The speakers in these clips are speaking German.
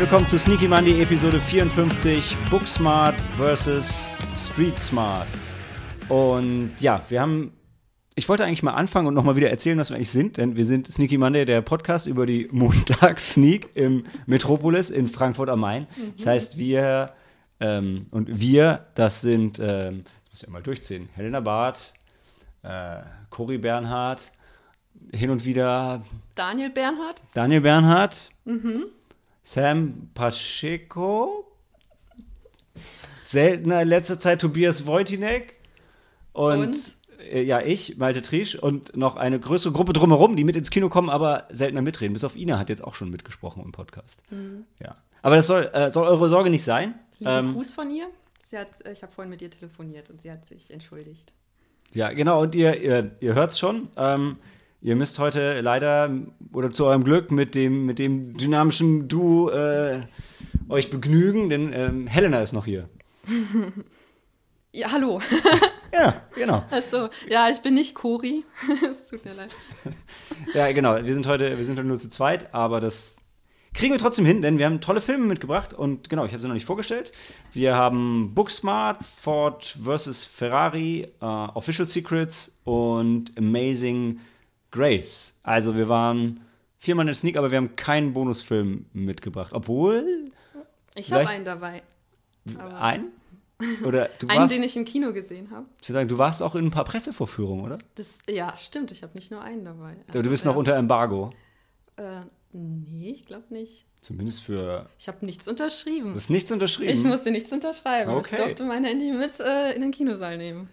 willkommen zu Sneaky Monday Episode 54 Booksmart vs. Street Smart. Und ja, wir haben ich wollte eigentlich mal anfangen und nochmal wieder erzählen, was wir eigentlich sind, denn wir sind Sneaky Monday, der Podcast über die Montags-Sneak im Metropolis in Frankfurt am Main. Mhm. Das heißt, wir ähm, und wir, das sind, ähm, das muss ich mal durchziehen, Helena Barth, äh, Cory Bernhardt, hin und wieder Daniel Bernhardt. Daniel Bernhardt. Mhm. Sam Pacheco. Seltener in letzter Zeit Tobias Wojtinek. Und, und? Äh, ja, ich, Malte Triesch und noch eine größere Gruppe drumherum, die mit ins Kino kommen, aber seltener mitreden. Bis auf Ina hat jetzt auch schon mitgesprochen im Podcast. Mhm. Ja. Aber das soll, äh, soll eure Sorge nicht sein. Lieben ähm, Gruß von ihr. Sie hat, äh, ich habe vorhin mit ihr telefoniert und sie hat sich entschuldigt. Ja, genau. Und ihr, ihr, ihr hört es schon. Ähm, Ihr müsst heute leider oder zu eurem Glück mit dem, mit dem dynamischen Duo äh, euch begnügen, denn ähm, Helena ist noch hier. Ja, hallo. ja, genau. Achso, ja, ich bin nicht Cori. es tut mir leid. ja, genau. Wir sind heute, wir sind heute nur zu zweit, aber das kriegen wir trotzdem hin, denn wir haben tolle Filme mitgebracht und genau, ich habe sie noch nicht vorgestellt. Wir haben Booksmart, Ford vs. Ferrari, uh, Official Secrets und Amazing Grace. Also wir waren viermal in der Sneak, aber wir haben keinen Bonusfilm mitgebracht. Obwohl. Ich habe einen dabei. Ein? Oder du einen, warst, den ich im Kino gesehen habe. Ich würde sagen, du warst auch in ein paar Pressevorführungen, oder? Das, ja, stimmt. Ich habe nicht nur einen dabei. Also, du bist ja. noch unter Embargo. Äh, nee, ich glaube nicht. Zumindest für. Ich habe nichts unterschrieben. Du hast nichts unterschrieben? Ich musste nichts unterschreiben. Okay. Ich durfte mein Handy mit äh, in den Kinosaal nehmen.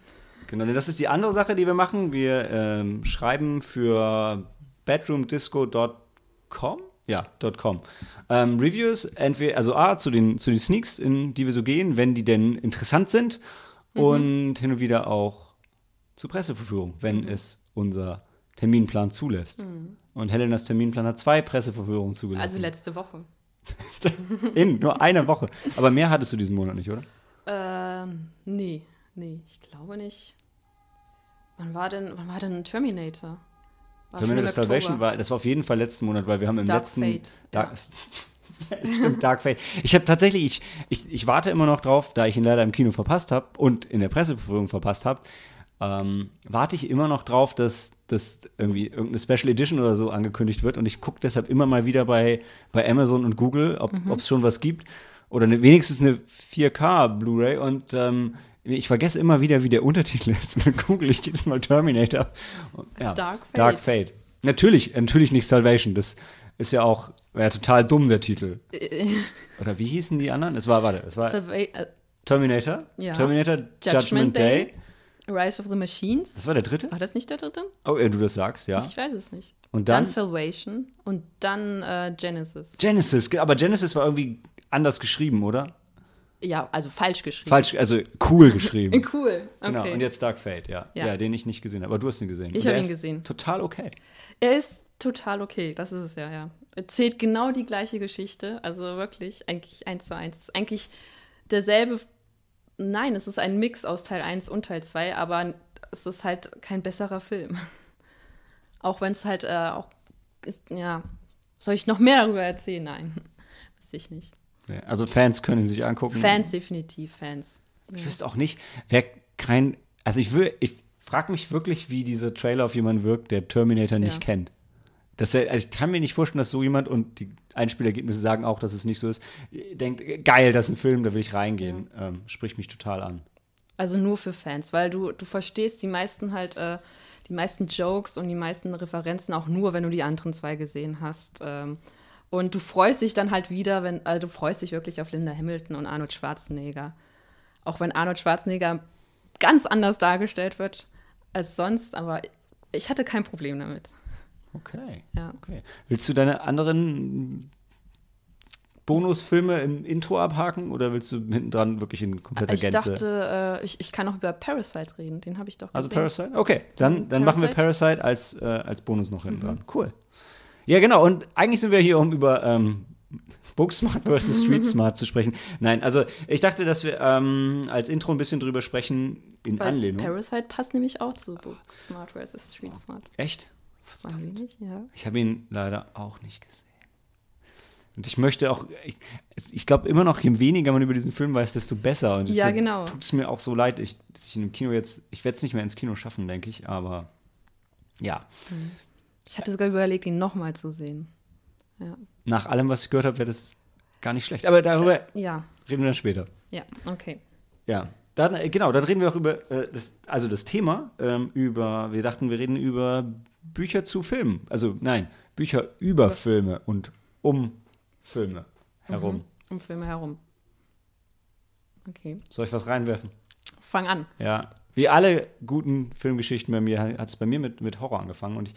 Genau, das ist die andere Sache, die wir machen. Wir ähm, schreiben für bedroomdisco.com. Ja, .com. Ähm, Reviews, entweder, also A, zu den, zu den Sneaks, in die wir so gehen, wenn die denn interessant sind. Mhm. Und hin und wieder auch zur Presseverführung, wenn mhm. es unser Terminplan zulässt. Mhm. Und Helenas Terminplan hat zwei Presseverführungen zugelassen. Also letzte Woche. in nur einer Woche. Aber mehr hattest du diesen Monat nicht, oder? Ähm, nee. Nee, ich glaube nicht. Wann war denn, wann war denn Terminator? War Terminator Salvation war, das war auf jeden Fall letzten Monat, weil wir haben im Dark letzten Fate, Dark, ja. Stimmt, Dark Fate. Ich habe tatsächlich, ich, ich, ich warte immer noch drauf, da ich ihn leider im Kino verpasst habe und in der Presseverführung verpasst habe, ähm, warte ich immer noch drauf, dass, dass irgendwie irgendeine Special Edition oder so angekündigt wird. Und ich gucke deshalb immer mal wieder bei, bei Amazon und Google, ob es mhm. schon was gibt. Oder eine, wenigstens eine 4K Blu-ray. Und ähm, ich vergesse immer wieder, wie der Untertitel ist. Und dann google ich jedes Mal Terminator. Ja, Dark Fate. Dark Fate. Natürlich, natürlich nicht Salvation. Das ist ja auch ja, total dumm, der Titel. Oder wie hießen die anderen? Es war, warte, es war Survey äh, Terminator. Ja. Terminator Judgment, Judgment Day. Day. Rise of the Machines. Das war der dritte? War das nicht der dritte? Oh, du das sagst, ja. Ich weiß es nicht. Und dann? Dann Salvation und dann äh, Genesis. Genesis, aber Genesis war irgendwie anders geschrieben, oder? Ja, also falsch geschrieben. Falsch, also cool geschrieben. cool, okay. Genau, und jetzt Dark Fate, ja. ja. ja. den ich nicht gesehen habe. Aber du hast ihn gesehen. Ich habe ihn gesehen. Total okay. Er ist total okay, das ist es ja, ja. Erzählt genau die gleiche Geschichte, also wirklich, eigentlich eins zu eins. Es ist eigentlich derselbe, nein, es ist ein Mix aus Teil 1 und Teil 2, aber es ist halt kein besserer Film. auch wenn es halt äh, auch, ist, ja, soll ich noch mehr darüber erzählen? Nein, weiß ich nicht. Also Fans können sich angucken. Fans definitiv, Fans. Ich wüsste auch nicht, wer kein, also ich will, ich frage mich wirklich, wie dieser Trailer auf jemanden wirkt, der Terminator nicht ja. kennt. Dass er, also ich kann mir nicht vorstellen, dass so jemand und die Einspielergebnisse sagen auch, dass es nicht so ist, denkt, geil, das ist ein Film, da will ich reingehen. Ja. Ähm, spricht mich total an. Also nur für Fans, weil du, du verstehst die meisten halt, äh, die meisten Jokes und die meisten Referenzen auch nur, wenn du die anderen zwei gesehen hast. Ähm, und du freust dich dann halt wieder, wenn, also du freust dich wirklich auf Linda Hamilton und Arnold Schwarzenegger. Auch wenn Arnold Schwarzenegger ganz anders dargestellt wird als sonst, aber ich hatte kein Problem damit. Okay. Ja. okay. Willst du deine anderen Bonusfilme im Intro abhaken oder willst du hinten dran wirklich in kompletter ich Gänze? Ich dachte, äh, ich, ich kann auch über Parasite reden, den habe ich doch also gesehen. Also Parasite? Okay, dann, dann Parasite? machen wir Parasite als, äh, als Bonus noch hinten mhm. dran. Cool. Ja, genau. Und eigentlich sind wir hier, um über ähm, Booksmart versus Street Smart zu sprechen. Nein, also ich dachte, dass wir ähm, als Intro ein bisschen drüber sprechen in Weil Anlehnung. Parasite passt nämlich auch zu Booksmart versus Street Smart. Echt? War wenig, ja. Ich habe ihn leider auch nicht gesehen. Und ich möchte auch, ich, ich glaube immer noch, je weniger man über diesen Film weiß, desto besser. Und ja, genau. Tut es mir auch so leid, ich, dass ich in dem Kino jetzt, ich werde es nicht mehr ins Kino schaffen, denke ich, aber ja. Ich hatte sogar überlegt, ihn nochmal zu sehen. Ja. Nach allem, was ich gehört habe, wäre das gar nicht schlecht. Aber darüber Ja, reden wir dann später. ja, okay. Ja. Dann, äh, genau, dann reden wir auch über äh, das, also das Thema, ähm, über, wir dachten, wir reden über Bücher zu Filmen. Also nein, Bücher über Filme und um Filme herum. Um Filme herum. Okay. Soll ich was reinwerfen? Fang an. Ja, wie alle guten Filmgeschichten bei mir hat es bei mir mit, mit Horror angefangen und ich,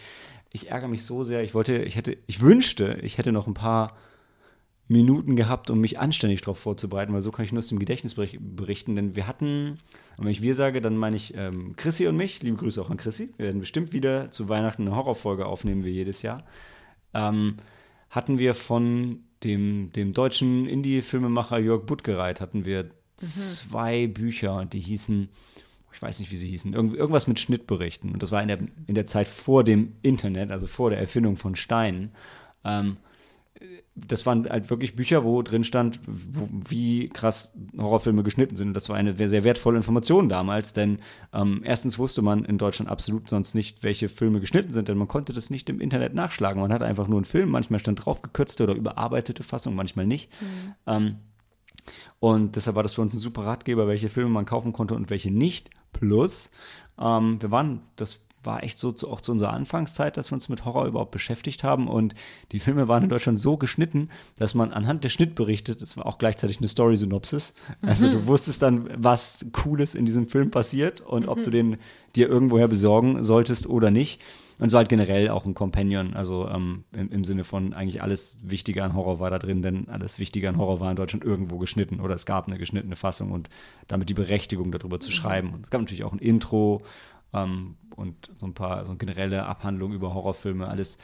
ich ärgere mich so sehr. Ich wollte, ich hätte, ich wünschte, ich hätte noch ein paar Minuten gehabt, um mich anständig darauf vorzubereiten, weil so kann ich nur aus dem Gedächtnis berich- berichten, denn wir hatten, und wenn ich wir sage, dann meine ich ähm, Chrissy und mich, liebe Grüße auch an Chrissy, wir werden bestimmt wieder zu Weihnachten eine Horrorfolge aufnehmen, wie jedes Jahr, ähm, hatten wir von dem, dem deutschen Indie-Filmemacher Jörg Buttgereit, hatten wir zwei Bücher, die hießen, ich weiß nicht, wie sie hießen, irgend, irgendwas mit Schnittberichten. Und das war in der, in der Zeit vor dem Internet, also vor der Erfindung von Steinen. Ähm, das waren halt wirklich Bücher, wo drin stand, wo, wie krass Horrorfilme geschnitten sind. Und das war eine sehr wertvolle Information damals, denn ähm, erstens wusste man in Deutschland absolut sonst nicht, welche Filme geschnitten sind, denn man konnte das nicht im Internet nachschlagen. Man hatte einfach nur einen Film, manchmal stand drauf gekürzte oder überarbeitete Fassung, manchmal nicht. Ähm, und deshalb war das für uns ein super Ratgeber, welche Filme man kaufen konnte und welche nicht. Plus, ähm, wir waren, das war echt so zu, auch zu unserer Anfangszeit, dass wir uns mit Horror überhaupt beschäftigt haben. Und die Filme waren in Deutschland so geschnitten, dass man anhand der Schnittberichte, das war auch gleichzeitig eine Story-Synopsis, also du wusstest dann, was Cooles in diesem Film passiert und ob du den dir irgendwoher besorgen solltest oder nicht. Und so halt generell auch ein Companion, also ähm, im, im Sinne von eigentlich alles Wichtige an Horror war da drin, denn alles Wichtige an Horror war in Deutschland irgendwo geschnitten oder es gab eine geschnittene Fassung und damit die Berechtigung darüber zu schreiben. Und es gab natürlich auch ein Intro ähm, und so ein paar so eine generelle Abhandlung über Horrorfilme, alles,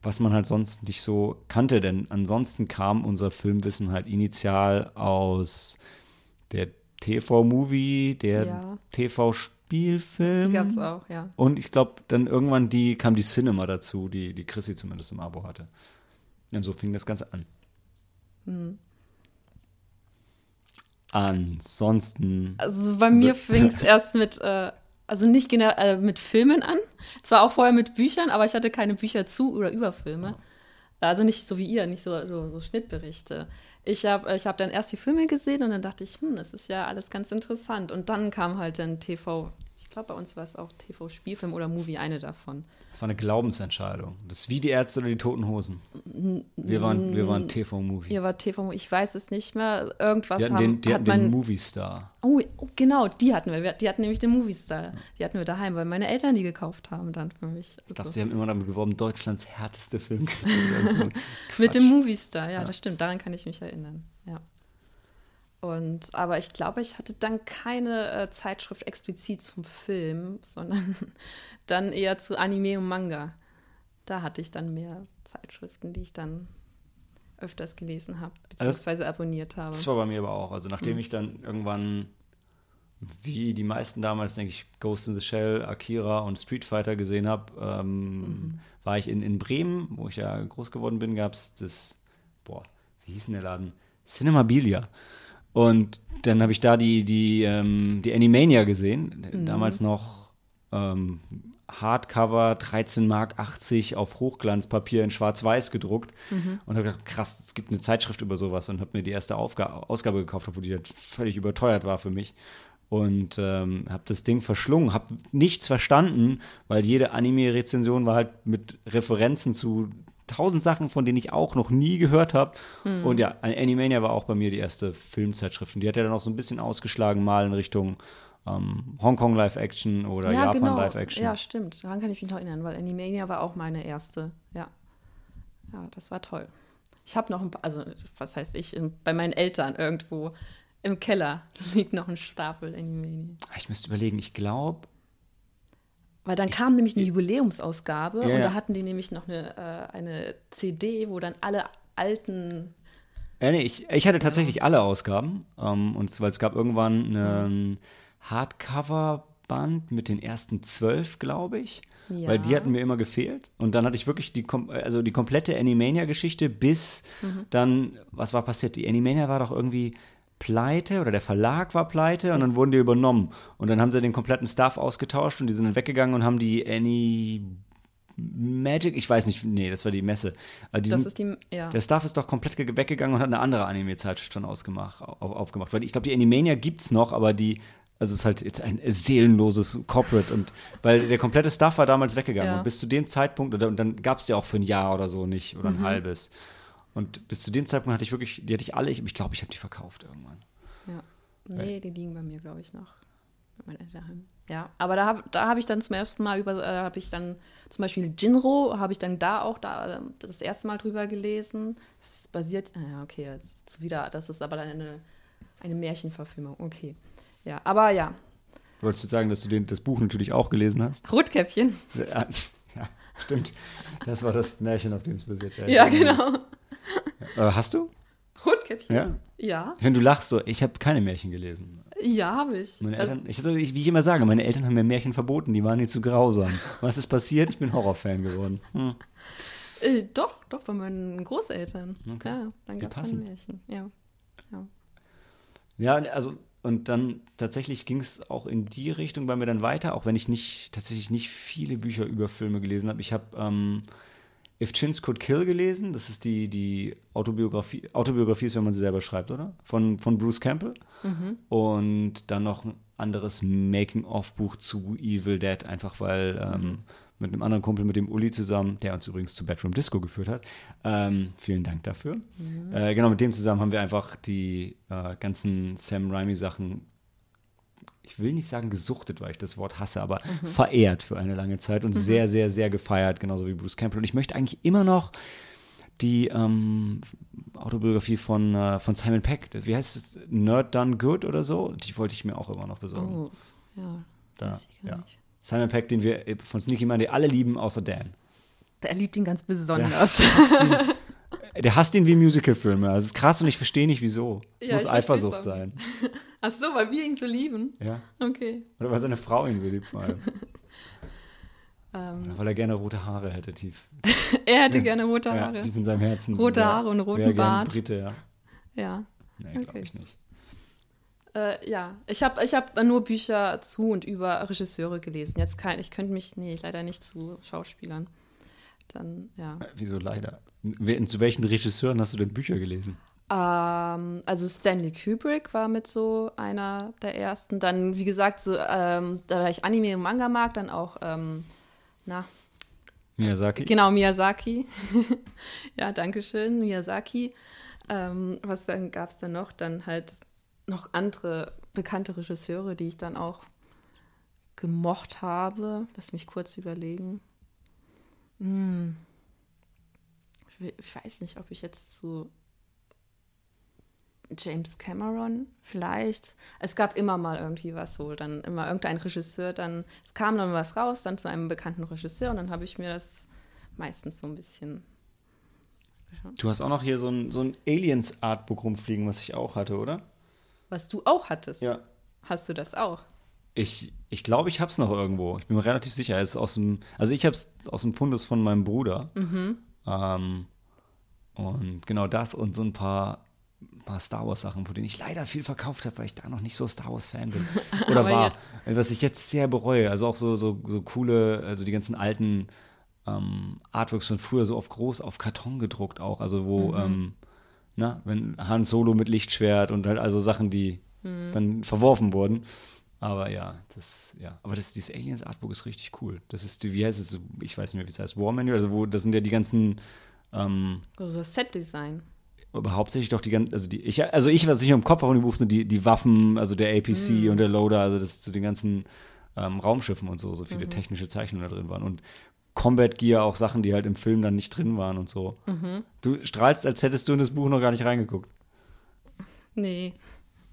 was man halt sonst nicht so kannte, denn ansonsten kam unser Filmwissen halt initial aus der TV-Movie, der Ja. TV-Spielfilm. Die gab es auch, ja. Und ich glaube, dann irgendwann die, kam die Cinema dazu, die, die Chrissy zumindest im Abo hatte. Und so fing das Ganze an. Hm. Ansonsten. Also bei mir fing es erst mit, äh, also nicht genau äh, mit Filmen an. Zwar auch vorher mit Büchern, aber ich hatte keine Bücher zu oder über Filme. Also nicht so wie ihr, nicht so, so, so Schnittberichte. Ich habe ich hab dann erst die Filme gesehen und dann dachte ich, hm, das ist ja alles ganz interessant. Und dann kam halt dann TV, glaube, bei uns war es auch TV-Spielfilm oder Movie, eine davon. Das war eine Glaubensentscheidung. Das ist wie die Ärzte oder die Toten Hosen. Wir waren, wir waren TV-Movie. Ihr war TV, ich weiß es nicht mehr. Irgendwas Die hatten haben, den, die hat hatten den Movie-Star. Oh, oh, genau, die hatten wir. Die hatten nämlich den Movie-Star. Die hatten wir daheim, weil meine Eltern die gekauft haben dann für mich. Ich dachte, Also, sie haben immer damit geworben, Deutschlands härteste. Und so mit dem Quatsch. Movie-Star, ja, das stimmt. Daran kann ich mich erinnern. Und, aber ich glaube, ich hatte dann keine äh, Zeitschrift explizit zum Film, sondern dann eher zu Anime und Manga. Da hatte ich dann mehr Zeitschriften, die ich dann öfters gelesen habe, beziehungsweise abonniert habe. Das war bei mir aber auch. Also nachdem ich dann irgendwann, wie die meisten damals, denke ich, Ghost in the Shell, Akira und Street Fighter gesehen habe, ähm, war ich in, in Bremen, wo ich ja groß geworden bin, gab es das, boah, wie hieß denn der Laden? Cinemabilia. Und dann habe ich da die, die, ähm, die Animania gesehen, damals noch ähm, Hardcover, 13 Mark 80 auf Hochglanzpapier in schwarz-weiß gedruckt. Und habe gedacht, krass, es gibt eine Zeitschrift über sowas. Und habe mir die erste Aufga Ausgabe gekauft, obwohl die halt völlig überteuert war für mich. Und ähm, habe das Ding verschlungen, habe nichts verstanden, weil jede Anime-Rezension war halt mit Referenzen zu tausend Sachen, von denen ich auch noch nie gehört habe. Und ja, Animania war auch bei mir die erste Filmzeitschrift. Und die hat ja dann auch so ein bisschen ausgeschlagen, mal in Richtung ähm, Hongkong Live-Action oder Japan Live-Action. genau. Ja, stimmt. Daran kann ich mich noch erinnern, weil Animania war auch meine erste. Ja. Ja, das war toll. Ich habe noch ein paar, also was heißt ich, bei meinen Eltern irgendwo im Keller liegt noch ein Stapel Animania. Ich müsste überlegen, ich glaube, Weil dann kam nämlich eine Jubiläumsausgabe Ja, und da hatten die nämlich noch eine, äh, eine CD, wo dann alle alten Ja, nee, ich, ich hatte tatsächlich alle Ausgaben. Ähm, und zwar, es gab irgendwann einen Hardcover-Band mit den ersten zwölf, glaube ich. Ja. weil die hatten mir immer gefehlt. Und dann hatte ich wirklich die, also die komplette Animania-Geschichte bis Mhm. dann, was war passiert? Die Animania war doch irgendwie pleite oder der Verlag war pleite und dann wurden die übernommen. Und dann haben sie den kompletten Staff ausgetauscht und die sind dann weggegangen und haben die Annie Magic, ich weiß nicht, nee, das war die Messe. Aber die Das sind, ist die, ja. der Staff ist doch komplett ge- weggegangen und hat eine andere Anime-Zeitschrift schon ausgemacht, auf, aufgemacht. Weil ich glaube, die Animania gibt's noch, aber die, also es ist halt jetzt ein seelenloses Corporate und weil der komplette Staff war damals weggegangen Ja. und bis zu dem Zeitpunkt, oder, und dann gab es die auch für ein Jahr oder so nicht oder Mhm. ein halbes. Und bis zu dem Zeitpunkt hatte ich wirklich, die hatte ich alle, ich glaube, ich, glaub, ich habe die verkauft irgendwann. Ja. Nee, die liegen bei mir, glaube ich, noch. Ja, aber da habe da hab ich dann zum ersten Mal über, äh, habe ich dann zum Beispiel Jinro, habe ich dann da auch da äh, das erste Mal drüber gelesen. Das basiert, ah ja, okay, das ist wieder, das ist aber dann eine, eine Märchenverfilmung, okay. Ja, aber ja, Wolltest du sagen, dass du den, das Buch natürlich auch gelesen hast? Rotkäppchen. Ja, ja, stimmt. Das war das Märchen, auf dem es basiert. Ja, genau. Äh, hast du? Rotkäppchen. Ja. Ja, Wenn du lachst, so, ich habe keine Märchen gelesen. ja habe ich. Meine Also, Eltern, ich, wie ich immer sage, meine Eltern haben mir Märchen verboten, die waren nie zu grausam. Was ist passiert? Ich bin Horrorfan geworden. Hm. äh, doch, doch, bei meinen Großeltern. Okay. Ja, dann gab es. Märchen. Ja. ja. Ja, also, und dann tatsächlich ging es auch in die Richtung bei mir dann weiter, auch wenn ich nicht, tatsächlich nicht viele Bücher über Filme gelesen habe. Ich habe ähm, If Chins Could Kill gelesen, das ist die, die Autobiografie, Autobiografie ist, wenn man sie selber schreibt, oder? Von, von Bruce Campbell. Und dann noch ein anderes Making-of-Buch zu Evil Dead, einfach weil ähm, mit einem anderen Kumpel, mit dem Uli zusammen, der uns übrigens zu Bedroom Disco geführt hat. Ähm, vielen Dank dafür. Äh, genau, mit dem zusammen haben wir einfach die äh, ganzen Sam Raimi-Sachen, ich will nicht sagen gesuchtet, weil ich das Wort hasse, aber verehrt für eine lange Zeit und sehr, sehr, sehr gefeiert, genauso wie Bruce Campbell. Und ich möchte eigentlich immer noch die ähm, Autobiografie von, äh, von Simon Peck, wie heißt es, Nerd Done Good oder so, die wollte ich mir auch immer noch besorgen. Oh, ja. da, ja. Simon Peck, den wir von Sneaky Man, die alle lieben, außer Dan. Er liebt ihn ganz besonders. Der hasst ihn wie Musicalfilme. Also es ist krass und ich verstehe nicht, wieso. Es Ja, muss Eifersucht sein. Ach so, weil wir ihn so lieben. Ja. Okay. Oder weil seine Frau ihn so liebt vor allem. Ähm, Oder weil er gerne rote Haare hätte, tief. er hätte gerne rote Ja, Haare. tief in seinem Herzen. Rote Haare und roten Bart. Brite, ja. Ja. Nee, glaube Okay. ich nicht. Äh, ja, ich habe ich hab nur Bücher zu und über Regisseure gelesen. Jetzt kein, ich könnte mich, nee, leider nicht zu Schauspielern. Dann, ja. Wieso leider? Zu welchen Regisseuren hast du denn Bücher gelesen? Ähm, also Stanley Kubrick war mit so einer der ersten. Dann, wie gesagt, so, ähm, da ich Anime und Manga mag, dann auch, ähm, na, Miyazaki? Genau, Miyazaki. ja, danke schön, Miyazaki. Ähm, was dann gab es dann noch? Dann halt noch andere bekannte Regisseure, die ich dann auch gemocht habe. Lass mich kurz überlegen. Hm. Ich, we- ich weiß nicht, ob ich jetzt zu James Cameron vielleicht. Es gab immer mal irgendwie was, wo dann immer irgendein Regisseur dann, es kam dann was raus, dann zu einem bekannten Regisseur und dann habe ich mir das meistens so ein bisschen. Du hast auch noch hier so ein, so ein Aliens-Artbook rumfliegen, was ich auch hatte, oder? Was du auch hattest. Ja. Hast du das auch? Ich, ich glaube, ich habe es noch irgendwo. Ich bin mir relativ sicher. Es ist aus dem, also ich habe es aus dem Fundus von meinem Bruder. Ähm, und genau das und so ein paar, paar Star Wars-Sachen, von denen ich leider viel verkauft habe, weil ich da noch nicht so Star Wars-Fan bin. Oder war. jetzt. Was ich jetzt sehr bereue. Also auch so, so, so coole, also die ganzen alten ähm, Artworks von früher so auf groß, auf Karton gedruckt auch. Also wo, ähm, na, wenn Han Solo mit Lichtschwert und halt also Sachen, die dann verworfen wurden. Aber ja, das, ja, aber das, dieses Aliens Artbook ist richtig cool. Das ist, wie heißt es, ich weiß nicht mehr, wie es heißt, War Manual, also wo, das sind ja die ganzen, ähm, Also das Set-Design. aber hauptsächlich doch die ganzen, also die, ich, also ich, was ich im Kopf habe von dem Buch, sind die, die Waffen, also der APC und der Loader, also das zu den ganzen ähm, Raumschiffen und so, so viele technische Zeichnungen da drin waren. Und Combat Gear, auch Sachen, die halt im Film dann nicht drin waren und so. Du strahlst, als hättest du in das Buch noch gar nicht reingeguckt. Nee.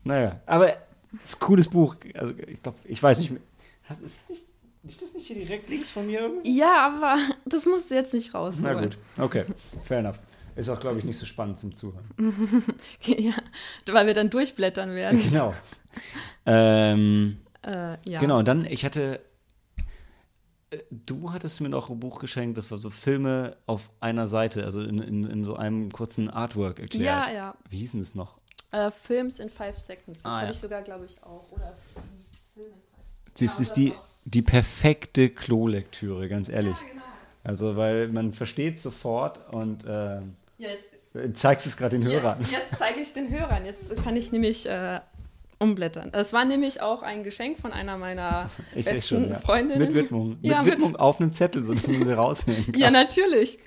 Naja, aber das ist ein cooles Buch. Also ich glaube, ich weiß nicht mehr. Hast- Ist nicht, nicht das nicht hier direkt links von mir irgendwie? Ja, aber das musst du jetzt nicht rausholen. Na gut, okay, fair enough. Ist auch, glaube ich, nicht so spannend zum Zuhören. ja, weil wir dann durchblättern werden. Genau. ähm, äh, ja. Genau, und dann, ich hatte Du hattest mir noch ein Buch geschenkt, das war so Filme auf einer Seite, also in, in, in so einem kurzen Artwork erklärt. Ja, ja. Wie hieß denn das noch? Äh, Films in Five Seconds. Das Ah, habe ja. ich sogar, glaube ich, auch. Oder Film in Five Das Ja, ist die, die perfekte Klolektüre, ganz ehrlich. genau. Also, weil man versteht sofort und äh, Ja, jetzt, zeigst es gerade den Hörern. Jetzt, jetzt zeige ich es den Hörern. Jetzt kann ich nämlich äh, umblättern. Es war nämlich auch ein Geschenk von einer meiner Ich besten schon, ja. Freundinnen. Mit Widmung. Ja, mit mit- Widmung auf einem Zettel, sodass man sie rausnehmen kann. Ja, natürlich.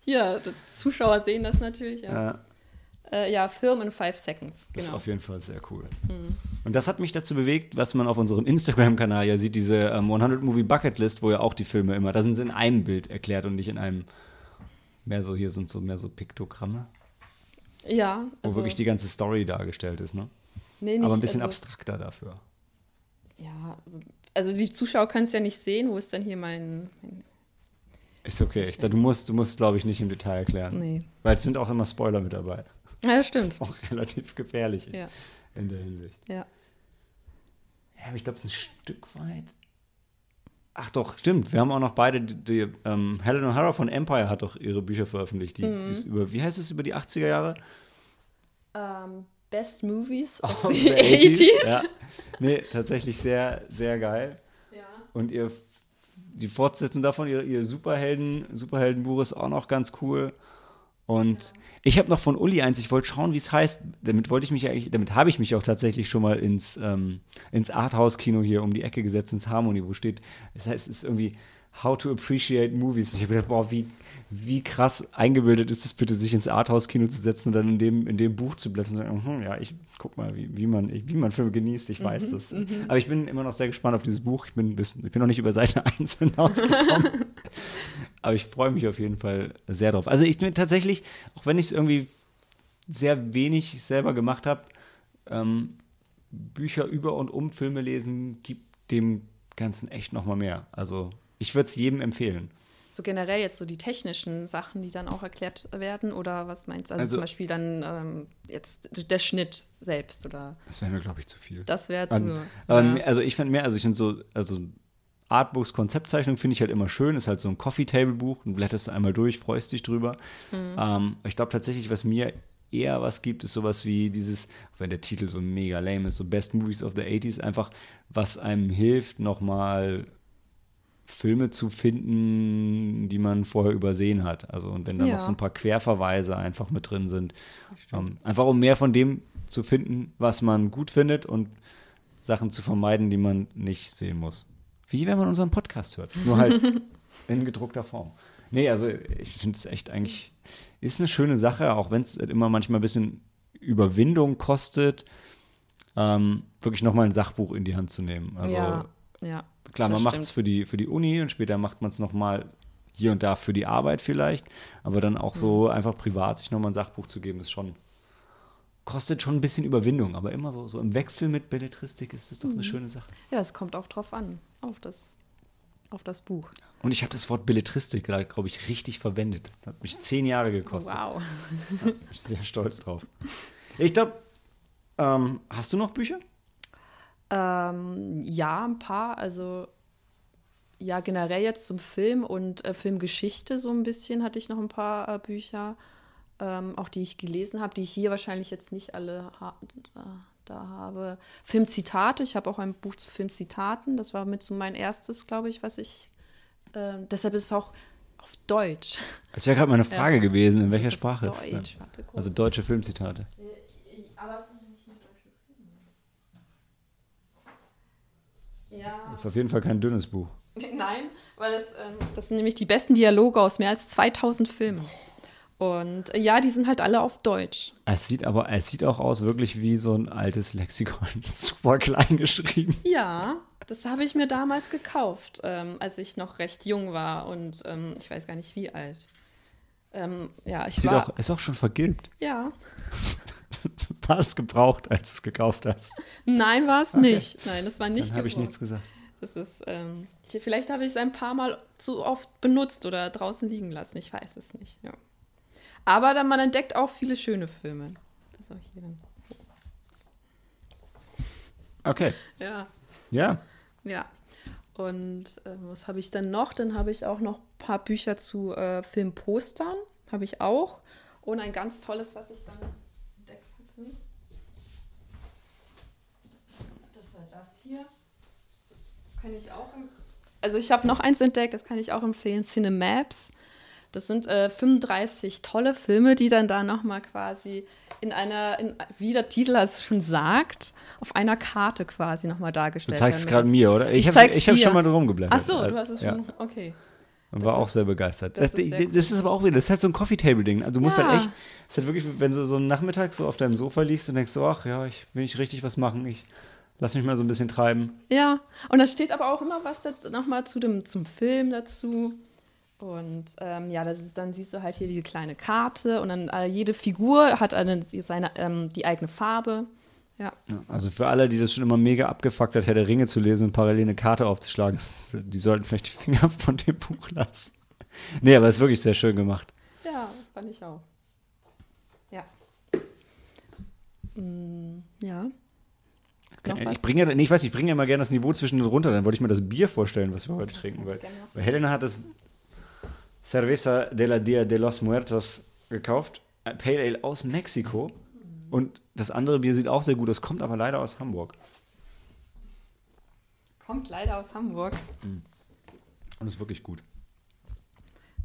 Hier, Zuschauer sehen das natürlich. Ja, Ja, äh, ja Film in Five Seconds. das ist Genau. auf jeden Fall sehr cool. Mhm. Und das hat mich dazu bewegt, was man auf unserem Instagram-Kanal ja sieht, diese ähm, 100 Movie Bucket List, wo ja auch die Filme immer, da sind sie in einem Bild erklärt und nicht in einem, mehr so, hier sind so mehr so Piktogramme, Ja, wo also, wirklich die ganze Story dargestellt ist, ne? nee, nicht, Aber ein bisschen also, abstrakter dafür. Ja, also die Zuschauer können es ja nicht sehen. Wo ist denn hier mein. mein Ist okay. Ich, du musst, du musst, glaube ich, nicht im Detail erklären. nee. Weil es sind auch immer Spoiler mit dabei. Ja, das Das stimmt. ist auch relativ gefährlich Ja, in der Hinsicht. ja. Ja, aber ich glaube, ein Stück weit. Ach doch, stimmt. Wir haben auch noch beide, die, die ähm, Helen O'Hara von Empire hat doch ihre Bücher veröffentlicht. Die, Mhm. das über, wie heißt es über die 80er Jahre? Ähm, Best Movies of Of the the 80s. Ja. Nee, tatsächlich sehr, sehr geil. Ja. Und ihr, die Fortsetzung davon, ihr, ihr Superhelden, Superheldenbuch ist auch noch ganz cool. Und ich habe noch von Uli eins, ich wollte schauen, wie es heißt. Damit wollte ich mich eigentlich, damit habe ich mich auch tatsächlich schon mal ins, ähm, ins Arthouse-Kino hier um die Ecke gesetzt, ins Harmony, wo steht, das heißt, es ist irgendwie How to Appreciate Movies. Und ich habe gedacht, boah, wie, wie krass eingebildet ist es bitte, sich ins Arthouse-Kino zu setzen und dann in dem, in dem Buch zu blättern und zu sagen, hm, ja, ich guck mal, wie, wie, man, wie man Filme genießt, ich weiß das. Aber ich bin immer noch sehr gespannt auf dieses Buch. Ich bin, ein bisschen, ich bin noch nicht über Seite 1 hinausgekommen. Aber ich freue mich auf jeden Fall sehr drauf. Also ich bin tatsächlich, auch wenn ich es irgendwie sehr wenig selber gemacht habe, ähm, Bücher über und um Filme lesen gibt dem Ganzen echt noch mal mehr. Also ich würde es jedem empfehlen. So generell jetzt so die technischen Sachen, die dann auch erklärt werden oder was meinst du? Also, Also- zum Beispiel dann ähm, jetzt der Schnitt selbst oder Das wäre mir, glaube ich, zu viel. das wäre An- zu. Aber ja. mehr- also ich finde mehr, also ich finde so, also Artbooks, Konzeptzeichnung finde ich halt immer schön, ist halt so ein Coffee-Table-Buch, du blätterst du einmal durch, freust dich drüber. Mhm. Ähm, ich glaube tatsächlich, was mir eher was gibt, ist sowas wie dieses, auch wenn der Titel so mega lame ist, so Best Movies of the 80s, einfach, was einem hilft, nochmal Filme zu finden, die man vorher übersehen hat. Also und wenn da Ja. noch so ein paar Querverweise einfach mit drin sind. Ähm, einfach um mehr von dem zu finden, was man gut findet und Sachen zu vermeiden, die man nicht sehen muss. Wie wenn man unseren Podcast hört. Nur halt in gedruckter Form. Nee, also ich finde es echt eigentlich, ist eine schöne Sache, auch wenn es immer manchmal ein bisschen Überwindung kostet, ähm, wirklich nochmal ein Sachbuch in die Hand zu nehmen. Also ja, ja. Klar, Das man macht es für die, für die Uni und später macht man es nochmal hier und da für die Arbeit vielleicht. Aber dann auch so Mhm. einfach privat sich nochmal ein Sachbuch zu geben, ist schon, kostet schon ein bisschen Überwindung. Aber immer so, so im Wechsel mit Belletristik ist es doch Mhm. eine schöne Sache. Ja, es kommt auch drauf an, auf das, auf das Buch. Und ich habe das Wort Belletristik, glaube ich, richtig verwendet. Das hat mich zehn Jahre gekostet. Wow. Bin ich sehr stolz drauf. Ich glaube, ähm, hast du noch Bücher? Ähm, ja, ein paar. Also ja, generell jetzt zum Film und äh, Filmgeschichte so ein bisschen hatte ich noch ein paar äh, Bücher, ähm, auch die ich gelesen habe, die ich hier wahrscheinlich jetzt nicht alle ha da, habe. Filmzitate, ich habe auch ein Buch zu Filmzitaten, das war mit so mein erstes, glaube ich, was ich. Äh, deshalb ist es auch auf Deutsch. Das wäre gerade meine Frage gewesen, in Es welcher Sprache es? Deutsch. Warte kurz. Also deutsche Filmzitate. aber es sind nicht nur deutsche Filme. Ja. Das ist auf jeden Fall kein dünnes Buch. Nein, weil das, ähm, das sind nämlich die besten Dialoge aus mehr als 2000 Filmen. Und äh, ja, die sind halt alle auf Deutsch. Es sieht aber, es sieht auch aus wirklich wie so ein altes Lexikon. Super klein geschrieben. Ja, das habe ich mir damals gekauft, ähm, als ich noch recht jung war und ähm, ich weiß gar nicht wie alt. Ähm, ja, ich Sieht war. auch, ist auch schon vergilbt. Ja. War es gebraucht, als du es gekauft hast? Nein, war es nicht. Nein, das war nicht Dann habe ich nichts gesagt. Das ist, ähm, ich, vielleicht habe ich es ein paar Mal zu oft benutzt oder draußen liegen lassen. Ich weiß es nicht. Ja. Aber dann, man entdeckt auch viele schöne Filme. Das auch hier dann. Okay. Ja, Ja. ja. Und äh, was habe ich dann noch? Dann habe ich auch noch ein paar Bücher zu äh, Filmpostern, habe ich auch. Und ein ganz tolles, was ich dann entdeckt hatte. Das war das hier. Kann ich auch. Also ich habe noch eins entdeckt, das kann ich auch empfehlen, Cinemaps. Das sind äh, 35 tolle Filme, die dann da nochmal quasi in einer, in, wie der Titel es schon sagt, auf einer Karte quasi nochmal dargestellt Du zeigst es werden. gerade mir, oder? Ich habe ich hab dir. schon mal drum geblättert. Ach so, du hast es Ja. schon. Okay. Und war auch sehr begeistert. das Das, ist das, sehr das ist aber auch wieder, das ist halt so ein Coffee-Table-Ding. Also du musst Ja. halt echt, es ist halt wirklich, wenn du so einen Nachmittag so auf deinem Sofa liegst und denkst so, ach ja, ich will nicht richtig was machen, ich lass mich mal so ein bisschen treiben. Ja, und da steht aber auch immer was nochmal zu dem, zum Film dazu. Und ähm, ja, das ist, dann siehst du halt hier diese kleine Karte und dann äh, jede Figur hat eine, seine, ähm, die eigene Farbe. Ja. Ja, Also für alle, die das schon immer mega abgefuckt hat, Herr der Ringe zu lesen und parallel eine Karte aufzuschlagen, die sollten vielleicht die Finger von dem Buch lassen. Nee, aber es ist wirklich sehr schön gemacht. Ja, fand ich auch. Ja. Mm, ja. Ich bringe, ja- nee, ich weiß, ich bringe mal gerne das Niveau zwischen runter. Dann wollte ich mir das Bier vorstellen, was wir heute trinken. Weil, weil Helena hat das Cerveza de la Dia de los Muertos gekauft. Ein Pale Ale aus Mexiko. Und das andere Bier sieht auch sehr gut aus, kommt aber leider aus Hamburg. Kommt leider aus Hamburg. Und ist wirklich gut.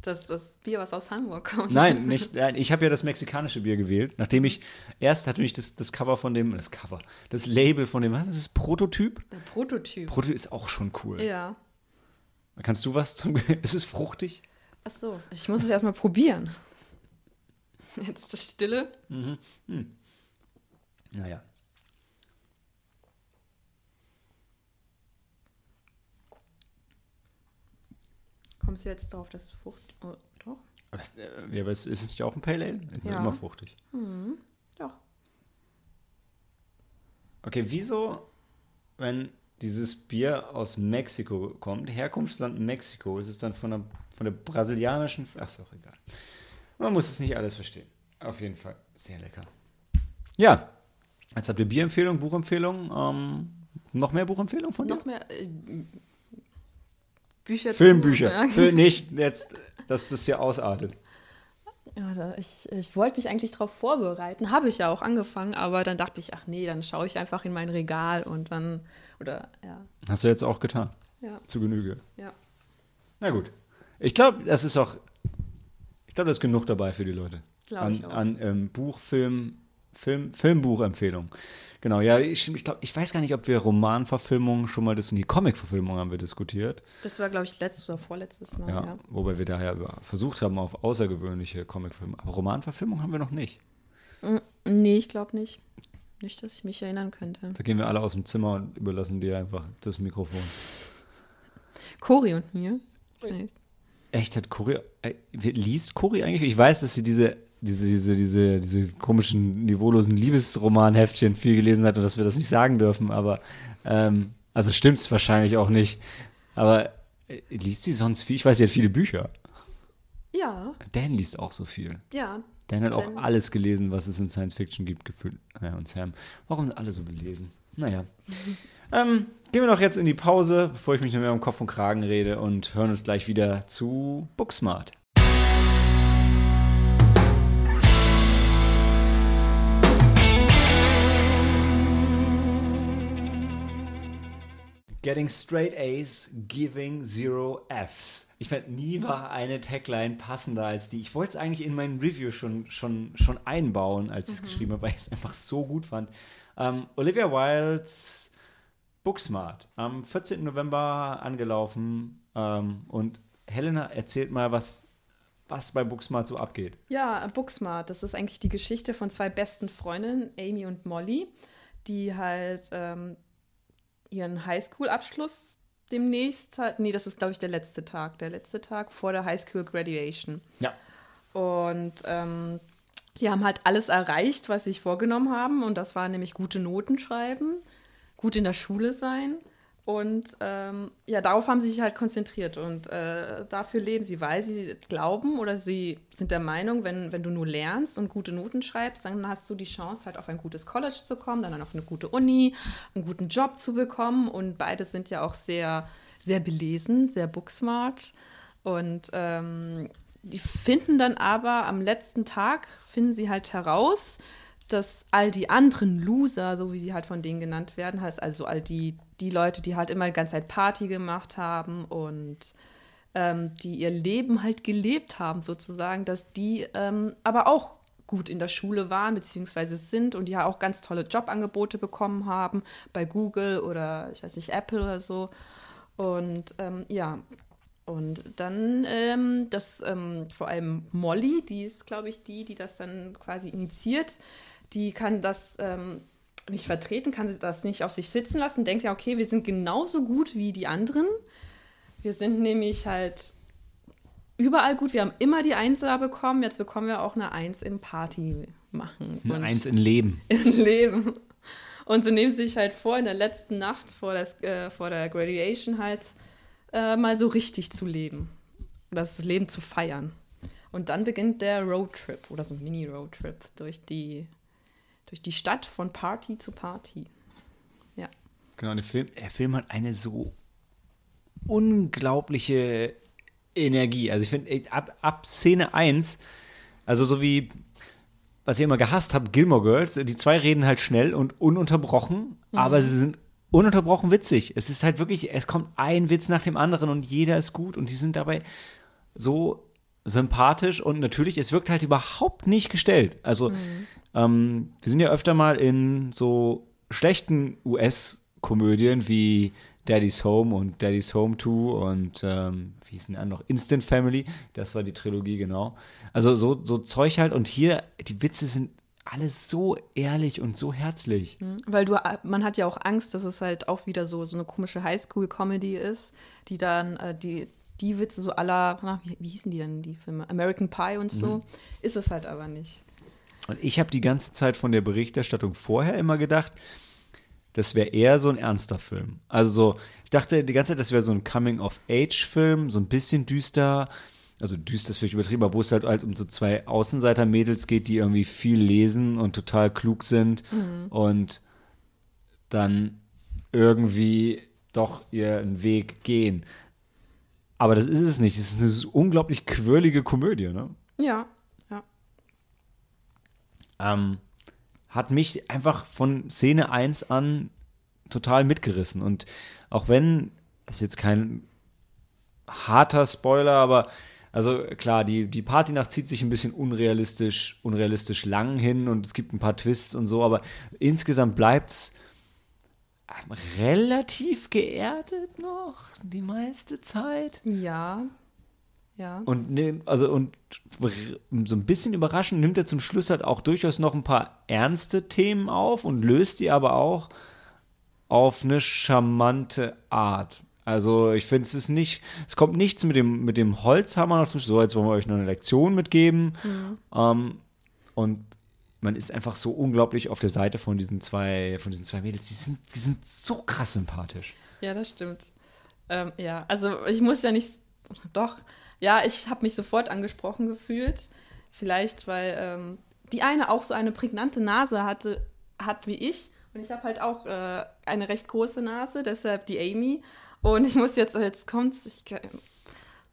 Das, das Bier, was aus Hamburg kommt. Nein, nicht, nein, ich habe ja das mexikanische Bier gewählt, nachdem ich erst hatte mich das, das Cover von dem, das Cover, das Label von dem, was ist das, Prototyp? Der Prototyp. Prototyp ist auch schon cool. ja. Kannst du was zum, ist es fruchtig? Ach so, ich muss es erstmal probieren. Jetzt ist Stille. Naja. Kommst du jetzt drauf, dass es Frucht. Oh, doch? Aber das, äh, Ja, aber ist ist es nicht auch ein Pale Ale? Ist Ja. immer fruchtig. Doch. Okay, wieso, wenn dieses Bier aus Mexiko kommt, Herkunftsland Mexiko, ist es dann von der, von der brasilianischen, ach ist auch egal. Man muss es nicht alles verstehen. Auf jeden Fall sehr lecker. Ja, jetzt habt ihr Bierempfehlung, Buchempfehlung, ähm, noch mehr Buchempfehlung von dir? Noch mehr äh, Bücher zu- Filmbücher. Ja. Film nicht jetzt, dass das hier ausartet. Ja, ich, ich wollte mich eigentlich darauf vorbereiten. Habe ich ja auch angefangen, aber dann dachte ich, ach nee, dann schaue ich einfach in mein Regal und dann, oder ja, Hast du jetzt auch getan. ja, Zu Genüge. ja. Na gut. Ich glaube, das ist auch. Ich glaube, da ist genug dabei für die Leute. Glaub an ich auch. an ähm, Buch, Film, Film, Filmbuchempfehlung. Genau, ja, ich, ich glaube, ich weiß gar nicht, ob wir Romanverfilmungen schon mal das die Comic-Verfilmung haben wir diskutiert. Das war, glaube ich, letztes oder vorletztes Mal, Ja, ja. wobei wir daher versucht haben auf außergewöhnliche Comic-Filme. Aber Romanverfilmung haben wir noch nicht. Mm, Nee, ich glaube nicht. Nicht, dass ich mich erinnern könnte. Da gehen wir alle aus dem Zimmer und überlassen dir einfach das Mikrofon. Cori und mir. Nee. Echt, hat Cory, äh, liest Cory eigentlich? Ich weiß, dass sie diese, diese, diese, diese, diese komischen, niveaulosen Liebesromanheftchen viel gelesen hat und dass wir das nicht sagen dürfen, aber, ähm, also stimmt es wahrscheinlich auch nicht. Aber äh, liest sie sonst viel? Ich weiß, sie hat viele Bücher. Ja, Dan liest auch so viel. ja. Dan hat auch Dan- alles gelesen, was es in Science Fiction gibt, gefühlt. Ja, und Sam. Warum sind alle so belesen? Naja. ähm, gehen wir doch jetzt in die Pause, bevor ich mich noch mehr um Kopf und Kragen rede und hören uns gleich wieder zu Booksmart. Getting straight A's, giving zero F's. Ich fand, nie war eine Tagline passender als die. Ich wollte es eigentlich in mein Review schon, schon, schon einbauen, als ich es geschrieben habe, weil ich es einfach so gut fand. Ähm, Olivia Wildes Booksmart, am 14. November angelaufen. Ähm, und Helena erzählt mal, was, was bei Booksmart so abgeht. Ja, Booksmart, das ist eigentlich die Geschichte von zwei besten Freundinnen, Amy und Molly, die halt ähm, ihren Highschool-Abschluss demnächst hat. Nee, das ist, glaube ich, der letzte Tag. Der letzte Tag vor der Highschool Graduation. Ja. Und ähm, die haben halt alles erreicht, was sie sich vorgenommen haben. Und das war nämlich gute Noten schreiben, gut in der Schule sein. Und ähm, ja, darauf haben sie sich halt konzentriert. Und äh, dafür leben sie, weil sie glauben oder sie sind der Meinung, wenn, wenn du nur lernst und gute Noten schreibst, dann hast du die Chance, halt auf ein gutes College zu kommen, dann auf eine gute Uni, einen guten Job zu bekommen. Und beide sind ja auch sehr sehr belesen, sehr booksmart. Und ähm, die finden dann aber am letzten Tag, finden sie halt heraus, dass all die anderen Loser, so wie sie halt von denen genannt werden, heißt also all die, die Leute, die halt immer die ganze Zeit Party gemacht haben und ähm, die ihr Leben halt gelebt haben, sozusagen, dass die ähm, aber auch gut in der Schule waren, beziehungsweise sind und die ja auch ganz tolle Jobangebote bekommen haben bei Google oder ich weiß nicht, Apple oder so. Und ähm, ja, und dann ähm, das ähm, vor allem Molly, die ist, glaube ich, die, die das dann quasi initiiert, die kann das ähm, nicht vertreten, kann das nicht auf sich sitzen lassen, denkt ja, okay, wir sind genauso gut wie die anderen. Wir sind nämlich halt überall gut. Wir haben immer die Einser bekommen. Jetzt bekommen wir auch eine Eins im Party machen. Eine Eins im Leben. Im Leben. Und so nehmen sie sich halt vor, in der letzten Nacht vor, das, äh, vor der Graduation halt äh, mal so richtig zu leben. Das Leben zu feiern. Und dann beginnt der Roadtrip oder so ein Mini-Roadtrip durch die, durch die Stadt von Party zu Party. Ja. Genau, der Film, der Film hat eine so unglaubliche Energie. Also ich finde, ab, ab Szene 1, also so wie, was ich immer gehasst habe, Gilmore Girls, die zwei reden halt schnell und ununterbrochen, mhm. aber sie sind ununterbrochen witzig. Es ist halt wirklich, es kommt ein Witz nach dem anderen und jeder ist gut und die sind dabei so sympathisch und natürlich, es wirkt halt überhaupt nicht gestellt. Also, mhm. ähm, wir sind ja öfter mal in so schlechten US-Komödien wie Daddy's Home und Daddy's Home 2 und ähm, wie hieß denn der noch? Instant Family, das war die Trilogie, genau. Also so, so Zeug halt und hier, die Witze sind alles so ehrlich und so herzlich. Mhm. Weil du, man hat ja auch Angst, dass es halt auch wieder so, so eine komische Highschool-Comedy ist, die dann äh, die, die Witze so aller, wie, wie hießen die denn, die Filme? American Pie und so, mhm. ist es halt aber nicht. Und ich habe die ganze Zeit von der Berichterstattung vorher immer gedacht, das wäre eher so ein ernster Film. Also so, ich dachte die ganze Zeit, das wäre so ein Coming-of-Age-Film, so ein bisschen düster. Also düster ist vielleicht übertrieben, aber wo es halt, halt um so zwei Außenseiter-Mädels geht, die irgendwie viel lesen und total klug sind mhm. und dann irgendwie doch ihren Weg gehen. Aber das ist es nicht. Es ist eine unglaublich quirlige Komödie, ne? Ja, ja. Ähm, hat mich einfach von Szene 1 an total mitgerissen. Und auch wenn, das ist jetzt kein harter Spoiler, aber also klar, die, die Partynacht zieht sich ein bisschen unrealistisch, unrealistisch lang hin und es gibt ein paar Twists und so, aber insgesamt bleibt es relativ geerdet noch die meiste Zeit. Ja, ja. Und ne, also und so ein bisschen überraschend nimmt er zum Schluss halt auch durchaus noch ein paar ernste Themen auf und löst die aber auch auf eine charmante Art. Also ich finde, es ist nicht, es kommt nichts mit dem, mit dem Holzhammer noch zum Schluss, so als wollen wir euch noch eine Lektion mitgeben. Mhm. Ähm, und man ist einfach so unglaublich auf der Seite von diesen zwei, von diesen zwei Mädels. Die sind, die sind so krass sympathisch. Ja, das stimmt. Ähm, ja, also ich muss ja nicht, doch, ja, ich habe mich sofort angesprochen gefühlt. Vielleicht, weil ähm, die eine auch so eine prägnante Nase hatte, hat wie ich. Und ich habe halt auch äh, eine recht große Nase, deshalb die Amy. Und ich muss jetzt, jetzt kommt's, ich,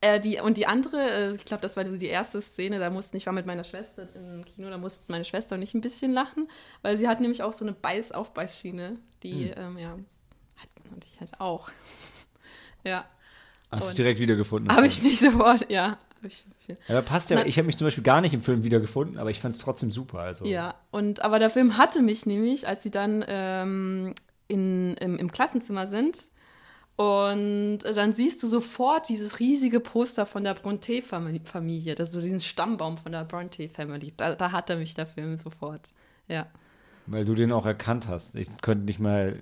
äh, die, und die andere, äh, ich glaube, das war die erste Szene, da mussten, ich war mit meiner Schwester im Kino, da mussten meine Schwester und ich ein bisschen lachen, weil sie hat nämlich auch so eine Beiß-Aufbeißschiene, die, mhm. ähm, ja, hat, und ich halt auch. ja. Hast du direkt wiedergefunden? Habe ich mich sofort, ja. Ich, ja, passt ja. Ich habe mich zum Beispiel gar nicht im Film wiedergefunden, aber ich fand es trotzdem super. Also. Ja, und aber der Film hatte mich nämlich, als sie dann ähm, in, im, im Klassenzimmer sind, und dann siehst du sofort dieses riesige Poster von der Bronte-Familie, das ist so diesen Stammbaum von der Bronte-Family. Da, da hat er mich der Film sofort. Ja. Weil du den auch erkannt hast. Ich könnte nicht mal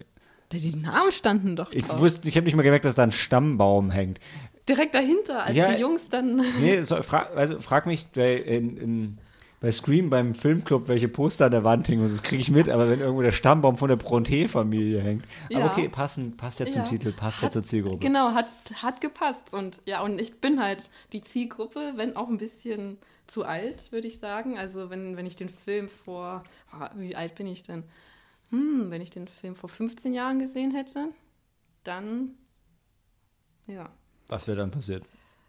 die Namen standen doch. Ich wusste, ich habe nicht mal gemerkt, dass da ein Stammbaum hängt. Direkt dahinter, als ja, die Jungs dann. Nee, so, frag, also frag mich bei, in, in, bei Scream beim Filmclub, welche Poster an der Wand hängen. Das kriege ich mit, aber wenn irgendwo der Stammbaum von der Bronte-Familie hängt. Ja. Aber okay, passen, passt ja zum ja. Titel, passt hat, ja zur Zielgruppe. Genau, hat, hat gepasst. Und ja, und ich bin halt die Zielgruppe, wenn auch ein bisschen zu alt, würde ich sagen. Also wenn, wenn ich den Film vor, oh, wie alt bin ich denn? hm, wenn ich den Film vor 15 Jahren gesehen hätte, dann Ja. Was wäre dann passiert?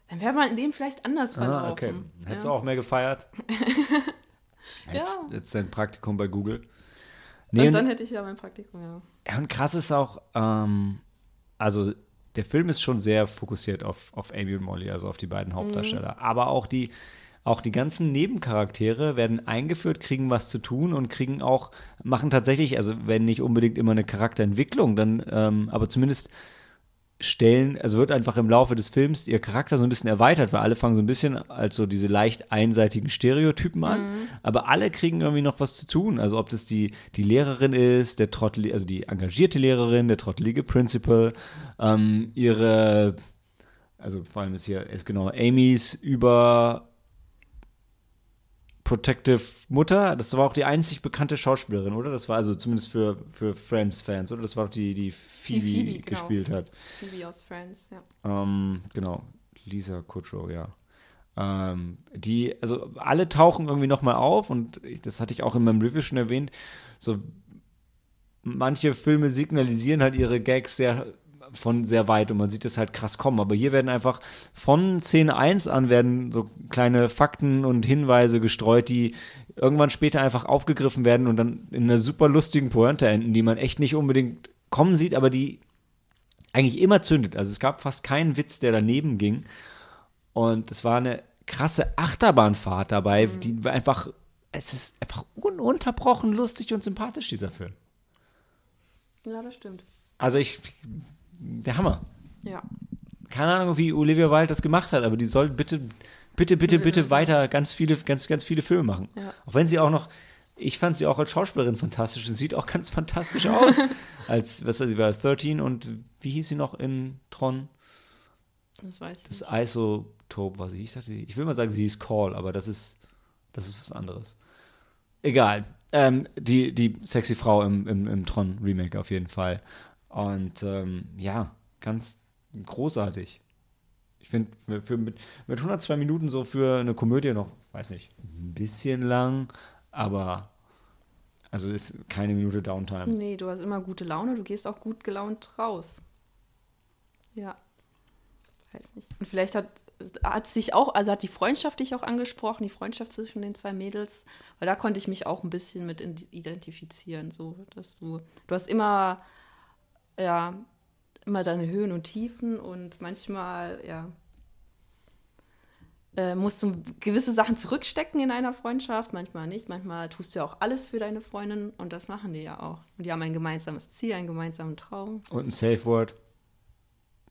Dann wäre mein Leben vielleicht anders verlaufen. Ah, okay. Hättest ja. du auch mehr gefeiert? Ja. Jetzt, jetzt dein Praktikum bei Google. Und Nee, dann und, hätte ich ja mein Praktikum, ja. ja, und krass ist auch, ähm, also der Film ist schon sehr fokussiert auf, auf Amy und Molly, also auf die beiden Mhm. Hauptdarsteller. Aber auch die, auch die ganzen Nebencharaktere werden eingeführt, kriegen was zu tun und kriegen auch, machen tatsächlich, also wenn nicht unbedingt immer eine Charakterentwicklung, dann, ähm, aber zumindest stellen, also wird einfach im Laufe des Films ihr Charakter so ein bisschen erweitert, weil alle fangen so ein bisschen als so diese leicht einseitigen Stereotypen an, aber alle kriegen irgendwie noch was zu tun. Also ob das die, die Lehrerin ist, der Trottel, also die engagierte Lehrerin, der trottelige Principal, ähm, ihre, also vor allem ist hier ist genau Amys über Protective Mutter, das war auch die einzig bekannte Schauspielerin, oder? Das war also zumindest für, für Friends-Fans, oder? Das war auch die, die Phoebe, Phoebe, genau. gespielt hat. Phoebe aus Friends, ja. Ähm, genau, Lisa Kudrow, ja. Ähm, die, also alle tauchen irgendwie nochmal auf und ich, das hatte ich auch in meinem Review schon erwähnt, so manche Filme signalisieren halt ihre Gags sehr von sehr weit und man sieht das halt krass kommen. Aber hier werden einfach von Szene 1 an werden so kleine Fakten und Hinweise gestreut, die irgendwann später einfach aufgegriffen werden und dann in einer super lustigen Pointe enden, die man echt nicht unbedingt kommen sieht, aber die eigentlich immer zündet. Also es gab fast keinen Witz, der daneben ging. Und es war eine krasse Achterbahnfahrt dabei, die war einfach, es ist einfach ununterbrochen lustig und sympathisch, dieser Film. Ja, das stimmt. Also ich, der Hammer. Ja. Keine Ahnung, wie Olivia Wilde das gemacht hat, aber die soll bitte, bitte, bitte, bitte weiter ganz viele, ganz, ganz viele Filme machen. Ja. Auch wenn sie auch noch, ich fand sie auch als Schauspielerin fantastisch und sieht auch ganz fantastisch aus. als, was sie war, 13 und wie hieß sie noch in Tron? Das weiß ich. Das nicht. Isotop war sie. Ich, dachte, ich will mal sagen, sie ist Call, aber das ist, das ist was anderes. Egal. Ähm, die, die sexy Frau im, im, im Tron-Remake auf jeden Fall. Und ähm, ja, ganz großartig. Ich finde, mit, mit 102 Minuten so für eine Komödie noch, weiß nicht, ein bisschen lang, aber also ist keine Minute Downtime. Nee, du hast immer gute Laune, du gehst auch gut gelaunt raus. Ja. Weiß nicht. Und vielleicht hat, hat sich auch, also hat die Freundschaft dich auch angesprochen, die Freundschaft zwischen den zwei Mädels, weil da konnte ich mich auch ein bisschen mit identifizieren. So, dass du, du hast immer, ja, immer deine Höhen und Tiefen und manchmal, ja, äh, musst du gewisse Sachen zurückstecken in einer Freundschaft, manchmal nicht. Manchmal tust du ja auch alles für deine Freundin und das machen die ja auch. Und die haben ein gemeinsames Ziel, einen gemeinsamen Traum, Und ein Safe Word.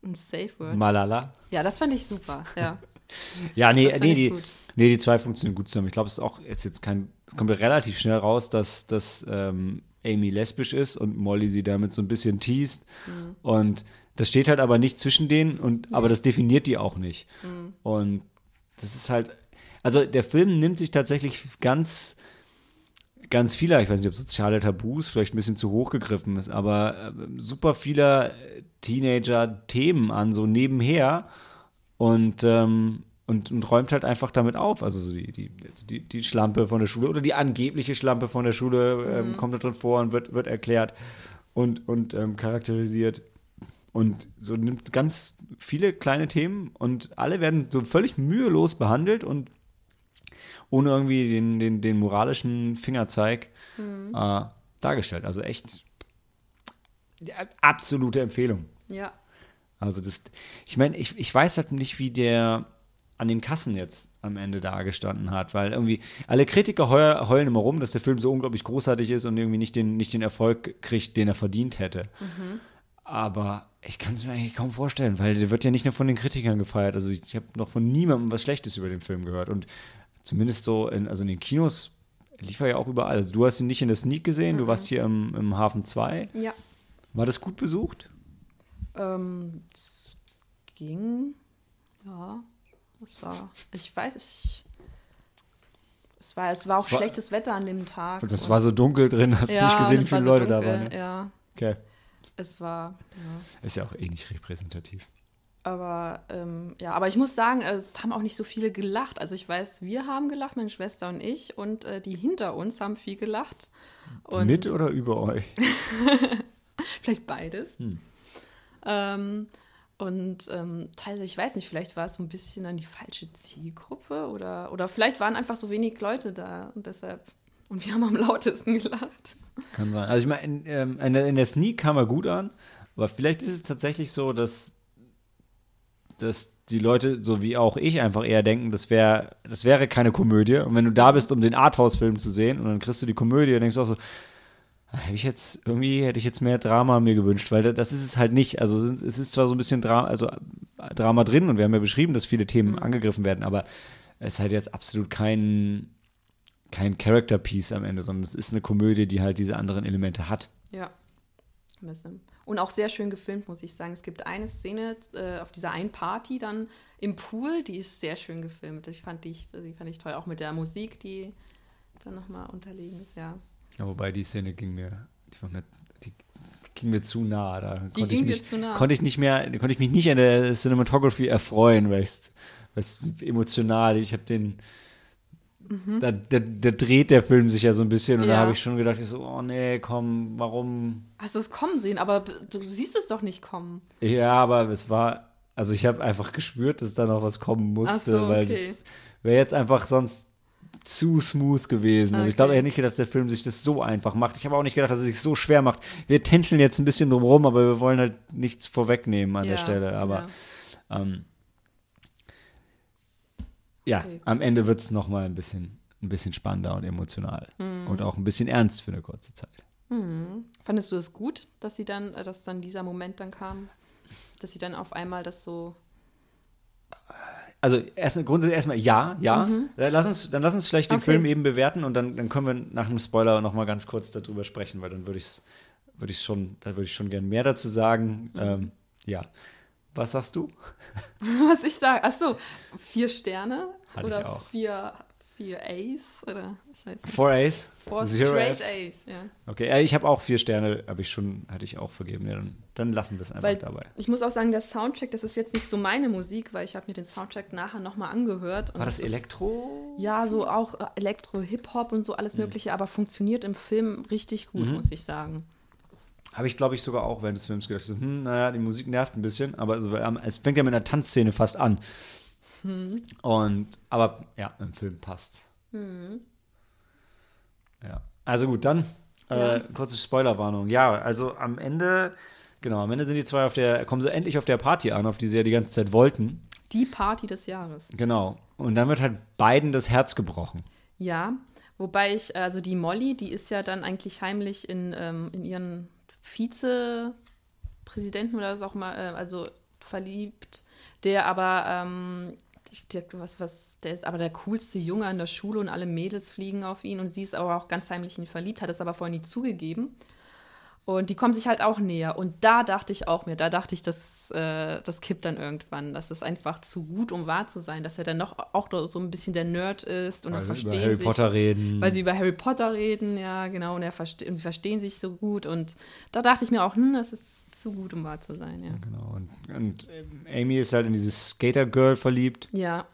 ein Safe Word. Malala. Ja, das fand ich super, ja. Ja, nee, nee, die, nee, die zwei funktionieren gut zusammen. Ich glaube, es ist auch jetzt, jetzt kein, es kommt ja relativ schnell raus, dass, dass ähm, Amy lesbisch ist und Molly sie damit so ein bisschen teast. Mhm. Und das steht halt aber nicht zwischen denen, und, aber das definiert die auch nicht. Mhm. Und das ist halt, also der Film nimmt sich tatsächlich ganz, ganz vieler, ich weiß nicht, ob soziale Tabus vielleicht ein bisschen zu hoch gegriffen ist, aber äh, super vieler Teenager-Themen an, so nebenher und, ähm, und, und räumt halt einfach damit auf. Also so die, die, die, die Schlampe von der Schule oder die angebliche Schlampe von der Schule ähm, kommt da drin vor und wird, wird erklärt und, und ähm, charakterisiert. Und so nimmt ganz viele kleine Themen und alle werden so völlig mühelos behandelt und ohne irgendwie den, den, den moralischen Fingerzeig äh, dargestellt. Also echt absolute Empfehlung. Ja, Also das, ich meine, ich, ich weiß halt nicht, wie der an den Kassen jetzt am Ende dagestanden hat, weil irgendwie alle Kritiker heu, heulen immer rum, dass der Film so unglaublich großartig ist und irgendwie nicht den, nicht den Erfolg kriegt, den er verdient hätte. Aber ich kann es mir eigentlich kaum vorstellen, weil der wird ja nicht nur von den Kritikern gefeiert. Also ich habe noch von niemandem was Schlechtes über den Film gehört. Und zumindest so, in, also in den Kinos lief er ja auch überall. Also du hast ihn nicht in der Sneak gesehen, du warst hier im, im Hafen 2. ja. War das gut besucht? Ähm, es ging, ja, das war, ich weiß, ich, es war, es war auch Es war- schlechtes Wetter an dem Tag. Und das und- war so dunkel drin, hast du ja, nicht gesehen, wie es viele so Leute da dunkel, waren. Ne? Ja, Okay. es war, ja. Ist ja auch eh nicht repräsentativ. Aber ähm, ja, aber ich muss sagen, es haben auch nicht so viele gelacht. Also ich weiß, wir haben gelacht, meine Schwester und ich, und äh, die hinter uns haben viel gelacht. Und Mit oder über euch? vielleicht beides. Hm. Ähm, Und ähm, teilweise, ich weiß nicht, vielleicht war es so ein bisschen an die falsche Zielgruppe oder, oder vielleicht waren einfach so wenig Leute da und deshalb. Und wir haben am lautesten gelacht. Kann sein. Also ich meine, in, ähm, in, der, Sneak kam er gut an, aber vielleicht ist es tatsächlich so, dass, dass die Leute, so wie auch ich, einfach eher denken, das, wär, das wäre keine Komödie. Und wenn du da bist, um den Arthouse-Film zu sehen, und dann kriegst du die Komödie und denkst auch so, hätte ich jetzt, irgendwie hätte ich jetzt mehr Drama mir gewünscht, weil das ist es halt nicht. Also es ist zwar so ein bisschen Drama, also Drama drin und wir haben ja beschrieben, dass viele Themen mhm. angegriffen werden, aber es ist halt jetzt absolut kein, kein Character-Piece am Ende, sondern es ist eine Komödie, die halt diese anderen Elemente hat. Ja. Und auch sehr schön gefilmt, muss ich sagen. Es gibt eine Szene äh, auf dieser einen Party dann im Pool, die ist sehr schön gefilmt. Ich fand die, die fand ich toll, auch mit der Musik, die dann nochmal unterlegen ist, ja. Ja, wobei die Szene ging mir, die, war mir, die ging mir zu nah. Da die konnte ging ich mich, zu nah. Konnte ich nicht mehr, konnte ich mich nicht an der Cinematography erfreuen, weil es emotional, ich habe den, mhm. da, da, da, dreht der Film sich ja so ein bisschen und ja. da habe ich schon gedacht, ich so, oh nee, komm, warum? Hast du es kommen sehen, aber du siehst es doch nicht kommen. Ja, aber es war, also ich habe einfach gespürt, dass da noch was kommen musste, so, okay. weil das wäre jetzt einfach sonst zu smooth gewesen. Okay. Also ich glaube eher nicht, dass der Film sich das so einfach macht. Ich habe auch nicht gedacht, dass er sich so schwer macht. Wir tänzeln jetzt ein bisschen drumherum, aber wir wollen halt nichts vorwegnehmen an ja, der Stelle. Aber ja, ähm, ja okay. am Ende wird es nochmal ein bisschen, ein bisschen spannender und emotional. Mhm. Und auch ein bisschen ernst für eine kurze Zeit. Mhm. Fandest du es gut, dass sie dann, äh, dass dann dieser Moment dann kam? Dass sie dann auf einmal das so also erst, grundsätzlich erstmal ja, ja. Mhm. Dann, lass uns, dann lass uns vielleicht den okay. Film eben bewerten und dann, dann können wir nach einem Spoiler noch mal ganz kurz darüber sprechen, weil dann würde ich würde ich schon, da würde ich schon gerne mehr dazu sagen. Mhm. Ähm, ja. Was sagst du? Was ich sage? Achso, vier Sterne Hatte oder ich auch. vier vier A's oder ich weiß nicht. Four A's? Four Zero straight F's. A's, ja. Okay, ich habe auch vier Sterne, habe ich schon, hatte ich auch vergeben. Ja, dann, dann lassen wir es einfach weil dabei. Ich muss auch sagen, der Soundtrack, das ist jetzt nicht so meine Musik, weil ich habe mir den Soundtrack nachher nochmal angehört. War das Elektro? ja, so auch äh, Elektro, Hip-Hop und so alles mhm. mögliche, aber funktioniert im Film richtig gut, mhm. muss ich sagen. Habe ich, glaube ich, sogar auch während des Films gedacht, so, hm, naja, die Musik nervt ein bisschen, aber also, es fängt ja mit einer Tanzszene fast an. Hm. Und, aber ja, im Film passt. Hm. Ja. Also gut, dann äh, ja. kurze Spoilerwarnung. Ja, also am Ende, genau, am Ende sind die zwei auf der, kommen sie endlich auf der Party an, auf die sie ja die ganze Zeit wollten. Die Party des Jahres. Genau. Und dann wird halt beiden das Herz gebrochen. Ja, wobei ich, also die Molly, die ist ja dann eigentlich heimlich in, ähm, in ihren Vizepräsidenten oder was auch immer, äh, also verliebt, der aber ähm, ich, der, was, was, der ist aber der coolste Junge an der Schule und alle Mädels fliegen auf ihn und sie ist aber auch ganz heimlich in ihn verliebt, hat es aber vorher nie zugegeben. Und die kommen sich halt auch näher. Und da dachte ich auch mir, da dachte ich, das, äh, das kippt dann irgendwann. Das ist einfach zu gut, um wahr zu sein, dass er dann noch auch so ein bisschen der Nerd ist und weil er verstehen über Harry sich, Potter reden. Weil sie über Harry Potter reden, ja, genau, und, er und sie verstehen sich so gut. Und da dachte ich mir auch, hm, das ist zu gut, um wahr zu sein, ja. Genau. Und, und Amy ist halt in dieses Skater-Girl verliebt. Ja.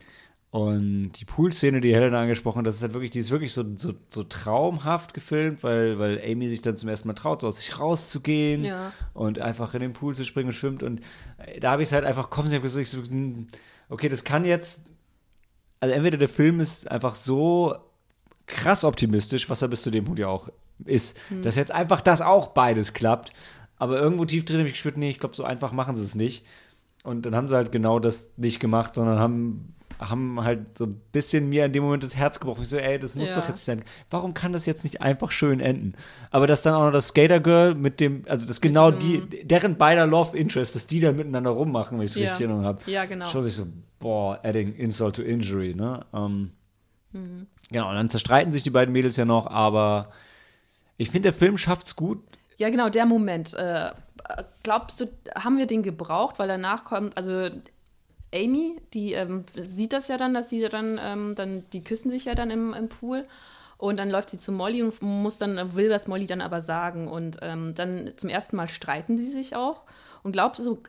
Und die Pool-Szene, die Helena angesprochen hat, das ist halt wirklich, die ist wirklich so, so, so traumhaft gefilmt, weil, weil Amy sich dann zum ersten Mal traut, so aus sich rauszugehen ja. und einfach in den Pool zu springen und schwimmt. Und da habe ich es halt einfach kommen, ich habe gesagt, so, hm, okay, das kann jetzt, also entweder der Film ist einfach so krass optimistisch, was er bis zu dem Punkt ja auch ist, hm. dass jetzt einfach das auch beides klappt. Aber irgendwo tief drin habe ich gespürt, nee, ich glaube, so einfach machen sie es nicht. Und dann haben sie halt genau das nicht gemacht, sondern haben haben halt so ein bisschen mir in dem Moment das Herz gebrochen. Ich so, ey, das muss ja. doch jetzt nicht sein. Warum kann das jetzt nicht einfach schön enden? Aber dass dann auch noch das Skater Girl mit dem, also das genau die, deren beider Love Interest, dass die dann miteinander rummachen, wenn ich es ja. richtig erinnern habe. Ja, genau. Schon sich so, boah, adding insult to injury, ne? Ähm, mhm. Genau, und dann zerstreiten sich die beiden Mädels ja noch, aber ich finde, der Film schafft es gut. Ja, genau, der Moment. Äh, glaubst du, haben wir den gebraucht? Weil danach kommt, also Amy, die ähm, sieht das ja dann, dass sie dann, ähm, dann, die küssen sich ja dann im, im Pool. Und dann läuft sie zu Molly und muss dann, will das Molly dann aber sagen. Und ähm, dann zum ersten Mal streiten sie sich auch. Und glaubst du,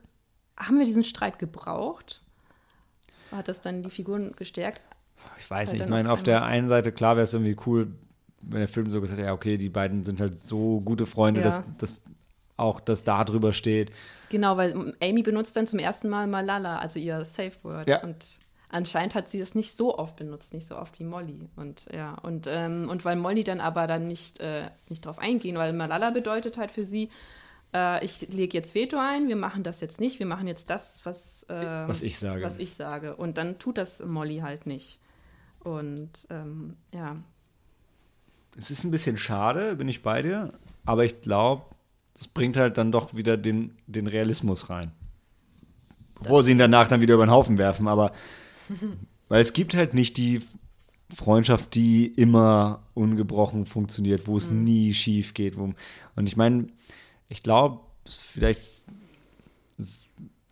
haben wir diesen Streit gebraucht? Hat das dann die Figuren gestärkt? Ich weiß nicht. Ich meine, auf, auf der einen Seite, klar wäre es irgendwie cool, wenn der Film so gesagt hätte, ja, okay, die beiden sind halt so gute Freunde, ja. dass, dass auch das da drüber steht. Genau, weil Amy benutzt dann zum ersten Mal Malala, also ihr Safe Word. Ja. Und anscheinend hat sie das nicht so oft benutzt, nicht so oft wie Molly. Und ja, und, ähm, und weil Molly dann aber dann nicht, äh, nicht drauf eingehen, weil Malala bedeutet halt für sie, äh, ich lege jetzt Veto ein, wir machen das jetzt nicht, wir machen jetzt das, was, äh, Was ich sage. was ich sage. Und dann tut das Molly halt nicht. Und ähm, ja, Es ist ein bisschen schade, bin ich bei dir, aber ich glaube, das bringt halt dann doch wieder den, den Realismus rein. Bevor sie ihn danach dann wieder über den Haufen werfen, aber weil es gibt halt nicht die Freundschaft, die immer ungebrochen funktioniert, wo es nie schief geht. Wo, und ich meine, ich glaube, vielleicht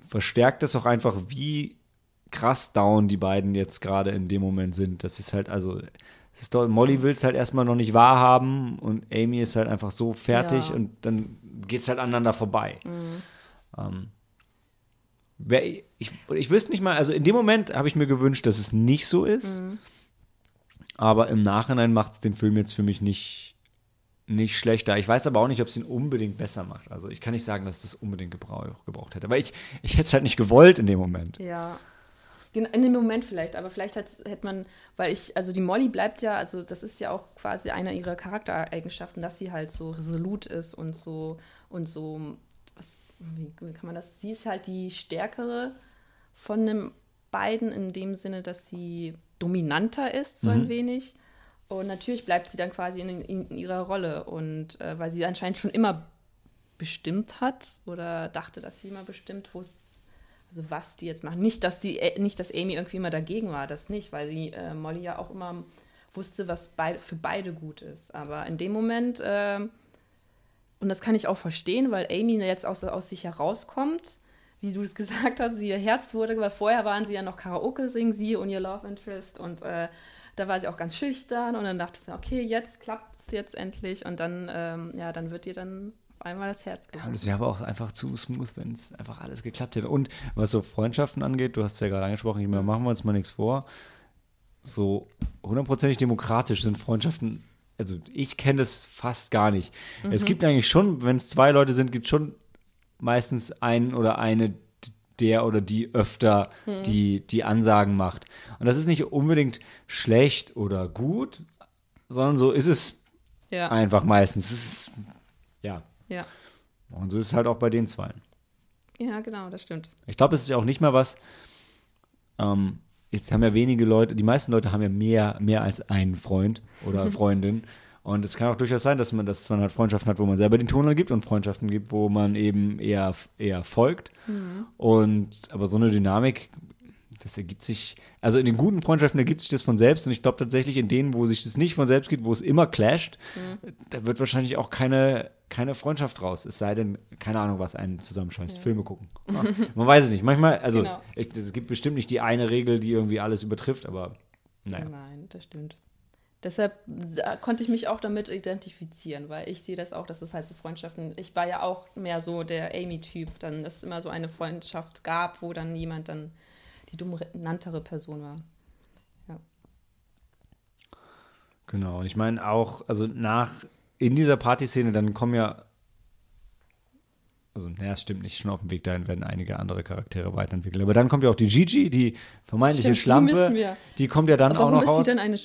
verstärkt das auch einfach, wie krass down die beiden jetzt gerade in dem Moment sind. Das ist halt, also, es ist doch, Molly will es halt erstmal noch nicht wahrhaben und Amy ist halt einfach so fertig Ja. und dann geht es halt aneinander vorbei. Ähm, wer, ich, ich wüsste nicht mal, also in dem Moment habe ich mir gewünscht, dass es nicht so ist. Aber im Nachhinein macht es den Film jetzt für mich nicht, nicht schlechter. Ich weiß aber auch nicht, ob es ihn unbedingt besser macht. Also ich kann nicht sagen, dass das unbedingt gebrauch, gebraucht hätte. Weil ich, ich hätte es halt nicht gewollt in dem Moment. Ja. In dem Moment vielleicht, aber vielleicht hätte man, weil ich, also die Molly bleibt ja, also das ist ja auch quasi eine ihrer Charaktereigenschaften, dass sie halt so resolut ist und so und so, was, wie, wie kann man das? Sie ist halt die stärkere von den beiden in dem Sinne, dass sie dominanter ist, so ein wenig. Und natürlich bleibt sie dann quasi in, in ihrer Rolle und äh, weil sie anscheinend schon immer bestimmt hat oder dachte, dass sie immer bestimmt, wo es also was die jetzt machen. Nicht, dass die, nicht, dass Amy irgendwie immer dagegen war, das nicht, weil sie äh, Molly ja auch immer wusste, was bei, für beide gut ist. Aber in dem Moment, äh, und das kann ich auch verstehen, weil Amy jetzt aus, aus sich herauskommt, wie du es gesagt hast, sie ihr Herz wurde, weil vorher waren sie ja noch Karaoke singen, sie und ihr Love Interest und äh, da war sie auch ganz schüchtern und dann dachte sie, okay, jetzt klappt es jetzt endlich und dann, ähm, ja, dann wird ihr dann einmal das Herz Ja, gebrochen. und es wäre aber auch einfach zu smooth, wenn es einfach alles geklappt hätte. Und was so Freundschaften angeht, du hast es ja gerade angesprochen, ich meine, machen wir uns mal nichts vor. So hundertprozentig demokratisch sind Freundschaften, also ich kenne das fast gar nicht. Es gibt eigentlich schon, wenn es zwei Leute sind, gibt es schon meistens einen oder eine, der oder die öfter die, die Ansagen macht. Und das ist nicht unbedingt schlecht oder gut, sondern so ist es Ja, einfach meistens. Es ist, ja. Ja. Und so ist es halt auch bei den zwei. Ja, genau, das stimmt. Ich glaube, es ist ja auch nicht mal was. Ähm, jetzt haben ja wenige Leute, die meisten Leute haben ja mehr, mehr als einen Freund oder Freundin. Und es kann auch durchaus sein, dass man, dass man halt Freundschaften hat, wo man selber den Ton angibt und Freundschaften gibt, wo man eben eher, eher folgt. Und aber so eine Dynamik, das ergibt sich, also in den guten Freundschaften ergibt sich das von selbst. Und ich glaube tatsächlich in denen, wo sich das nicht von selbst gibt, wo es immer clasht, da wird wahrscheinlich auch keine, keine Freundschaft raus. Es sei denn, keine Ahnung, was einen zusammenscheißt. Filme gucken. Ja, man weiß es nicht. Manchmal, also Genau. ich, es gibt bestimmt nicht die eine Regel, die irgendwie alles übertrifft, aber naja. Nein, das stimmt. Deshalb da konnte ich mich auch damit identifizieren, weil ich sehe das auch, dass es halt so Freundschaften. Ich war ja auch mehr so der Amy-Typ, dann, dass es immer so eine Freundschaft gab, wo dann jemand dann die dominantere Person war. Genau. Und ich meine auch, also nach, in dieser Partyszene, dann kommen ja, also, naja, es stimmt nicht, schon auf dem Weg dahin werden einige andere Charaktere weiterentwickelt. Aber dann kommt ja auch die Gigi, die vermeintliche Stimmt, die Schlampe. wir. Die kommt ja dann Aber auch warum noch ist raus. sie denn eine.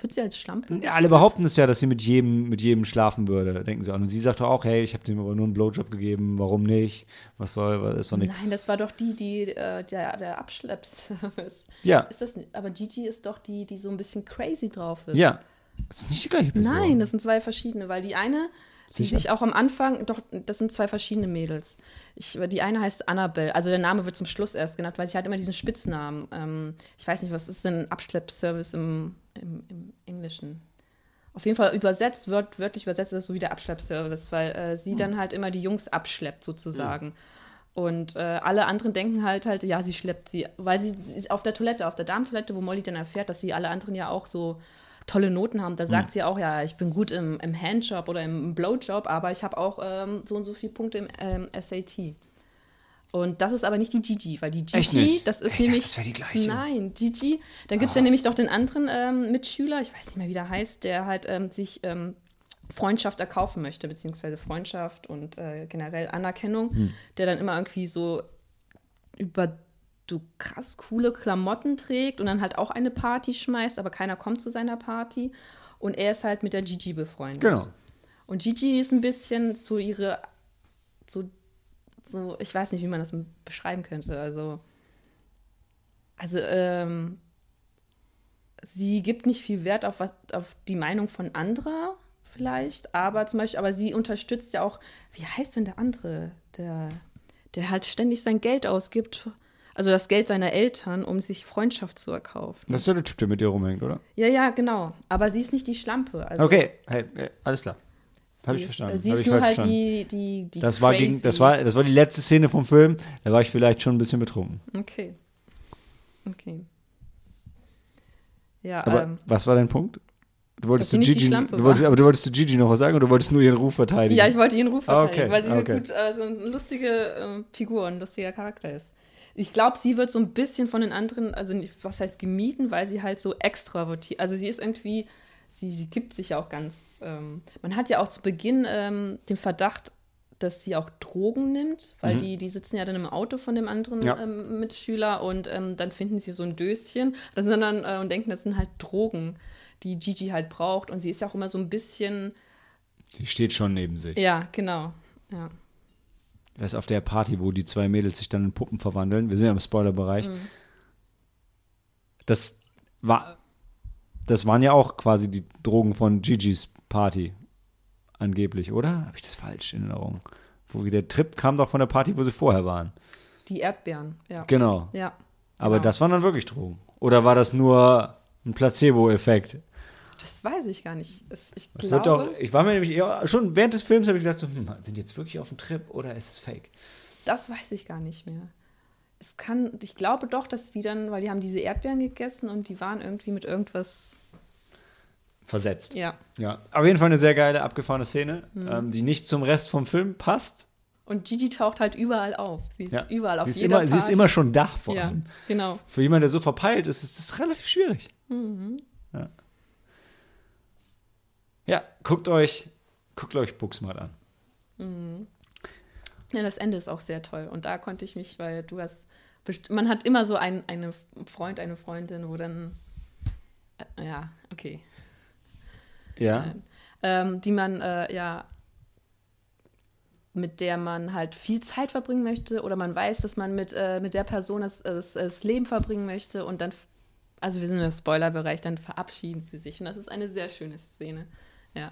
Wird sie als Schlampe? Ja, alle behaupten es ja, dass sie mit jedem, mit jedem schlafen würde, denken sie auch. Und sie sagt doch auch, hey, ich habe dem aber nur einen Blowjob gegeben, warum nicht? Was soll, was ist doch nichts. Nein, das war doch die, die äh, der, der Abschleppservice. Ja, Ist das nicht? Aber Gigi ist doch die, die so ein bisschen crazy drauf ist. ja. Das ist nicht die gleiche Person. Nein, das sind zwei verschiedene, weil die eine, die Sicher? sich auch am Anfang, doch, das sind zwei verschiedene Mädels. Ich, die eine heißt Annabelle, also der Name wird zum Schluss erst genannt, weil sie hat immer diesen Spitznamen. Ähm, ich weiß nicht, was ist denn Abschleppservice im, im, im Englischen? Auf jeden Fall übersetzt, wört, wörtlich übersetzt ist das so wie der Abschleppservice, weil äh, Hm. sie dann halt immer die Jungs abschleppt sozusagen. Und äh, alle anderen denken halt halt, ja, sie schleppt sie, weil sie, sie ist auf der Toilette, auf der Damentoilette, wo Molly dann erfährt, dass sie alle anderen ja auch so tolle Noten haben. Da sagt sie auch, ja, ich bin gut im, im Handjob oder im Blowjob, aber ich habe auch ähm, so und so viele Punkte im ähm, SAT. Und das ist aber nicht die Gigi, weil die Echt Gigi, das ist dachte, nämlich. das wäre die gleiche. Nein, Gigi. Dann gibt es ja nämlich doch den anderen ähm, Mitschüler, ich weiß nicht mehr, wie der heißt, der halt ähm, sich ähm, Freundschaft erkaufen möchte, beziehungsweise Freundschaft und äh, generell Anerkennung, Hm. der dann immer irgendwie so über so krass coole Klamotten trägt und dann halt auch eine Party schmeißt, aber keiner kommt zu seiner Party. Und er ist halt mit der Gigi befreundet. Genau. Und Gigi ist ein bisschen so ihre, so, so, ich weiß nicht, wie man das beschreiben könnte. Also, also, ähm, sie gibt nicht viel Wert auf was, auf die Meinung von anderer vielleicht, aber zum Beispiel, aber sie unterstützt ja auch, wie heißt denn der andere, der, der halt ständig sein Geld ausgibt, also das Geld seiner Eltern, um sich Freundschaft zu erkaufen. Das ist ja der Typ, der mit dir rumhängt, oder? Ja, ja, genau. Aber sie ist nicht die Schlampe. Also Okay, hey, hey, alles klar. Habe ich verstanden. Sie ist ich nur halt verstanden. die, die, die Das war, gegen, das, war, das war die letzte Szene vom Film. Da war ich vielleicht schon ein bisschen betrunken. Okay. Okay. Ja, Aber ähm, was war dein Punkt? Du wolltest zu Gigi, du wolltest, aber du wolltest zu Gigi noch was sagen oder du wolltest nur ihren Ruf verteidigen? ja, ich wollte ihren Ruf Ah, verteidigen, okay, weil sie so okay. gut, äh, so eine lustige äh, Figur, ein lustiger Charakter ist. Ich glaube, sie wird so ein bisschen von den anderen, also was heißt gemieden, weil sie halt so extravertiert, also sie ist irgendwie, sie, sie gibt sich ja auch ganz, ähm, man hat ja auch zu Beginn ähm, den Verdacht, dass sie auch Drogen nimmt, weil die, die sitzen ja dann im Auto von dem anderen Mhm. Ja. ähm, Mitschüler und ähm, dann finden sie so ein Döschen das sind dann, äh, und denken, das sind halt Drogen, die Gigi halt braucht. Und sie ist ja auch immer so ein bisschen, Die steht schon neben sich. ja, genau. Ja. Ist auf der Party, wo die zwei Mädels sich dann in Puppen verwandeln. Wir sind ja im Spoilerbereich. Mhm. Das war, das waren ja auch quasi die Drogen von Gigis Party. Angeblich, oder? Habe ich das falsch in Erinnerung? Wo der Trip kam doch von der Party, wo sie vorher waren. Die Erdbeeren, ja. Genau. Ja. Aber genau. das waren dann wirklich Drogen. Oder war das nur ein Placebo-Effekt? Das weiß ich gar nicht. Es, ich Das wird glaube, doch, ich war mir nämlich eher, schon während des Films habe ich gedacht, so, hm, sind die jetzt wirklich auf dem Trip oder ist es fake? das weiß ich gar nicht mehr. Es kann, ich glaube doch, dass die dann, weil die haben diese Erdbeeren gegessen und die waren irgendwie mit irgendwas, Versetzt. ja. Ja, auf jeden Fall eine sehr geile, abgefahrene Szene, Mhm. ähm, die nicht zum Rest vom Film passt. Und Gigi taucht halt überall auf. Sie ist Ja. überall auf sie jeder immer, Sie ist Party. immer schon da vor Ja, allem. genau. Für jemanden, der so verpeilt ist, ist das relativ schwierig. Mhm. Ja. Ja, guckt euch, guckt euch Booksmart an. Ja, das Ende ist auch sehr toll. Und da konnte ich mich, weil du hast, man hat immer so einen, einen Freund, eine Freundin, wo dann, äh, ja, okay, Ja, ähm, die man, äh, ja, mit der man halt viel Zeit verbringen möchte oder man weiß, dass man mit, äh, mit der Person das, das, das Leben verbringen möchte und dann, also wir sind im Spoilerbereich, dann verabschieden sie sich. Und das ist eine sehr schöne Szene. Ja.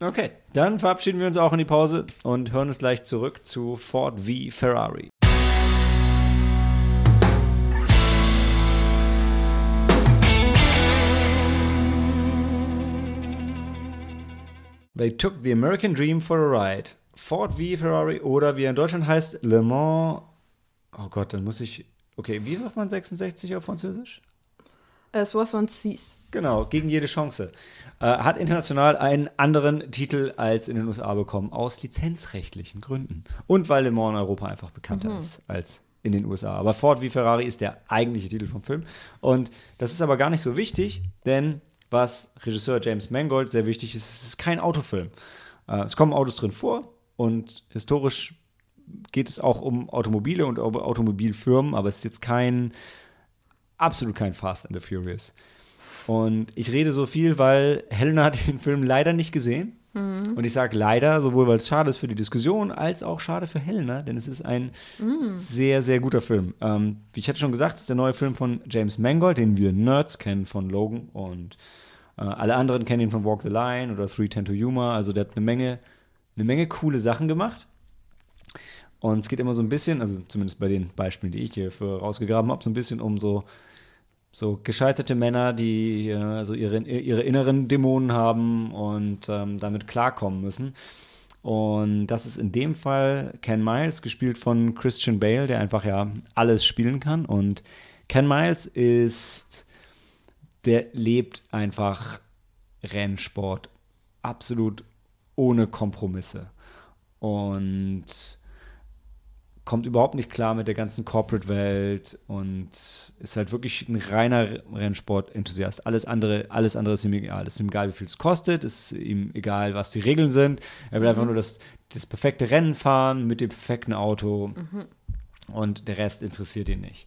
okay. Dann verabschieden wir uns auch in die Pause und hören uns gleich zurück zu Ford v Ferrari. They took the American Dream for a ride. Ford v Ferrari oder wie er in Deutschland heißt, Le Mans. Oh Gott, dann muss ich. Okay, wie sagt man 66 auf Französisch? Man sieht. Genau, gegen jede Chance. Äh, hat international einen anderen Titel als in den USA bekommen, aus lizenzrechtlichen Gründen. Und weil Le Mans in Europa einfach bekannter ist als in den USA. Aber Ford wie Ferrari ist der eigentliche Titel vom Film. Und das ist aber gar nicht so wichtig, denn was Regisseur James Mangold sehr wichtig ist, es ist kein Autofilm. Äh, es kommen Autos drin vor und historisch geht es auch um Automobile und Automobilfirmen, aber es ist jetzt kein, absolut kein Fast and the Furious. Und ich rede so viel, weil Helena hat den Film leider nicht gesehen. Und ich sage leider, sowohl weil es schade ist für die Diskussion, als auch schade für Helena, denn es ist ein sehr, sehr guter Film. Ähm, wie ich hatte schon gesagt, es ist der neue Film von James Mangold, den wir Nerds kennen von Logan und äh, alle anderen kennen ihn von Walk the Line oder 310 to Yuma. Also der hat eine Menge, eine Menge coole Sachen gemacht. Und es geht immer so ein bisschen, also zumindest bei den Beispielen, die ich hier für rausgegraben habe, so ein bisschen um so, so gescheiterte Männer, die äh, also ihre, ihre inneren Dämonen haben und ähm, damit klarkommen müssen. Und das ist in dem Fall Ken Miles, gespielt von Christian Bale, der einfach ja alles spielen kann. Und Ken Miles ist, der lebt einfach Rennsport absolut ohne Kompromisse. Und kommt überhaupt nicht klar mit der ganzen Corporate-Welt und ist halt wirklich ein reiner Rennsport-Enthusiast. Alles andere, alles andere ist ihm egal. Es ist ihm egal, wie viel es kostet, es ist ihm egal, was die Regeln sind. Er will mhm. einfach nur das, das perfekte Rennen fahren mit dem perfekten Auto mhm. und der Rest interessiert ihn nicht.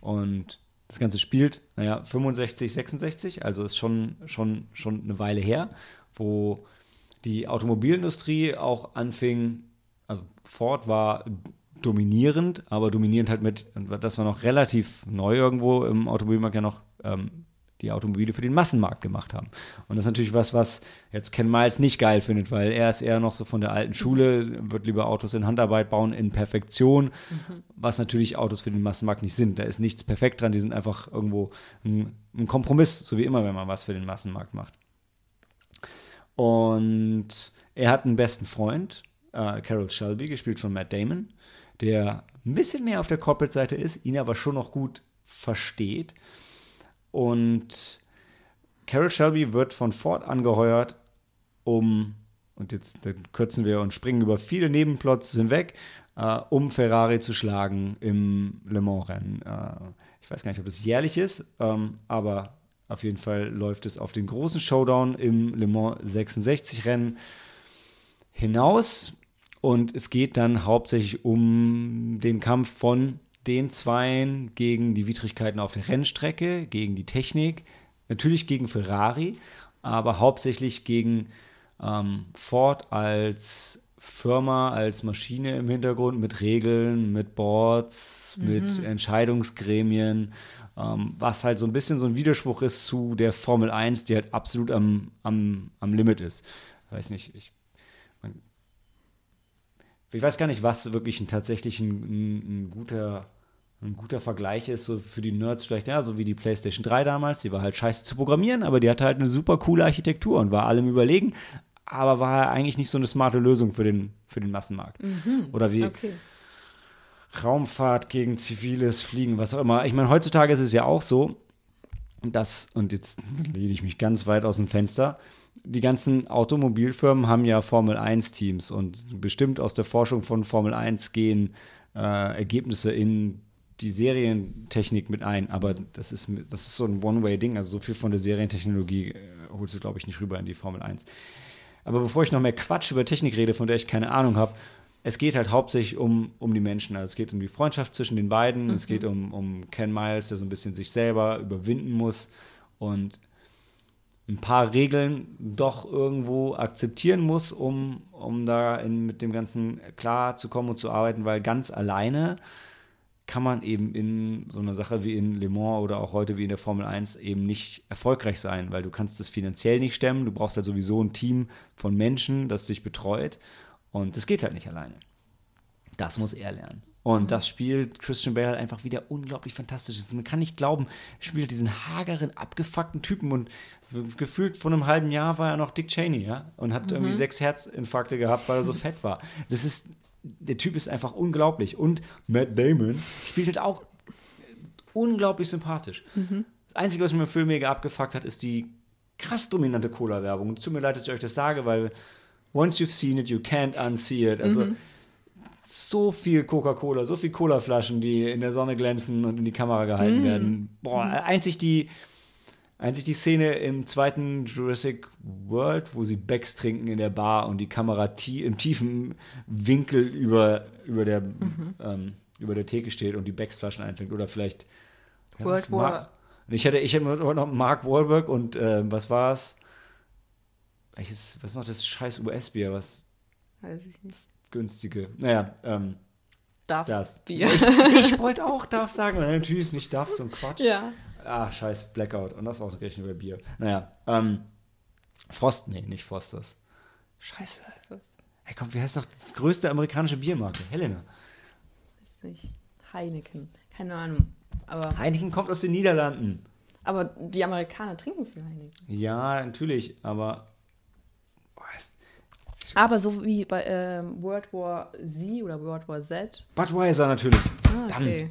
Und das Ganze spielt, naja, 65, 66, also ist schon, schon, schon eine Weile her, wo die Automobilindustrie auch anfing, also Ford war dominierend, aber dominierend halt mit, das war noch relativ neu irgendwo im Automobilmarkt ja noch ähm, die Automobile für den Massenmarkt gemacht haben. Und das ist natürlich was, was jetzt Ken Miles nicht geil findet, weil er ist eher noch so von der alten Schule, wird lieber Autos in Handarbeit bauen, in Perfektion, mhm. was natürlich Autos für den Massenmarkt nicht sind. Da ist nichts perfekt dran, die sind einfach irgendwo ein, ein Kompromiss, so wie immer, wenn man was für den Massenmarkt macht. Und er hat einen besten Freund, äh, Carol Shelby, gespielt von Matt Damon der ein bisschen mehr auf der Corporate-Seite ist, ihn aber schon noch gut versteht. Und Carol Shelby wird von Ford angeheuert, um, und jetzt kürzen wir und springen über viele Nebenplots hinweg, äh, um Ferrari zu schlagen im Le Mans-Rennen. Äh, ich weiß gar nicht, ob das jährlich ist, ähm, aber auf jeden Fall läuft es auf den großen Showdown im Le Mans 66-Rennen hinaus. Und es geht dann hauptsächlich um den Kampf von den Zweien gegen die Widrigkeiten auf der Rennstrecke, gegen die Technik, natürlich gegen Ferrari, aber hauptsächlich gegen ähm, Ford als Firma, als Maschine im Hintergrund mit Regeln, mit Boards, mhm. mit Entscheidungsgremien, ähm, was halt so ein bisschen so ein Widerspruch ist zu der Formel 1, die halt absolut am, am, am Limit ist. Ich weiß nicht, ich ich weiß gar nicht, was wirklich ein tatsächlich ein, ein, ein, guter, ein guter Vergleich ist, so für die Nerds vielleicht, ja, so wie die PlayStation 3 damals. Die war halt scheiße zu programmieren, aber die hatte halt eine super coole Architektur und war allem überlegen, aber war eigentlich nicht so eine smarte Lösung für den, für den Massenmarkt. Mhm. Oder wie okay. Raumfahrt gegen ziviles Fliegen, was auch immer. Ich meine, heutzutage ist es ja auch so, dass, und jetzt lehne ich mich ganz weit aus dem Fenster, die ganzen Automobilfirmen haben ja Formel 1-Teams und bestimmt aus der Forschung von Formel 1 gehen äh, Ergebnisse in die Serientechnik mit ein. Aber das ist, das ist so ein One-Way-Ding. Also so viel von der Serientechnologie äh, holst du, glaube ich, nicht rüber in die Formel 1. Aber bevor ich noch mehr Quatsch über Technik rede, von der ich keine Ahnung habe, es geht halt hauptsächlich um, um die Menschen. Also es geht um die Freundschaft zwischen den beiden. Mhm. Es geht um, um Ken Miles, der so ein bisschen sich selber überwinden muss. Und ein paar Regeln doch irgendwo akzeptieren muss, um, um da in, mit dem Ganzen klar zu kommen und zu arbeiten, weil ganz alleine kann man eben in so einer Sache wie in Le Mans oder auch heute wie in der Formel 1 eben nicht erfolgreich sein, weil du kannst das finanziell nicht stemmen, du brauchst halt sowieso ein Team von Menschen, das dich betreut und das geht halt nicht alleine. Das muss er lernen. Und mhm. das spielt Christian Bale einfach wieder unglaublich fantastisch. Man kann nicht glauben, er spielt diesen hageren, abgefuckten Typen und gefühlt vor einem halben Jahr war er noch Dick Cheney, ja, und hat mhm. irgendwie sechs Herzinfarkte gehabt, weil er so fett war. Das ist, der Typ ist einfach unglaublich. Und Matt Damon spielt halt auch unglaublich sympathisch. Mhm. Das Einzige, was mir im Film mega abgefuckt hat, ist die krass dominante Cola-Werbung. Tut mir leid, dass ich euch das sage, weil once you've seen it, you can't unsee it. Also mhm so viel Coca-Cola, so viel Cola-Flaschen, die in der Sonne glänzen und in die Kamera gehalten mm. werden. Boah, einzig die, einzig die Szene im zweiten Jurassic World, wo sie Becks trinken in der Bar und die Kamera tie im tiefen Winkel über, über, der, mhm. ähm, über der Theke steht und die Becks-Flaschen einfängt. Oder vielleicht. Ja, World War. Ich hatte, ich hatte noch Mark Wahlberg und äh, was war es? was ist noch das scheiß US-Bier? Was? Weiß ich nicht günstige. Naja, ähm, Darf das. Bier. Ich, ich wollte auch darf sagen, natürlich ist nicht darf, so ein Quatsch. Ja. Ah, scheiß Blackout. Und das auch gerechnet über Bier. Naja, ähm, Frost, nee, nicht Fosters. Scheiße. Hey, komm, wie heißt doch das größte amerikanische Biermarke? Helena. Weiß nicht. Heineken. Keine Ahnung. Aber Heineken kommt aus den Niederlanden. Aber die Amerikaner trinken viel Heineken. Ja, natürlich, aber aber so wie bei ähm, World War Z oder World War Z. Budweiser natürlich. Ah, okay.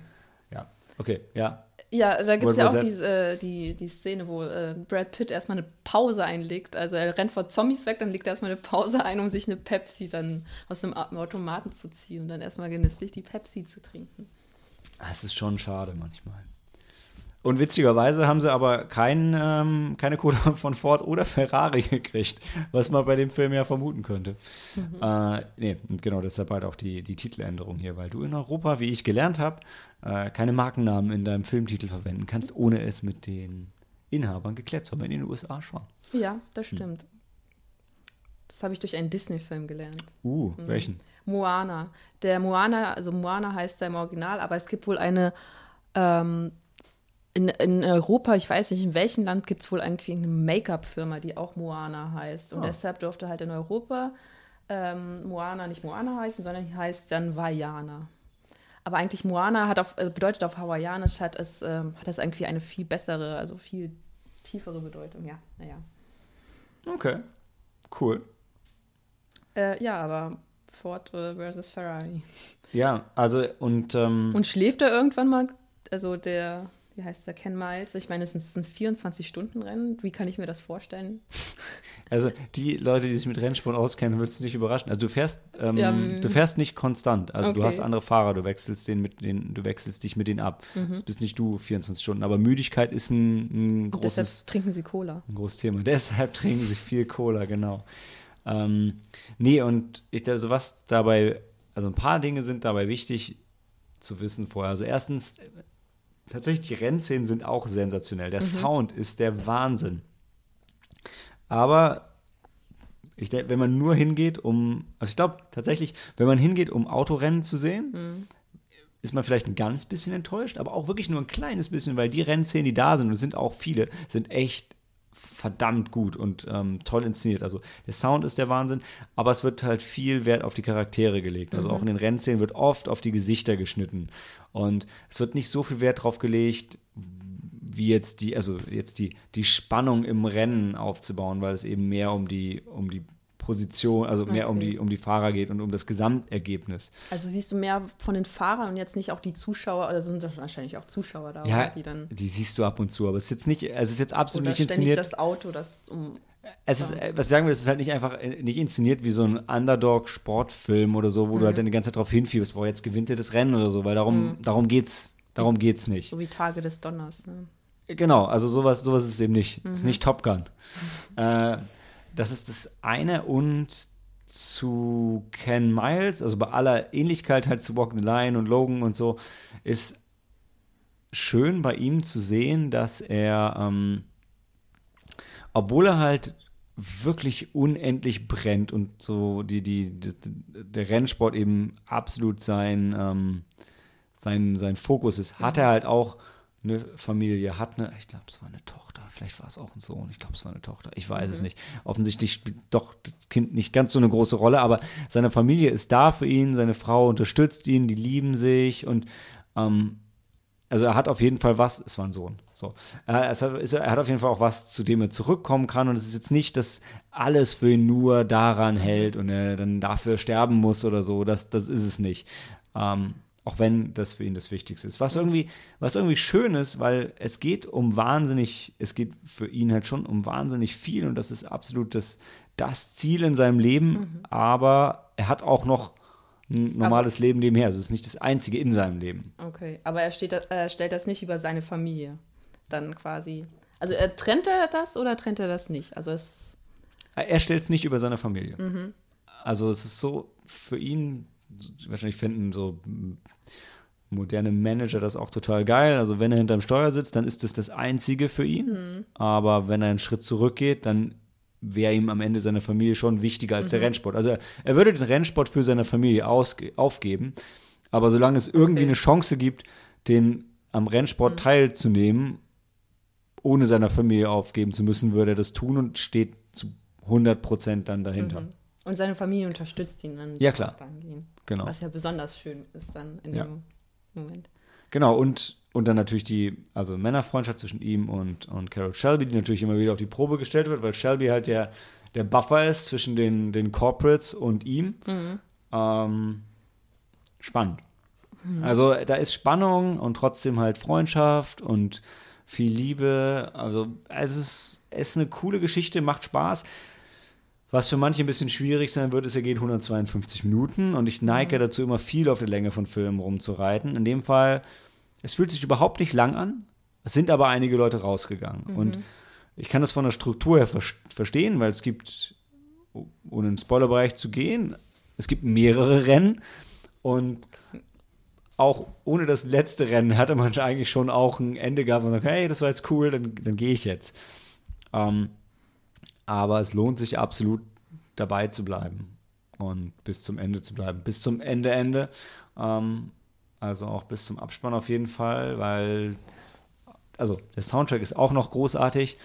Ja, okay, ja. Ja, da gibt es ja auch se- die, äh, die, die Szene, wo äh, Brad Pitt erstmal eine Pause einlegt. Also er rennt vor Zombies weg, dann legt er erstmal eine Pause ein, um sich eine Pepsi dann aus dem Automaten zu ziehen und dann erstmal genüsslich die Pepsi zu trinken. Das ist schon schade manchmal. Und witzigerweise haben sie aber kein, ähm, keine Kohle von Ford oder Ferrari gekriegt, was man bei dem Film ja vermuten könnte. Äh, nee, und genau deshalb halt auch die, die Titeländerung hier, weil du in Europa, wie ich gelernt habe, äh, keine Markennamen in deinem Filmtitel verwenden kannst, ohne es mit den Inhabern geklärt zu haben. In den USA schon. Ja, das stimmt. Das habe ich durch einen Disney-Film gelernt. Uh, welchen? Moana. Der Moana, also Moana heißt er im Original, aber es gibt wohl eine, ähm, in, in Europa, ich weiß nicht, in welchem Land gibt es wohl irgendwie eine Make-up-Firma, die auch Moana heißt. Und Ah. deshalb durfte halt in Europa ähm, Moana nicht Moana heißen, sondern heißt dann Vaiana. Aber eigentlich Moana hat auf, äh, bedeutet auf Hawaiianisch hat es, ähm, hat das irgendwie eine viel bessere, also viel tiefere Bedeutung. Ja, naja. Okay, cool. Äh, ja, aber Ford äh, versus Ferrari. Ja, also und, ähm, Und schläft er irgendwann mal? Also der, wie heißt der, Ken Miles? Ich meine, es ist ein 24-Stunden-Rennen. Wie kann ich mir das vorstellen? Also die Leute, die sich mit Rennsport auskennen, wird es nicht überraschen. Also du fährst, ähm, Ja, mm. du fährst nicht konstant. Also du Okay. hast andere Fahrer, du wechselst den mit den, du wechselst dich mit denen ab. Mhm. Das bist nicht du 24 Stunden. Aber Müdigkeit ist ein, ein großes, deshalb trinken sie Cola. ein großes Thema. Deshalb trinken sie viel Cola, genau. Ähm, nee, und ich, also was dabei, also ein paar Dinge sind dabei wichtig zu wissen vorher. Also erstens, tatsächlich die Rennszenen sind auch sensationell. Der Sound ist der Wahnsinn. Aber ich denke, wenn man nur hingeht, um, also ich glaube tatsächlich, wenn man hingeht, um Autorennen zu sehen, ist man vielleicht ein ganz bisschen enttäuscht, aber auch wirklich nur ein kleines bisschen, weil die Rennszenen, die da sind, und es sind auch viele, sind echt verdammt gut und ähm, toll inszeniert. Also der Sound ist der Wahnsinn, aber es wird halt viel Wert auf die Charaktere gelegt. Also auch in den Rennszenen wird oft auf die Gesichter geschnitten und es wird nicht so viel Wert drauf gelegt, wie jetzt die, also jetzt die, die Spannung im Rennen aufzubauen, weil es eben mehr um die, um die Position, also mehr um Okay. die, um die Fahrer geht und um das Gesamtergebnis. Also siehst du mehr von den Fahrern und jetzt nicht auch die Zuschauer, oder sind das wahrscheinlich auch Zuschauer da, Ja, oder? die dann. die siehst du ab und zu, aber es ist jetzt nicht, es ist jetzt absolut Oder nicht inszeniert. das Auto, das um. Es ist, äh, was sagen will, es ist halt nicht einfach äh, nicht inszeniert wie so ein Underdog-Sportfilm oder so, wo Mhm. du halt dann die ganze Zeit drauf hinfieberst, boah, jetzt gewinnt er das Rennen oder so, weil darum, darum geht's, darum geht's nicht. So wie Tage des Donners. Ne? Genau, also sowas, sowas ist eben nicht. Mhm. Ist nicht Top Gun. äh, das ist das eine und zu Ken Miles, also bei aller Ähnlichkeit halt zu Walk the Line und Logan und so, ist schön bei ihm zu sehen, dass er, ähm, obwohl er halt wirklich unendlich brennt und so die, die, die der Rennsport eben absolut sein, ähm, sein, sein Fokus ist, hat er halt auch eine Familie, hat eine, ich glaube, es war eine Tochter, vielleicht war es auch ein Sohn, ich glaube, es war eine Tochter, ich weiß es nicht. Offensichtlich spielt doch das Kind nicht ganz so eine große Rolle, aber seine Familie ist da für ihn, seine Frau unterstützt ihn, die lieben sich und ähm, also er hat auf jeden Fall was, es war ein Sohn, so. Er, es hat, er hat auf jeden Fall auch was, zu dem er zurückkommen kann und es ist jetzt nicht, dass alles für ihn nur daran hält und er dann dafür sterben muss oder so, das, das ist es nicht. Ähm, auch wenn das für ihn das Wichtigste ist. Was irgendwie, was irgendwie schön ist, weil es geht um wahnsinnig, es geht für ihn halt schon um wahnsinnig viel und das ist absolut das, das Ziel in seinem Leben, aber er hat auch noch ein normales Leben nebenher. Also es ist nicht das einzige in seinem Leben. Okay, aber er, steht, er stellt das nicht über seine Familie. Dann quasi. Also er, trennt er das oder trennt er das nicht? Also es. Er stellt es nicht über seine Familie. Mhm. Also es ist so für ihn, wahrscheinlich finden so moderne Manager das auch total geil. Also wenn er hinterm Steuer sitzt, dann ist das das Einzige für ihn. Mhm. Aber wenn er einen Schritt zurückgeht, dann wäre ihm am Ende seine Familie schon wichtiger als Mhm. der Rennsport. Also er, er würde den Rennsport für seine Familie aufgeben. Aber solange es irgendwie Okay. eine Chance gibt, den am Rennsport teilzunehmen, ohne seiner Familie aufgeben zu müssen, würde er das tun und steht zu 100 Prozent dann dahinter. Mhm. Und seine Familie unterstützt ihn dann. Ja, klar. Dann. Genau. Was ja besonders schön ist dann in Ja. dem Moment. Genau, und, und dann natürlich die, also Männerfreundschaft zwischen ihm und, und Carol Shelby, die natürlich immer wieder auf die Probe gestellt wird, weil Shelby halt der, der Buffer ist zwischen den, den Corporates und ihm. Ähm, spannend. Also da ist Spannung und trotzdem halt Freundschaft und viel Liebe. Also es ist, es ist eine coole Geschichte, macht Spaß. Was für manche ein bisschen schwierig sein wird, ist, er geht 152 Minuten und ich neige mhm. dazu, immer viel auf der Länge von Filmen rumzureiten. In dem Fall, es fühlt sich überhaupt nicht lang an, es sind aber einige Leute rausgegangen. Mhm. Und ich kann das von der Struktur her ver verstehen, weil es gibt, ohne in den Spoilerbereich zu gehen, es gibt mehrere Rennen und auch ohne das letzte Rennen hatte man eigentlich schon auch ein Ende gehabt und sagt, hey, das war jetzt cool, dann, dann gehe ich jetzt. Ähm, aber es lohnt sich absolut dabei zu bleiben und bis zum Ende zu bleiben. Bis zum Ende, Ende. Ähm, also auch bis zum Abspann auf jeden Fall, weil also der Soundtrack ist auch noch großartig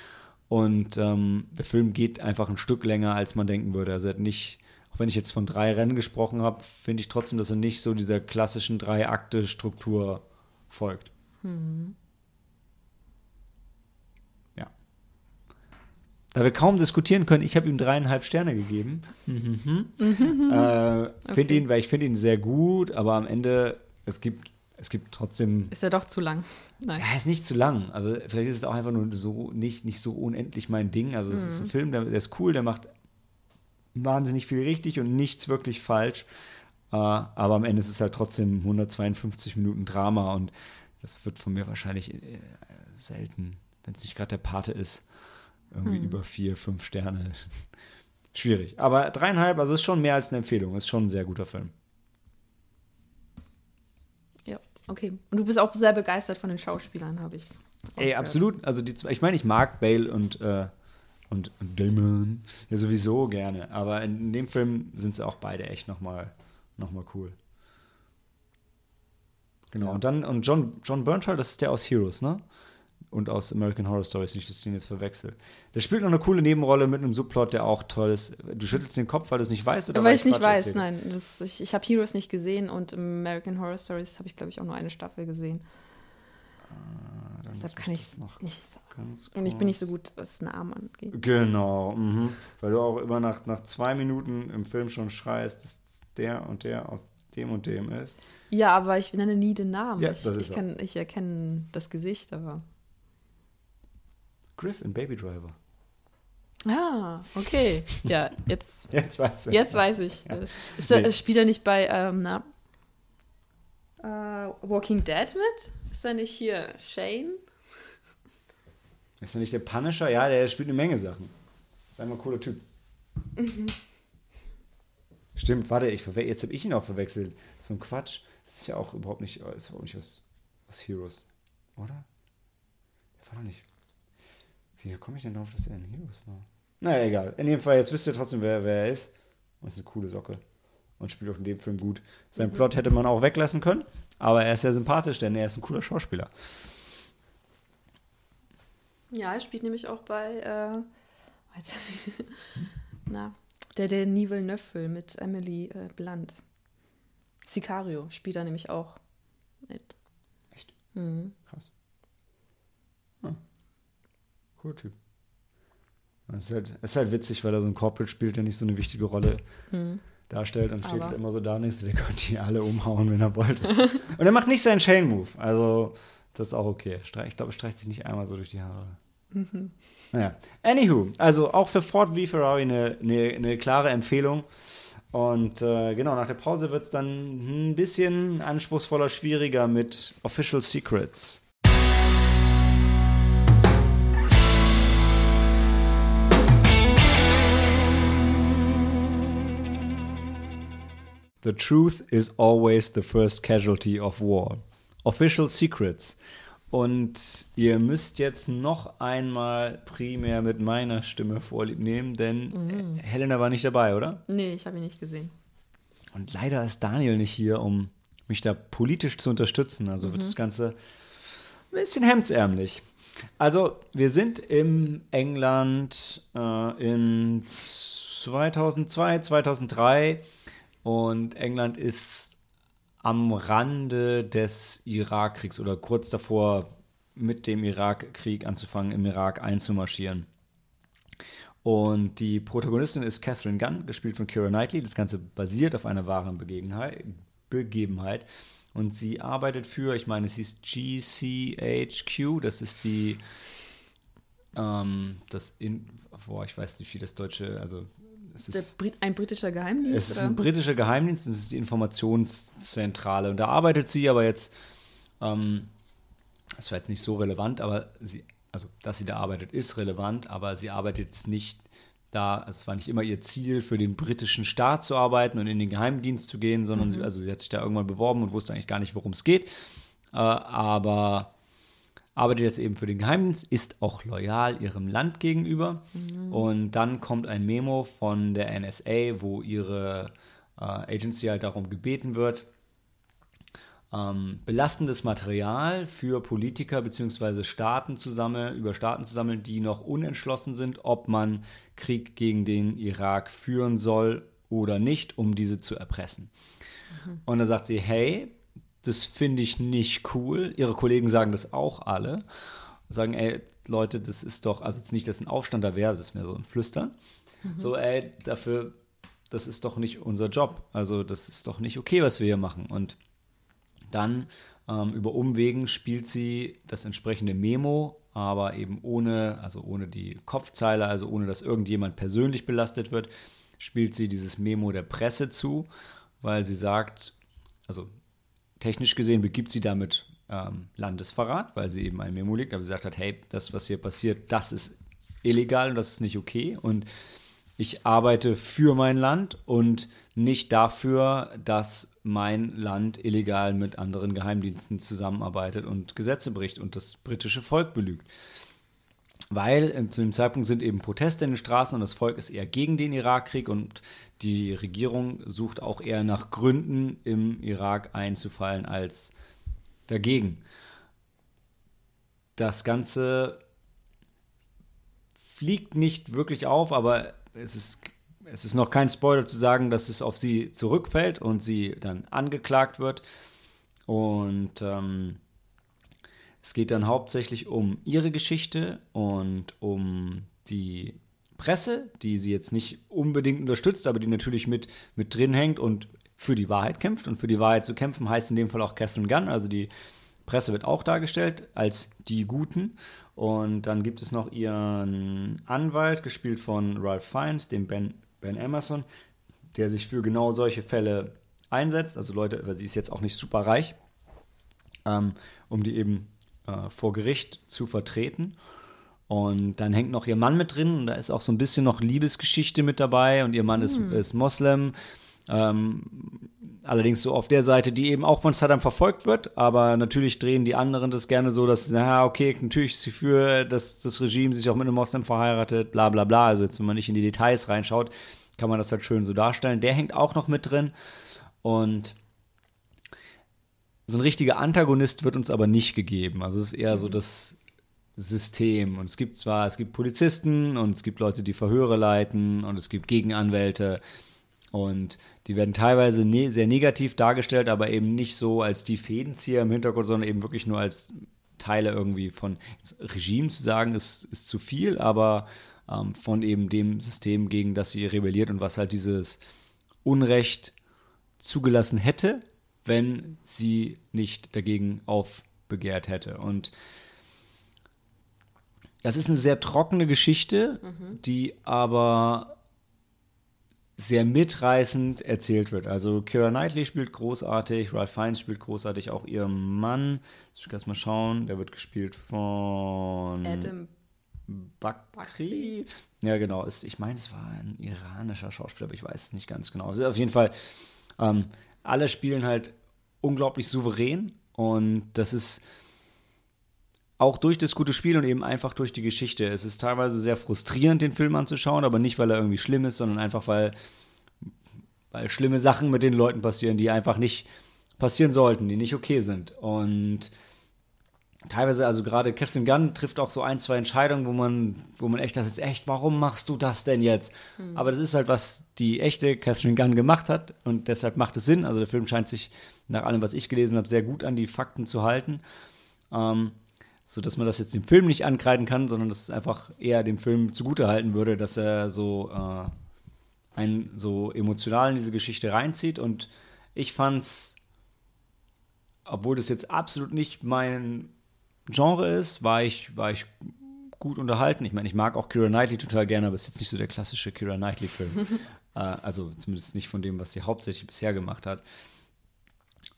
und ähm, der Film geht einfach ein Stück länger, als man denken würde. Also er hat nicht, auch wenn ich jetzt von drei Rennen gesprochen habe, finde ich trotzdem, dass er nicht so dieser klassischen Drei-Akte-Struktur folgt. Mhm. Da wir kaum diskutieren können, ich habe ihm dreieinhalb Sterne gegeben. Mhm. Mhm. Äh, okay. ihn, weil ich finde ihn sehr gut, aber am Ende, es gibt es gibt trotzdem. Ist ja doch zu lang. Nein. Ja, ist nicht zu lang. Also vielleicht ist es auch einfach nur so nicht, nicht so unendlich mein Ding. Also es mhm. ist ein Film, der, der, ist cool, der macht wahnsinnig viel richtig und nichts wirklich falsch. Uh, aber am Ende ist es halt trotzdem 152 Minuten Drama und das wird von mir wahrscheinlich äh, selten, wenn es nicht gerade der Pate ist, irgendwie mhm. über vier, fünf Sterne. Schwierig. Aber dreieinhalb, also ist schon mehr als eine Empfehlung. Ist schon ein sehr guter Film. Okay. Und du bist auch sehr begeistert von den Schauspielern, habe ich. Ey, absolut. Also die ich meine, ich mag Bale und, äh, und, und Damon ja sowieso gerne. Aber in, dem Film sind sie auch beide echt nochmal noch mal cool. Genau. Ja. Und dann, und John, John Bernthal, das ist der aus Heroes, ne? Und aus American Horror Stories, nicht, dass ich den jetzt verwechsel. Der spielt noch eine coole Nebenrolle mit einem Subplot, der auch toll ist. Du schüttelst den Kopf, weil du es nicht weißt? Oder weil ich es nicht weiß, erzählen? nein. Das, ich ich habe Heroes nicht gesehen und American Horror Stories habe ich, glaube ich, auch nur eine Staffel gesehen. Ah, Deshalb kann ich es noch nicht sagen. Und ich bin nicht so gut, was Namen angeht. Genau, mhm. weil du auch immer nach, nach zwei Minuten im Film schon schreist, dass der und der aus dem und dem ist. Ja, aber ich nenne nie den Namen. Ja, ich, ich, kann, ich erkenne das Gesicht, aber. Griff in Baby Driver. Ah, okay. Ja, jetzt. jetzt weißt du. Jetzt weiß ich. Ja. Ist nee. Spielt er nicht bei ähm, na, uh, Walking Dead mit? Ist er nicht hier Shane? Ist er nicht der Punisher? Ja, der spielt eine Menge Sachen. Ist einfach ein cooler Typ. Mhm. Stimmt, warte, ich jetzt habe ich ihn auch verwechselt. So ein Quatsch. Das ist ja auch überhaupt nicht, ist überhaupt nicht aus, aus Heroes, oder? Der war doch nicht. Wie komme ich denn darauf, dass er ein Heroes war? Naja, egal. In jedem Fall, jetzt wisst ihr trotzdem, wer, wer er ist. Und ist eine coole Socke. Und spielt auch in dem Film gut. Sein mhm. Plot hätte man auch weglassen können, aber er ist sehr sympathisch, denn er ist ein cooler Schauspieler. Ja, er spielt nämlich auch bei, äh, na, der, der Nivel Villeneuve-Film mit Emily äh, Blunt. Sicario spielt er nämlich auch mit. Echt? Mhm. Krass. Hm. Cooler Typ. Es ist, halt, ist halt witzig, weil er so ein Corporate spielt, der nicht so eine wichtige Rolle mhm. darstellt. Dann steht er immer so da nicht, der könnte die alle umhauen, wenn er wollte. Und er macht nicht seinen Chain-Move. Also, das ist auch okay. Ich glaube, er streicht sich nicht einmal so durch die Haare. Mhm. Naja. Anywho, also auch für Ford v Ferrari eine, eine, eine klare Empfehlung. Und äh, genau, nach der Pause wird es dann ein bisschen anspruchsvoller, schwieriger mit Official Secrets. The truth is always the first casualty of war. Official Secrets. Und ihr müsst jetzt noch einmal primär mit meiner Stimme Vorlieb nehmen, denn mhm. Helena war nicht dabei, oder? Nee, ich habe ihn nicht gesehen. Und leider ist Daniel nicht hier, um mich da politisch zu unterstützen. Also mhm. wird das Ganze ein bisschen hemdsärmlich. Also, wir sind im England äh, in 2002, 2003 und England ist am Rande des Irakkriegs oder kurz davor, mit dem Irakkrieg anzufangen, im Irak einzumarschieren. Und die Protagonistin ist Catherine Gunn, gespielt von Keira Knightley. Das Ganze basiert auf einer wahren Begebenheit. Und sie arbeitet für, ich meine, es hieß GCHQ, das ist die, ähm, das in, boah, ich weiß nicht, wie das deutsche, also ist Brit ein britischer Geheimdienst? Es ist ein britischer Geheimdienst und es ist die Informationszentrale. Und da arbeitet sie aber jetzt, ähm, das war jetzt nicht so relevant, aber sie, also dass sie da arbeitet, ist relevant, aber sie arbeitet jetzt nicht da, es war nicht immer ihr Ziel, für den britischen Staat zu arbeiten und in den Geheimdienst zu gehen, sondern mhm. sie, also sie hat sich da irgendwann beworben und wusste eigentlich gar nicht, worum es geht. Äh, aber arbeitet jetzt eben für den Geheimdienst, ist auch loyal ihrem Land gegenüber. Mhm. Und dann kommt ein Memo von der NSA, wo ihre äh, Agency halt darum gebeten wird, ähm, belastendes Material für Politiker bzw. Staaten zu sammeln, über Staaten zu sammeln, die noch unentschlossen sind, ob man Krieg gegen den Irak führen soll oder nicht, um diese zu erpressen. Mhm. Und da sagt sie, hey, das finde ich nicht cool. Ihre Kollegen sagen das auch alle. Sagen, ey, Leute, das ist doch, also jetzt nicht, dass ein Aufstand da wäre, das ist mehr so ein Flüstern. Mhm. So, ey, dafür, das ist doch nicht unser Job. Also, das ist doch nicht okay, was wir hier machen. Und dann ähm, über Umwegen spielt sie das entsprechende Memo, aber eben ohne, also ohne die Kopfzeile, also ohne dass irgendjemand persönlich belastet wird, spielt sie dieses Memo der Presse zu, weil sie sagt, also technisch gesehen begibt sie damit ähm, Landesverrat, weil sie eben ein Memo liegt, aber sie sagt hat, hey, das, was hier passiert, das ist illegal und das ist nicht okay. Und ich arbeite für mein Land und nicht dafür, dass mein Land illegal mit anderen Geheimdiensten zusammenarbeitet und Gesetze bricht und das britische Volk belügt. Weil äh, zu dem Zeitpunkt sind eben Proteste in den Straßen und das Volk ist eher gegen den Irakkrieg und die Regierung sucht auch eher nach Gründen, im Irak einzufallen, als dagegen. Das Ganze fliegt nicht wirklich auf, aber es ist, es ist noch kein Spoiler zu sagen, dass es auf sie zurückfällt und sie dann angeklagt wird. Und ähm, es geht dann hauptsächlich um ihre Geschichte und um die Presse, die sie jetzt nicht unbedingt unterstützt, aber die natürlich mit, mit drin hängt und für die Wahrheit kämpft. Und für die Wahrheit zu kämpfen heißt in dem Fall auch Catherine Gunn, also die Presse wird auch dargestellt als die Guten. Und dann gibt es noch ihren Anwalt, gespielt von Ralph Fiennes, dem Ben, ben Emerson, der sich für genau solche Fälle einsetzt. Also Leute, weil sie ist jetzt auch nicht super reich, ähm, um die eben äh, vor Gericht zu vertreten. Und dann hängt noch ihr Mann mit drin und da ist auch so ein bisschen noch Liebesgeschichte mit dabei und ihr Mann ist, hm. ist Moslem. Ähm, allerdings so auf der Seite, die eben auch von Saddam verfolgt wird, aber natürlich drehen die anderen das gerne so, dass, ja, okay, natürlich ist sie für das, das Regime sich auch mit einem Moslem verheiratet, bla bla bla. Also jetzt, wenn man nicht in die Details reinschaut, kann man das halt schön so darstellen. Der hängt auch noch mit drin und so ein richtiger Antagonist wird uns aber nicht gegeben. Also es ist eher so das System. Und es gibt zwar, es gibt Polizisten und es gibt Leute, die Verhöre leiten und es gibt Gegenanwälte. Und die werden teilweise ne sehr negativ dargestellt, aber eben nicht so als die Fädenzieher im Hintergrund, sondern eben wirklich nur als Teile irgendwie von Regime zu sagen, ist, ist zu viel, aber ähm, von eben dem System, gegen das sie rebelliert und was halt dieses Unrecht zugelassen hätte, wenn sie nicht dagegen aufbegehrt hätte. Und das ist eine sehr trockene Geschichte, mhm. die aber sehr mitreißend erzählt wird. Also Kira Knightley spielt großartig, Ralph Fiennes spielt großartig, auch ihr Mann, ich kann mal schauen, der wird gespielt von Adam Bakri. Ja, genau. Ist, ich meine, es war ein iranischer Schauspieler, aber ich weiß es nicht ganz genau. Also auf jeden Fall, ähm, alle spielen halt unglaublich souverän und das ist auch durch das gute Spiel und eben einfach durch die Geschichte. Es ist teilweise sehr frustrierend, den Film anzuschauen, aber nicht, weil er irgendwie schlimm ist, sondern einfach, weil, weil schlimme Sachen mit den Leuten passieren, die einfach nicht passieren sollten, die nicht okay sind. Und teilweise, also gerade Catherine Gunn trifft auch so ein, zwei Entscheidungen, wo man, wo man echt das ist, echt, warum machst du das denn jetzt? Mhm. Aber das ist halt, was die echte Catherine Gunn gemacht hat und deshalb macht es Sinn. Also der Film scheint sich nach allem, was ich gelesen habe, sehr gut an die Fakten zu halten. Ähm, so dass man das jetzt dem Film nicht ankreiden kann, sondern dass es einfach eher dem Film zugutehalten würde, dass er so äh, einen so emotional in diese Geschichte reinzieht. Und ich fand's obwohl das jetzt absolut nicht mein Genre ist, war ich, war ich gut unterhalten. Ich meine, ich mag auch Kira Knightley total gerne, aber es ist jetzt nicht so der klassische Kira Knightley-Film. äh, also zumindest nicht von dem, was sie hauptsächlich bisher gemacht hat.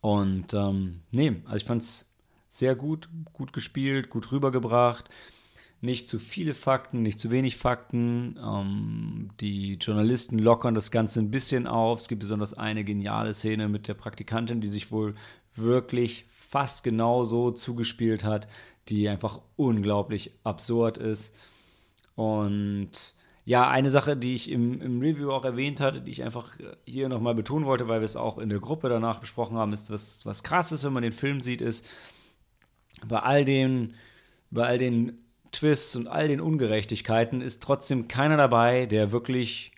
Und ähm, nee, also ich fand es sehr gut, gut gespielt, gut rübergebracht. Nicht zu viele Fakten, nicht zu wenig Fakten. Ähm, die Journalisten lockern das Ganze ein bisschen auf. Es gibt besonders eine geniale Szene mit der Praktikantin, die sich wohl wirklich fast genau so zugespielt hat, die einfach unglaublich absurd ist. Und ja, eine Sache, die ich im, im Review auch erwähnt hatte, die ich einfach hier nochmal betonen wollte, weil wir es auch in der Gruppe danach besprochen haben, ist, was, was krass ist, wenn man den Film sieht, ist, bei all den, bei all den Twists und all den Ungerechtigkeiten ist trotzdem keiner dabei, der wirklich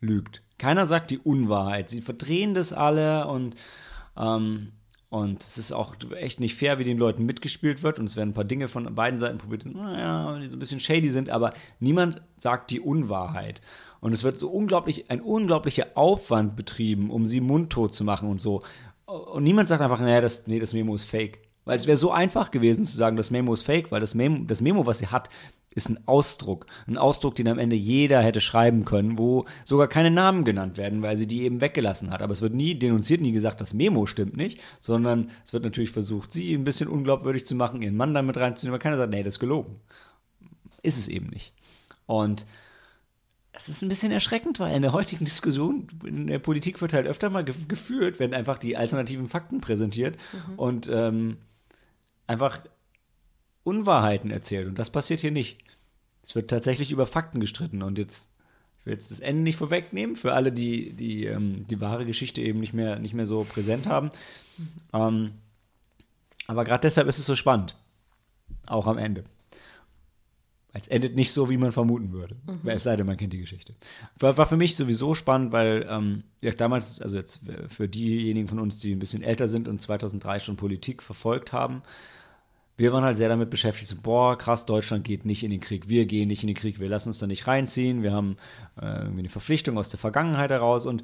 lügt. Keiner sagt die Unwahrheit. Sie verdrehen das alle und, ähm, und es ist auch echt nicht fair, wie den Leuten mitgespielt wird. Und es werden ein paar Dinge von beiden Seiten probiert, naja, die so ein bisschen shady sind, aber niemand sagt die Unwahrheit. Und es wird so unglaublich, ein unglaublicher Aufwand betrieben, um sie mundtot zu machen und so. Und niemand sagt einfach, naja, das, nee, das Memo ist fake. Weil es wäre so einfach gewesen zu sagen, das Memo ist fake, weil das Memo, das Memo, was sie hat, ist ein Ausdruck. Ein Ausdruck, den am Ende jeder hätte schreiben können, wo sogar keine Namen genannt werden, weil sie die eben weggelassen hat. Aber es wird nie denunziert, nie gesagt, das Memo stimmt nicht, sondern es wird natürlich versucht, sie ein bisschen unglaubwürdig zu machen, ihren Mann damit reinzunehmen, aber keiner sagt, nee, das ist gelogen. Ist es eben nicht. Und es ist ein bisschen erschreckend, weil in der heutigen Diskussion in der Politik wird halt öfter mal geführt, wenn einfach die alternativen Fakten präsentiert mhm. und ähm, einfach Unwahrheiten erzählt. Und das passiert hier nicht. Es wird tatsächlich über Fakten gestritten. Und jetzt, ich will jetzt das Ende nicht vorwegnehmen, für alle, die die, ähm, die wahre Geschichte eben nicht mehr, nicht mehr so präsent haben. Ähm, aber gerade deshalb ist es so spannend. Auch am Ende. Es endet nicht so, wie man vermuten würde. Mhm. Es sei denn, man kennt die Geschichte. War, war für mich sowieso spannend, weil ähm, ja, damals, also jetzt für diejenigen von uns, die ein bisschen älter sind und 2003 schon Politik verfolgt haben, wir waren halt sehr damit beschäftigt, so, boah, krass, Deutschland geht nicht in den Krieg, wir gehen nicht in den Krieg, wir lassen uns da nicht reinziehen, wir haben äh, irgendwie eine Verpflichtung aus der Vergangenheit heraus und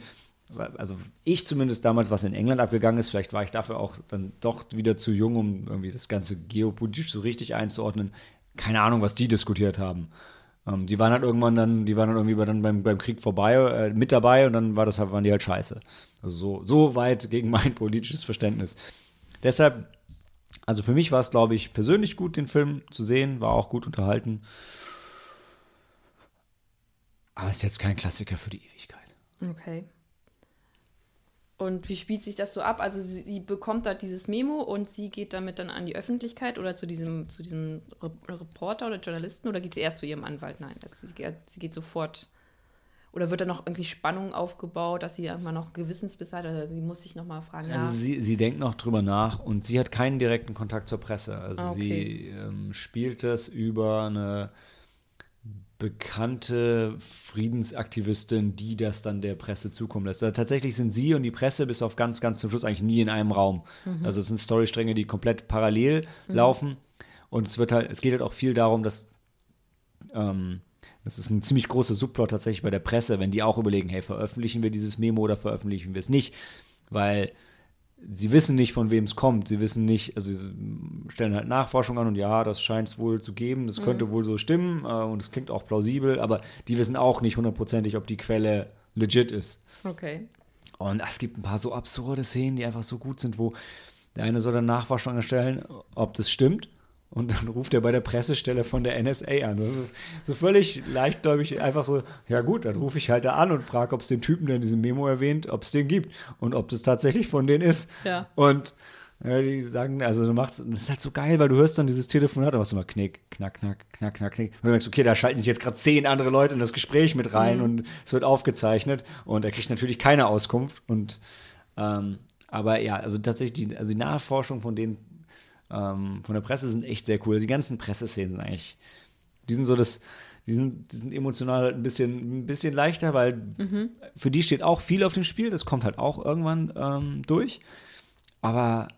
also ich zumindest damals, was in England abgegangen ist, vielleicht war ich dafür auch dann doch wieder zu jung, um irgendwie das Ganze geopolitisch so richtig einzuordnen keine Ahnung, was die diskutiert haben. Ähm, die waren halt irgendwann dann, die waren dann irgendwie dann beim, beim Krieg vorbei, äh, mit dabei und dann war das halt, waren die halt scheiße. Also so, so weit gegen mein politisches Verständnis. Deshalb, also für mich war es, glaube ich, persönlich gut, den Film zu sehen, war auch gut unterhalten. Aber ist jetzt kein Klassiker für die Ewigkeit. Okay. Und wie spielt sich das so ab? Also sie, sie, bekommt da dieses Memo und sie geht damit dann an die Öffentlichkeit oder zu diesem, zu diesem Reporter oder Journalisten oder geht sie erst zu ihrem Anwalt? Nein, sie, sie geht sofort. Oder wird da noch irgendwie Spannung aufgebaut, dass sie immer noch Gewissensbiss hat? Oder sie muss sich nochmal fragen. Also ja. sie, sie denkt noch drüber nach und sie hat keinen direkten Kontakt zur Presse. Also ah, okay. sie ähm, spielt das über eine bekannte Friedensaktivistin, die das dann der Presse zukommen lässt. Also tatsächlich sind sie und die Presse bis auf ganz, ganz zum Schluss eigentlich nie in einem Raum. Mhm. Also es sind Storystränge, die komplett parallel mhm. laufen. Und es wird halt, es geht halt auch viel darum, dass ähm, das ist ein ziemlich großer Subplot tatsächlich bei der Presse, wenn die auch überlegen, hey, veröffentlichen wir dieses Memo oder veröffentlichen wir es nicht? Weil sie wissen nicht, von wem es kommt. Sie wissen nicht, also sie stellen halt Nachforschung an und ja, das scheint es wohl zu geben, das könnte mhm. wohl so stimmen äh, und es klingt auch plausibel, aber die wissen auch nicht hundertprozentig, ob die Quelle legit ist. Okay. Und es gibt ein paar so absurde Szenen, die einfach so gut sind, wo der eine soll dann Nachforschung erstellen, ob das stimmt. Und dann ruft er bei der Pressestelle von der NSA an. So, so völlig leichtgläubig, einfach so, ja gut, dann rufe ich halt da an und frage, ob es den Typen, der in diesem Memo erwähnt, ob es den gibt und ob das tatsächlich von denen ist. Ja. Und ja, die sagen, also du machst, das ist halt so geil, weil du hörst dann dieses Telefonat, da machst du mal knick, knack, knack, knack, knack, knick. Und du merkst, okay, da schalten sich jetzt gerade zehn andere Leute in das Gespräch mit rein mhm. und es wird aufgezeichnet und er kriegt natürlich keine Auskunft und ähm, aber ja, also tatsächlich, die, also die Nachforschung von denen ähm, von der Presse sind echt sehr cool. Die ganzen Presseszenen sind eigentlich, die sind so das, die sind, die sind emotional ein bisschen, ein bisschen leichter, weil mhm. für die steht auch viel auf dem Spiel. Das kommt halt auch irgendwann ähm, durch. Aber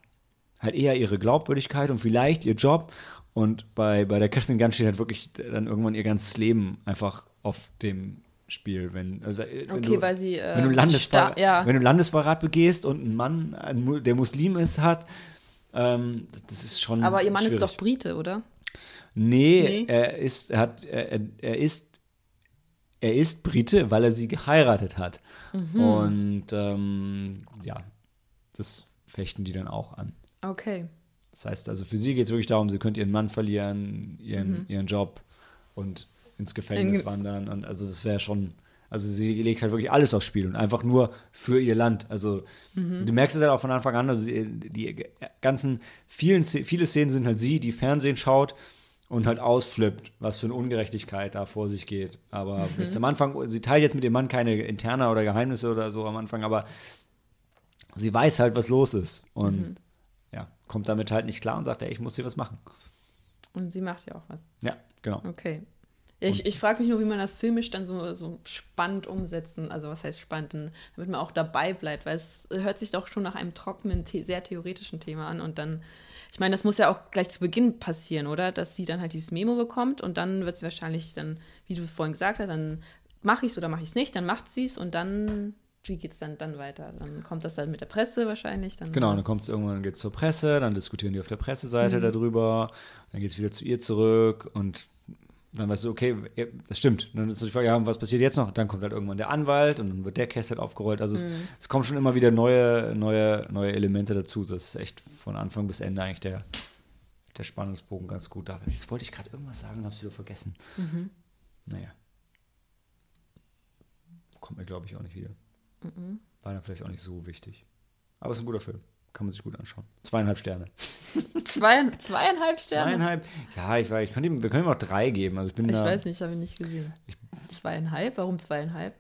halt eher ihre Glaubwürdigkeit und vielleicht ihr Job. Und bei, bei der Catherine Gunn steht halt wirklich dann irgendwann ihr ganzes Leben einfach auf dem Spiel. Wenn, also, äh, wenn okay, du, weil sie. Äh, wenn, du Landesver ja. wenn du Landesverrat begehst und ein Mann, der Muslim ist, hat, Ähm, das ist schon. Aber ihr Mann schwierig. ist doch Brite, oder? Nee, Nee? er ist, er hat, er, er ist, er ist Brite, weil er sie geheiratet hat. Mhm. Und ähm, ja, das fechten die dann auch an. Okay. Das heißt, also für sie geht es wirklich darum, sie könnte ihren Mann verlieren, ihren, Mhm. ihren Job und ins Gefängnis Ins- wandern. Und also das wäre schon, also sie legt halt wirklich alles aufs Spiel und einfach nur für ihr Land. Also Mhm. du merkst es halt auch von Anfang an, also die ganzen, vielen, viele Szenen sind halt sie, die Fernsehen schaut und halt ausflippt, was für eine Ungerechtigkeit da vor sich geht. Aber Mhm. jetzt am Anfang, sie teilt jetzt mit dem Mann keine Interna oder Geheimnisse oder so am Anfang, aber sie weiß halt, was los ist. Und Mhm. ja, kommt damit halt nicht klar und sagt, ey, ich muss hier was machen. Und sie macht ja auch was. Ja, genau. Okay. Ja, ich ich frage mich nur, wie man das filmisch dann so, so spannend umsetzen, also was heißt spannend, denn- damit man auch dabei bleibt, weil es hört sich doch schon nach einem trockenen, the sehr theoretischen Thema an und dann, ich meine, das muss ja auch gleich zu Beginn passieren, oder? Dass sie dann halt dieses Memo bekommt und dann wird sie wahrscheinlich dann, wie du vorhin gesagt hast, dann mache ich es oder mache ich es nicht, dann macht sie es und dann, wie geht es dann, dann weiter? Dann kommt das dann mit der Presse wahrscheinlich. Dann, Genau, dann kommt es irgendwann, geht zur Presse, dann diskutieren die auf der Presseseite darüber, dann geht es wieder zu ihr zurück und dann weißt du, okay, das stimmt. Dann ist die Frage, ja, was passiert jetzt noch? Dann kommt halt irgendwann der Anwalt und dann wird der Kessel aufgerollt. Also es, es kommen schon immer wieder neue, neue, neue Elemente dazu. Das ist echt von Anfang bis Ende eigentlich der, der Spannungsbogen ganz gut da. Jetzt wollte ich gerade irgendwas sagen, habe es wieder vergessen. Naja. Kommt mir, glaube ich, auch nicht wieder. War dann vielleicht auch nicht so wichtig. Aber es ist ein guter Film. Kann man sich gut anschauen. Zweieinhalb Sterne. Zwei, zweieinhalb Sterne? Zweieinhalb? Ja, ich weiß, ich könnte ihm, wir können ihm auch drei geben. Also ich bin Ich da, weiß nicht, habe ich nicht gesehen. Zweieinhalb? Warum zweieinhalb?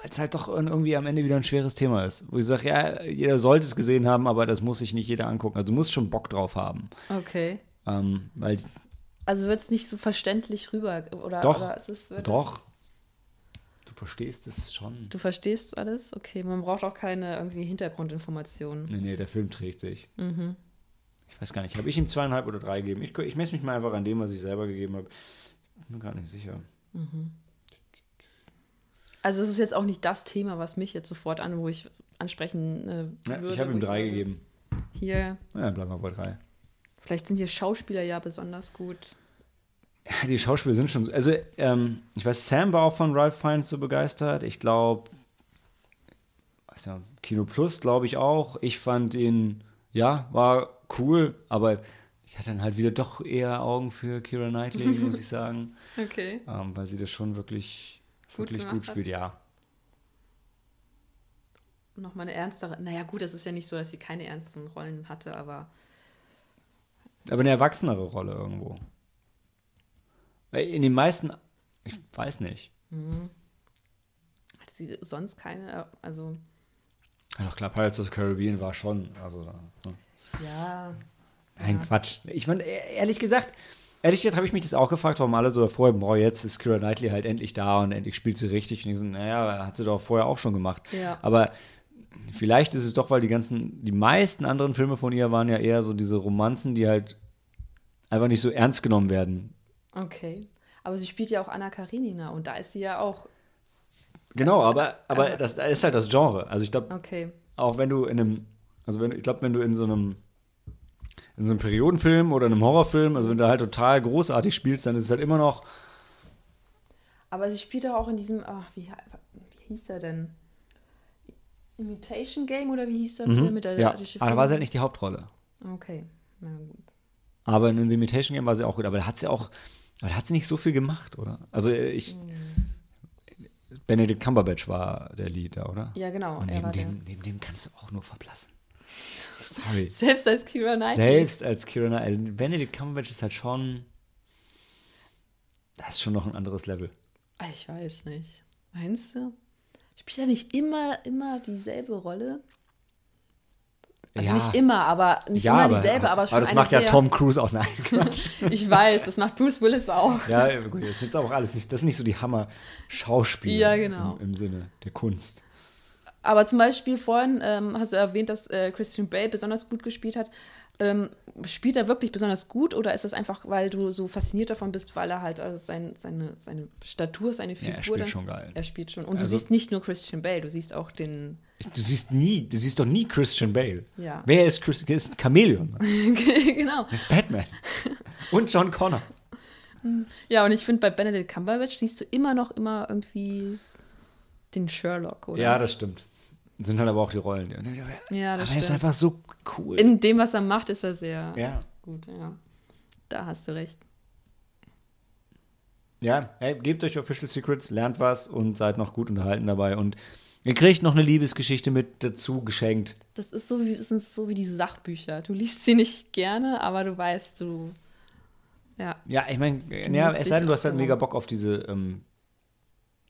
weil es halt doch irgendwie am Ende wieder ein schweres Thema ist. Wo ich sage, ja, jeder sollte es gesehen haben, aber das muss sich nicht jeder angucken. Also du musst schon Bock drauf haben. Okay. Ähm, weil, Also wird es nicht so verständlich rüber oder, Doch, oder es, wird doch, du verstehst es schon. Du verstehst alles? Okay, man braucht auch keine irgendwie Hintergrundinformationen. Nee, nee, der Film trägt sich. Mhm. Ich weiß gar nicht, habe ich ihm zweieinhalb oder drei gegeben? Ich, ich messe mich mal einfach an dem, was ich selber gegeben habe. Ich bin mir gar nicht sicher. Also es ist jetzt auch nicht das Thema, was mich jetzt sofort an, wo ich ansprechen äh, Ja, würde. ich habe ihm drei gegeben. Hier, Ja, bleiben wir bei drei. vielleicht sind hier Schauspieler ja besonders gut. Ja, die Schauspieler sind schon. so- Also, ähm, ich weiß, Sam war auch von Ralph Fiennes so begeistert. Ich glaube, ja, Kino Plus, glaube ich auch. Ich fand ihn, ja, war cool, aber ich hatte dann halt wieder doch eher Augen für Kira Knightley, muss ich sagen, Okay. ähm, weil sie das schon wirklich, Gut wirklich gut hat. spielt. Ja, Nochmal eine ernstere. Naja, gut, es ist ja nicht so, dass sie keine ernsten Rollen hatte, aber aber eine erwachsenere Rolle irgendwo. Weil In den meisten, ich weiß nicht. hatte sie sonst keine. Also, Ja, doch klar, Pirates of the Caribbean war schon, also ne. ja. Nein, Ja. Quatsch. Ich meine, e- ehrlich gesagt, ehrlich gesagt habe ich mich das auch gefragt, warum alle so vorher, boah, jetzt ist Kira Knightley halt endlich da und endlich spielt sie richtig. Und ich so, naja, hat sie doch vorher auch schon gemacht. Ja. Aber vielleicht ist es doch, weil die ganzen, die meisten anderen Filme von ihr waren ja eher so diese Romanzen, die halt einfach nicht so ernst genommen werden. Okay. Aber sie spielt ja auch Anna Karenina und da ist sie ja auch. Genau, aber, aber Aber- das, das ist halt das Genre. Also ich glaube, Okay. auch wenn du in einem, also wenn, ich glaube, wenn du in so einem, in so einem Periodenfilm oder einem Horrorfilm, also wenn du halt total großartig spielst, dann ist es halt immer noch, Aber sie spielt doch auch in diesem. Ach, wie, wie hieß er denn? Imitation Game oder wie hieß der Film mit der Mhm. ja, die aber da war sie halt nicht die Hauptrolle. Okay. Na gut. Aber in The Imitation Game war sie auch gut, aber da hat sie auch, aber da hat sie nicht so viel gemacht, oder? Also ich, Benedict Cumberbatch war der Lead da, oder? Ja, genau. Und neben dem, neben dem kannst du auch nur verblassen. Sorry. Selbst als Kira Knightley. Selbst als Kira Knightley. Also Benedict Cumberbatch ist halt schon, das ist schon noch ein anderes Level. Ah, Ich weiß nicht. Meinst du? Spielt er nicht immer, immer dieselbe Rolle? Also Ja. nicht immer, aber nicht immer dieselbe, aber schon aber das macht ja Tom Cruise auch. Nein, Quatsch. Ich weiß, das macht Bruce Willis auch. ja, gut, das ist jetzt auch alles nicht, das ist nicht so die Hammer-Schauspieler Ja, genau. im, im Sinne der Kunst. Aber zum Beispiel vorhin ähm, hast du erwähnt, dass äh, Christian Bale besonders gut gespielt hat. Ähm, spielt er wirklich besonders gut oder ist das einfach, weil du so fasziniert davon bist, weil er halt also sein, seine, seine Statur, seine Ja, Figur er spielt dann, schon geil. Er spielt schon. Und Also- du siehst nicht nur Christian Bale, du siehst auch den Du siehst nie, du siehst doch nie Christian Bale. Ja. Wer ist Chris, ist ein Chameleon? genau. Das ist Batman. Und John Connor. Ja, und ich finde, bei Benedict Cumberbatch siehst du immer noch immer irgendwie den Sherlock, oder? Ja, das stimmt. Das sind halt aber auch die Rollen. Ja, das aber er ist stimmt. einfach so cool. In dem, was er macht, ist er sehr ja. gut, ja. Da hast du recht. Ja, hey, gebt euch Official Secrets, lernt was und seid noch gut unterhalten dabei. Und ihr kriegt noch eine Liebesgeschichte mit dazu geschenkt. Das ist so wie, das sind so wie diese Sachbücher. Du liest sie nicht gerne, aber du weißt, du. Ja. Ja, ich meine, ja, es sei denn, du hast halt mega Bock auf diese, ähm,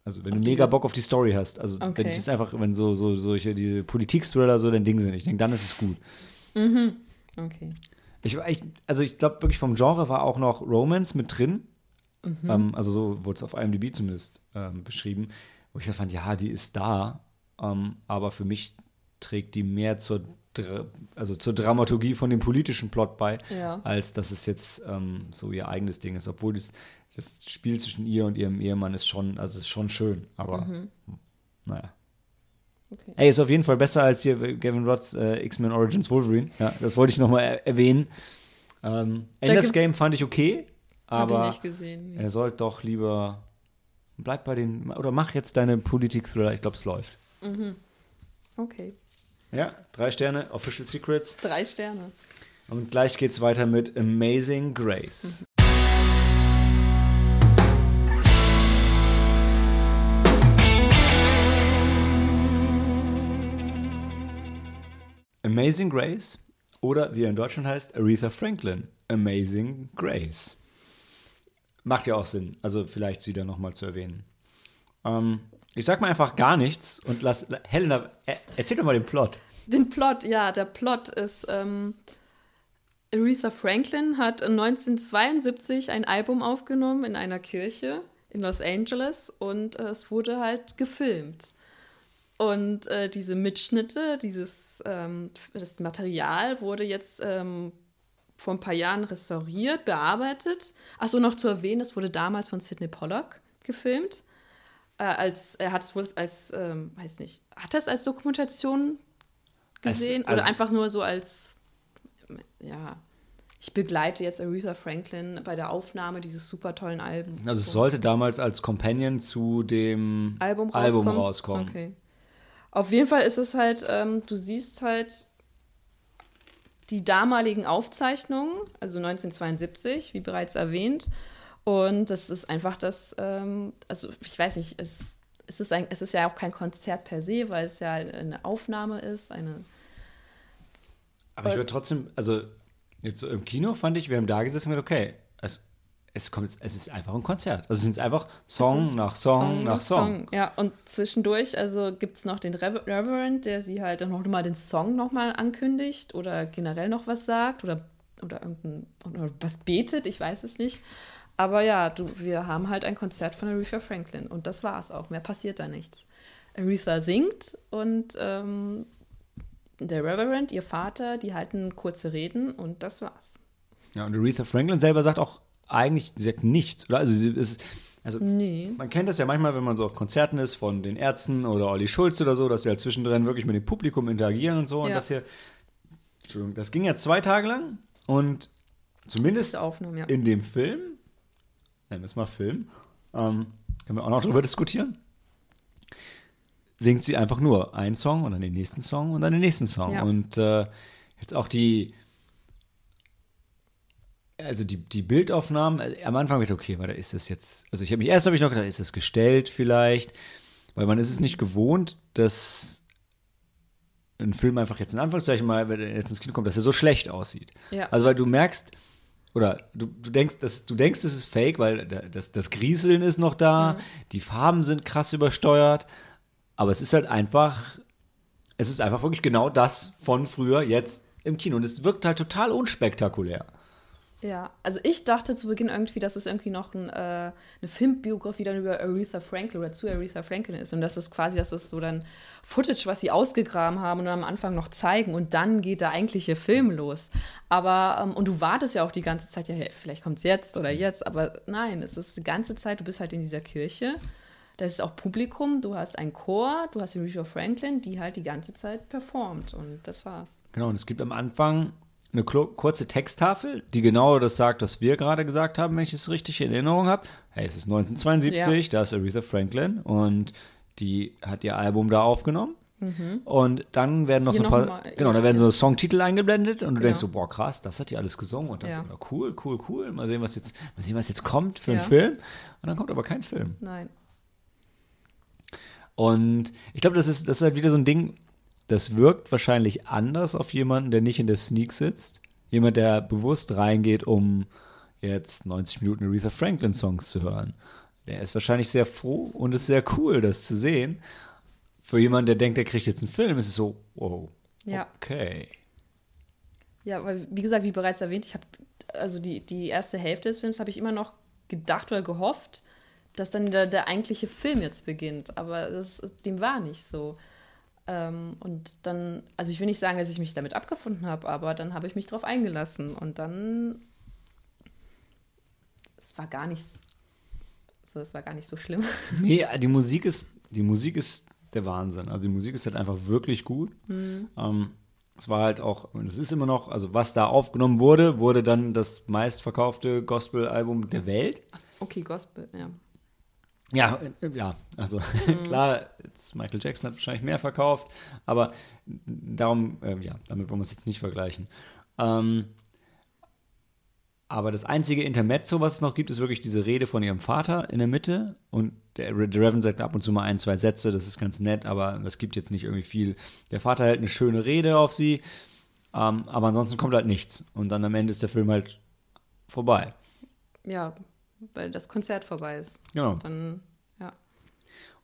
also wenn Auf du diese- mega Bock auf die Story hast. Also wenn Okay. ich das einfach, wenn so, so solche die Politik-Thriller so dein Ding sind, ich denke, dann ist es gut. Okay. Ich, ich, also ich glaube wirklich vom Genre war auch noch Romance mit drin. Mhm. Ähm, also so wurde es auf IMDb zumindest ähm, beschrieben. Wo ich halt fand, ja, die ist da. Ähm, aber für mich trägt die mehr zur, Dra also zur Dramaturgie von dem politischen Plot bei, Ja. als dass es jetzt ähm, so ihr eigenes Ding ist. Obwohl das, das Spiel zwischen ihr und ihrem Ehemann ist schon, also ist schon schön. Aber Mhm. naja. okay. Ey, ist auf jeden Fall besser als hier Gavin Rodds äh, X-Men Origins Wolverine. Ja, das wollte ich nochmal er erwähnen. Ähm, Endless gibt- Game fand ich okay, aber nicht gesehen. er sollte doch lieber. Bleib bei den. Oder mach jetzt deine Politik-Thriller. Ich glaube, es läuft. Okay. Ja, drei Sterne, Official Secrets. Drei Sterne. Und gleich geht's weiter mit Amazing Grace. Amazing Grace oder wie er in Deutschland heißt, Aretha Franklin. Amazing Grace. Macht ja auch Sinn, also vielleicht sie da nochmal zu erwähnen. Ähm, ich sag mal einfach gar nichts und lass Helena, er, erzähl doch mal den Plot. Den Plot, ja, der Plot ist, ähm, Aretha Franklin hat 1972 ein Album aufgenommen in einer Kirche in Los Angeles und äh, es wurde halt gefilmt. Und äh, diese Mitschnitte, dieses ähm, das Material wurde jetzt ähm, vor ein paar Jahren restauriert, bearbeitet. Achso, noch zu erwähnen, es wurde damals von Sidney Pollock gefilmt. Äh, als, er hat es wohl als, ähm, weiß nicht, hat er es als Dokumentation Als- gesehen also- oder einfach nur so als, ja, ich begleite jetzt Aretha Franklin bei der Aufnahme dieses super tollen Albums. Also es sollte damals als Companion zu dem Album rauskommen. Album rauskommen. Okay. Auf jeden Fall ist es halt, ähm, du siehst halt die damaligen Aufzeichnungen, also 1972, wie bereits erwähnt. Und das ist einfach das, ähm, also ich weiß nicht, es, es, ist ein, es ist ja auch kein Konzert per se, weil es ja eine Aufnahme ist, eine Aber ich würde trotzdem, also jetzt so im Kino fand ich, wir haben da gesessen und gesagt, okay, es, es, kommt, es ist einfach ein Konzert. Also es sind einfach Song nach Song, nach Song. Ja, und zwischendurch, also gibt es noch den Rever Reverend, der sie halt noch mal den Song nochmal ankündigt oder generell noch was sagt oder, oder irgendein oder was betet, ich weiß es nicht. Aber ja, du, wir haben halt ein Konzert von Aretha Franklin und das war es auch. Mehr passiert da nichts. Aretha singt und ähm, der Reverend, ihr Vater, die halten kurze Reden und das war's. Ja, und Aretha Franklin selber sagt auch eigentlich, sagt nichts. Oder? Also, sie ist, also Nee. man kennt das ja manchmal, wenn man so auf Konzerten ist von den Ärzten oder Olli Schulz oder so, dass sie halt zwischendrin wirklich mit dem Publikum interagieren und so. Und Ja. das hier, Entschuldigung, das ging ja zwei Tage lang und zumindest ja. in dem Film, nennen wir es mal Film, ähm, können wir auch noch drüber diskutieren, singt sie einfach nur einen Song und dann den nächsten Song und dann den nächsten Song. Ja. Und äh, jetzt auch die, also die, die Bildaufnahmen, äh, am Anfang habe ich gedacht, okay, warte, ist das jetzt, also ich habe mich erst habe ich noch gedacht, ist das gestellt vielleicht, weil man ist es nicht gewohnt, dass ein Film einfach jetzt in Anführungszeichen mal, wenn er jetzt ins Kino kommt, dass er so schlecht aussieht. Ja. Also weil du merkst, oder du, du denkst, dass, du denkst, es ist fake, weil da- das, das Grieseln ist noch da, die Farben sind krass übersteuert, aber es ist halt einfach, es ist einfach wirklich genau das von früher jetzt im Kino. Und es wirkt halt total unspektakulär. Ja, also ich dachte zu Beginn irgendwie, dass es irgendwie noch ein, äh, eine Filmbiografie dann über Aretha Franklin oder zu Aretha Franklin ist. Und das ist quasi, das ist so dann Footage, was sie ausgegraben haben und am Anfang noch zeigen. Und dann geht der eigentliche Film los. Aber, ähm, und du wartest ja auch die ganze Zeit, ja, vielleicht kommt es jetzt oder jetzt. Aber nein, es ist die ganze Zeit, du bist halt in dieser Kirche. das ist auch Publikum, du hast einen Chor, du hast Aretha Franklin, die halt die ganze Zeit performt und das war's. Genau, und es gibt am Anfang eine kurze Texttafel, die genau das sagt, was wir gerade gesagt haben, wenn ich es richtig in Erinnerung habe. Hey, es ist 1972, ja. da ist Aretha Franklin und die hat ihr Album da aufgenommen. Mhm. Und dann werden noch Hier so ein paar, mal, genau, ja, da werden so Songtitel eingeblendet und du genau. denkst so, boah, krass, das hat die alles gesungen und das ja. ist cool, cool, cool. Mal sehen, was jetzt, mal sehen, was jetzt kommt für einen Film. Und dann kommt aber kein Film. Nein. Und ich glaube, das ist, das ist halt wieder so ein Ding, das wirkt wahrscheinlich anders auf jemanden, der nicht in der Sneak sitzt. Jemand, der bewusst reingeht, um jetzt 90 Minuten Aretha Franklin Songs zu hören. Der ist wahrscheinlich sehr froh und ist sehr cool, das zu sehen. Für jemanden, der denkt, der kriegt jetzt einen Film, ist es so, wow, ja. okay. Ja, weil, wie gesagt, wie bereits erwähnt, ich habe, also die, die erste Hälfte des Films habe ich immer noch gedacht oder gehofft, dass dann der, der eigentliche Film jetzt beginnt. Aber das, dem war nicht so. Ähm, und dann, also ich will nicht sagen, dass ich mich damit abgefunden habe, aber dann habe ich mich darauf eingelassen und dann, es war gar nicht so, es war gar nicht so schlimm. Nee, die Musik ist, die Musik ist der Wahnsinn. Also die Musik ist halt einfach wirklich gut. Mhm. Ähm, es war halt auch, es ist immer noch, also was da aufgenommen wurde, wurde dann das meistverkaufte Gospel-Album der Welt. Okay, Gospel, ja. Ja, ja, also mhm. klar, jetzt Michael Jackson hat wahrscheinlich mehr verkauft, aber darum, äh, ja, damit wollen wir es jetzt nicht vergleichen. Ähm, aber das einzige Intermezzo, was es noch gibt, ist wirklich diese Rede von ihrem Vater in der Mitte. Und der, der Reverend sagt ab und zu mal ein, zwei Sätze, das ist ganz nett, aber das gibt jetzt nicht irgendwie viel. Der Vater hält eine schöne Rede auf sie, ähm, aber ansonsten kommt halt nichts. Und dann am Ende ist der Film halt vorbei. Ja, weil das Konzert vorbei ist. Genau. Dann, ja.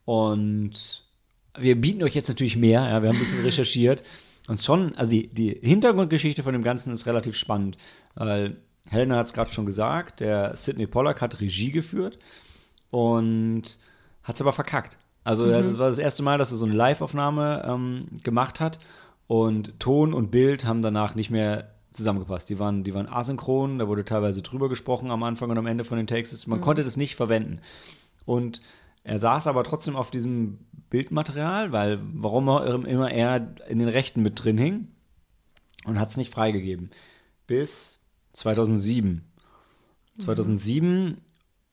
Und wir bieten euch jetzt natürlich mehr, ja, wir haben ein bisschen recherchiert. Und schon, also die, die Hintergrundgeschichte von dem Ganzen ist relativ spannend. Weil Helena hat es gerade schon gesagt, der Sidney Pollack hat Regie geführt und hat es aber verkackt. Also mhm. das war das erste Mal, dass er so eine Live-Aufnahme ähm, gemacht hat und Ton und Bild haben danach nicht mehr zusammengepasst. Die waren, die waren asynchron, da wurde teilweise drüber gesprochen am Anfang und am Ende von den Takes. Man mhm. konnte das nicht verwenden. Und er saß aber trotzdem auf diesem Bildmaterial, weil warum immer er in den Rechten mit drin hing und hat es nicht freigegeben. Bis 2007. Mhm. 2007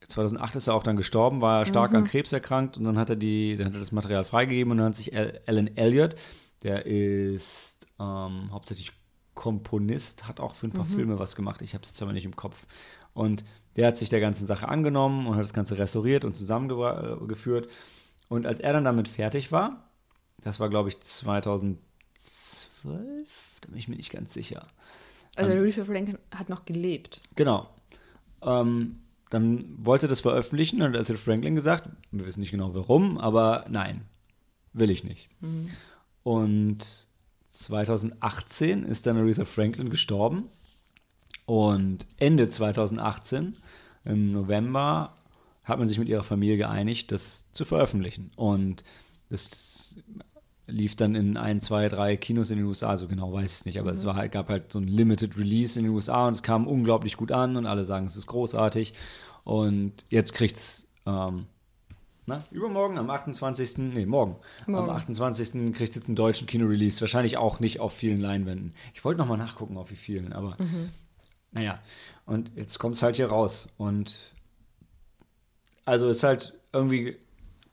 2008 ist er auch dann gestorben, war er stark mhm. an Krebs erkrankt und dann hat er die, dann hat er das Material freigegeben und dann hat sich Alan Elliott, der ist ähm, hauptsächlich Komponist, hat auch für ein paar mhm. Filme was gemacht. Ich habe es aber nicht im Kopf. Und der hat sich der ganzen Sache angenommen und hat das Ganze restauriert und zusammengeführt. Und als er dann damit fertig war, das war glaube ich 2012, da bin ich mir nicht ganz sicher. Also ähm, Aretha Franklin hat noch gelebt. Genau. Ähm, dann wollte das veröffentlichen und hat Franklin gesagt, wir wissen nicht genau warum, aber nein, will ich nicht. Mhm. Und 2018 ist dann Aretha Franklin gestorben. Und Ende 2018, im November, hat man sich mit ihrer Familie geeinigt, das zu veröffentlichen. Und das lief dann in ein, zwei, drei Kinos in den USA, so genau weiß ich es nicht, aber mhm. es war halt, gab halt so ein Limited Release in den USA und es kam unglaublich gut an und alle sagen, es ist großartig. Und jetzt kriegt es ähm, na, übermorgen, am 28. Nee, morgen. morgen. Am 28. kriegt es jetzt einen deutschen Kinorelease. Wahrscheinlich auch nicht auf vielen Leinwänden. Ich wollte nochmal nachgucken, auf wie vielen, aber mhm. naja. Und jetzt kommt es halt hier raus. Und also ist halt irgendwie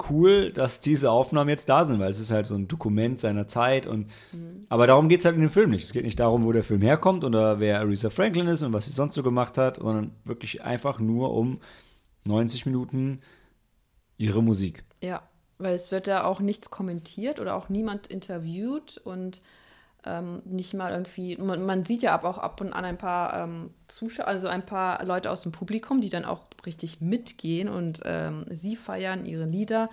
cool, dass diese Aufnahmen jetzt da sind, weil es ist halt so ein Dokument seiner Zeit. Und, mhm. Aber darum geht es halt in dem Film nicht. Es geht nicht darum, wo der Film herkommt oder wer Aretha Franklin ist und was sie sonst so gemacht hat, sondern wirklich einfach nur um 90 Minuten ihre Musik. Ja, weil es wird da auch nichts kommentiert oder auch niemand interviewt und ähm, nicht mal irgendwie, man, man, sieht ja aber auch ab und an ein paar ähm, Zuschauer, also ein paar Leute aus dem Publikum, die dann auch richtig mitgehen und ähm, sie feiern ihre Lieder.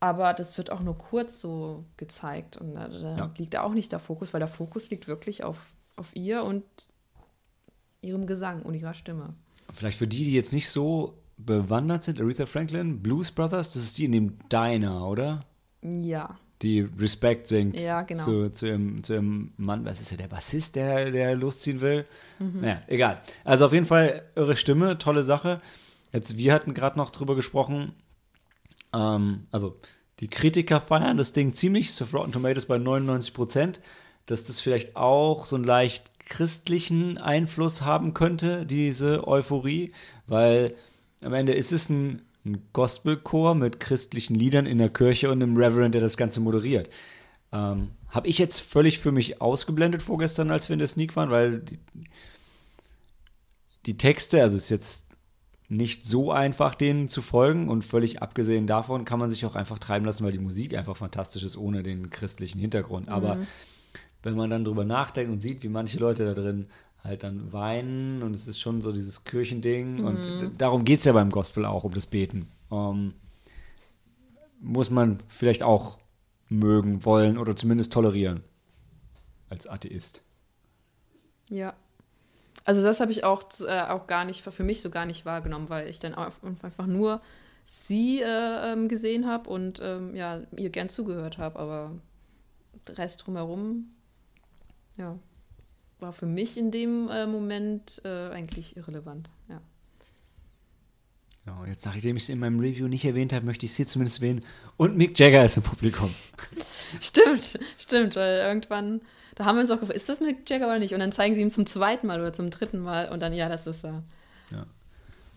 Aber das wird auch nur kurz so gezeigt und da, da ja. liegt auch nicht der Fokus, weil der Fokus liegt wirklich auf, auf ihr und ihrem Gesang und ihrer Stimme. Vielleicht für die, die jetzt nicht so bewandert sind, Aretha Franklin, Blues Brothers, das ist die in dem Diner, oder? Ja. Die Respect singt ja, genau. zu, zu, ihrem, zu ihrem Mann, was ist ja der Bassist, der, der losziehen will? Mhm. Naja, egal. Also auf jeden Fall eure Stimme, tolle Sache. Jetzt, wir hatten gerade noch drüber gesprochen, ähm, also die Kritiker feiern das Ding ziemlich, auf Rotten Tomatoes bei 99 Prozent, dass das vielleicht auch so einen leicht christlichen Einfluss haben könnte, diese Euphorie, weil am Ende ist es ein, ein Gospelchor mit christlichen Liedern in der Kirche und einem Reverend, der das Ganze moderiert. Ähm, Habe ich jetzt völlig für mich ausgeblendet vorgestern, als wir in der Sneak waren, weil die, die Texte, also es ist jetzt nicht so einfach, denen zu folgen. Und völlig abgesehen davon kann man sich auch einfach treiben lassen, weil die Musik einfach fantastisch ist, ohne den christlichen Hintergrund. Aber Mhm. wenn man dann drüber nachdenkt und sieht, wie manche Leute da drin halt dann weinen und es ist schon so dieses Kirchending Mhm. und darum geht es ja beim Gospel auch, um das Beten. Ähm, muss man vielleicht auch mögen, wollen oder zumindest tolerieren als Atheist. Ja. Also das habe ich auch, äh, auch gar nicht, für mich so gar nicht wahrgenommen, weil ich dann einfach nur sie äh, ähm, gesehen habe und ähm, ja, ihr gern zugehört habe, aber der Rest drumherum, ja, war für mich in dem äh, Moment äh, eigentlich irrelevant, ja. Ja, und jetzt, nachdem ich es in meinem Review nicht erwähnt habe, möchte ich es hier zumindest erwähnen. Und Mick Jagger ist im Publikum. Stimmt, stimmt, weil irgendwann, da haben wir uns auch gefragt, ist das Mick Jagger oder nicht? Und dann zeigen sie ihm zum zweiten Mal oder zum dritten Mal und dann, ja, das ist er.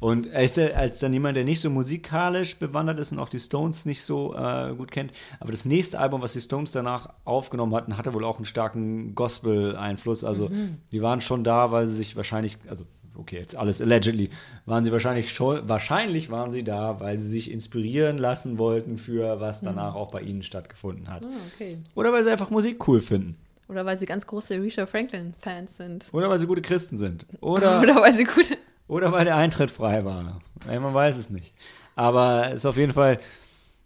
Und als, als dann jemand, der nicht so musikalisch bewandert ist und auch die Stones nicht so äh, gut kennt, aber das nächste Album, was die Stones danach aufgenommen hatten, hatte wohl auch einen starken Gospel-Einfluss. Also die waren schon da, weil sie sich wahrscheinlich, also okay, jetzt alles allegedly, waren sie wahrscheinlich schon, wahrscheinlich waren sie da, weil sie sich inspirieren lassen wollten für was danach auch bei ihnen stattgefunden hat. Ah, okay. Oder weil sie einfach Musik cool finden. Oder weil sie ganz große Aretha Franklin-Fans sind. Oder weil sie gute Christen sind. Oder Oder weil sie gut. Oder weil der Eintritt frei war. Ey, Man weiß es nicht. Aber es ist auf jeden Fall,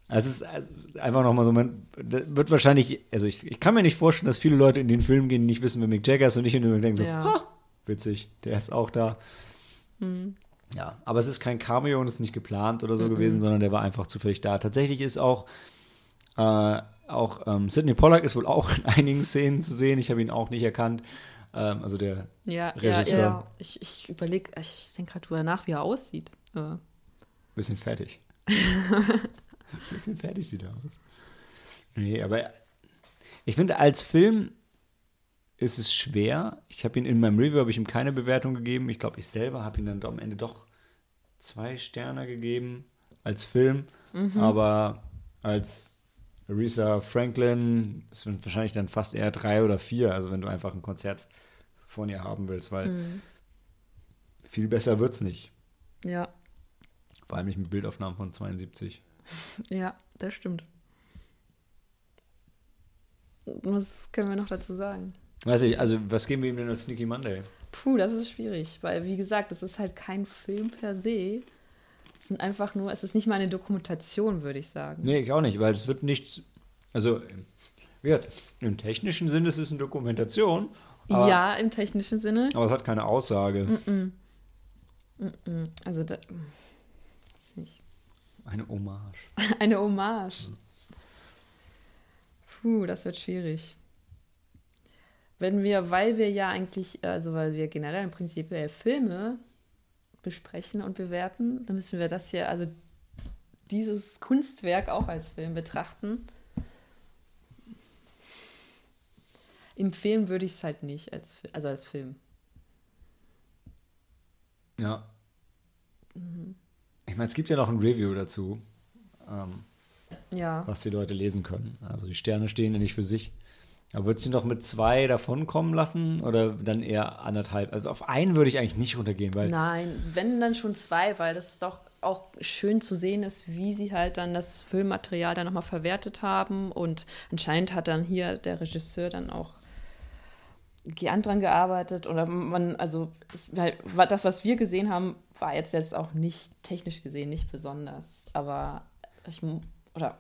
es ist also einfach nochmal so, man wird wahrscheinlich, also ich, ich kann mir nicht vorstellen, dass viele Leute in den Film gehen, die nicht wissen, wer Mick Jagger ist und nicht in den denken so, Ja. ha, witzig, der ist auch da. Ja, aber es ist kein Cameo und es ist nicht geplant oder so gewesen, sondern der war einfach zufällig da. Tatsächlich ist auch, äh, auch ähm, Sidney Pollack ist wohl auch in einigen Szenen zu sehen. Ich habe ihn auch nicht erkannt. Ähm, also der Ja, ja, Regisseur. ja. Ich, ich überlege, ich denke gerade drüber nach, wie er aussieht. Aber Bisschen fertig. Bisschen fertig sieht er aus. Nee, aber ich finde, als Film ist es schwer. Ich habe ihn in meinem Review habe ich ihm keine Bewertung gegeben. Ich glaube, ich selber habe ihm dann am Ende doch zwei Sterne gegeben als Film. Aber als Aretha Franklin ist wahrscheinlich dann fast eher drei oder vier. Also wenn du einfach ein Konzert von ihr haben willst, weil viel besser wird's nicht. ja, Vor allem nicht mit Bildaufnahmen von 72. ja, das stimmt. Was können wir noch dazu sagen? Weiß ich, also was geben wir ihm denn als Sneaky Monday? Puh, das ist schwierig, weil wie gesagt, es ist halt kein Film per se. Es sind einfach nur, es ist nicht mal eine Dokumentation, würde ich sagen. Nee, ich auch nicht, weil es wird nichts, also wie gesagt, im technischen Sinne ist es eine Dokumentation, aber, ja, im technischen Sinne. aber es hat keine Aussage. Also da, nicht. Eine Hommage. Eine Hommage. Puh, das wird schwierig. Wenn wir, weil wir ja eigentlich, also weil wir generell im Prinzip äh, Filme besprechen und bewerten, dann müssen wir das hier, also dieses Kunstwerk auch als Film betrachten. Empfehlen würde ich es halt nicht, als, also als Film. Ja. Ich meine, es gibt ja noch ein Review dazu, ähm, Ja. was die Leute lesen können. Also die Sterne stehen ja nicht für sich. Aber würdest du noch mit zwei davonkommen lassen oder dann eher anderthalb? Also auf einen würde ich eigentlich nicht runtergehen, weil Nein, wenn dann schon zwei, weil das doch auch schön zu sehen ist, wie sie halt dann das Filmmaterial dann nochmal verwertet haben. Und anscheinend hat dann hier der Regisseur dann auch gern dran gearbeitet. Oder man, also ich, das, was wir gesehen haben, war jetzt, jetzt auch nicht technisch gesehen nicht besonders. Aber ich, oder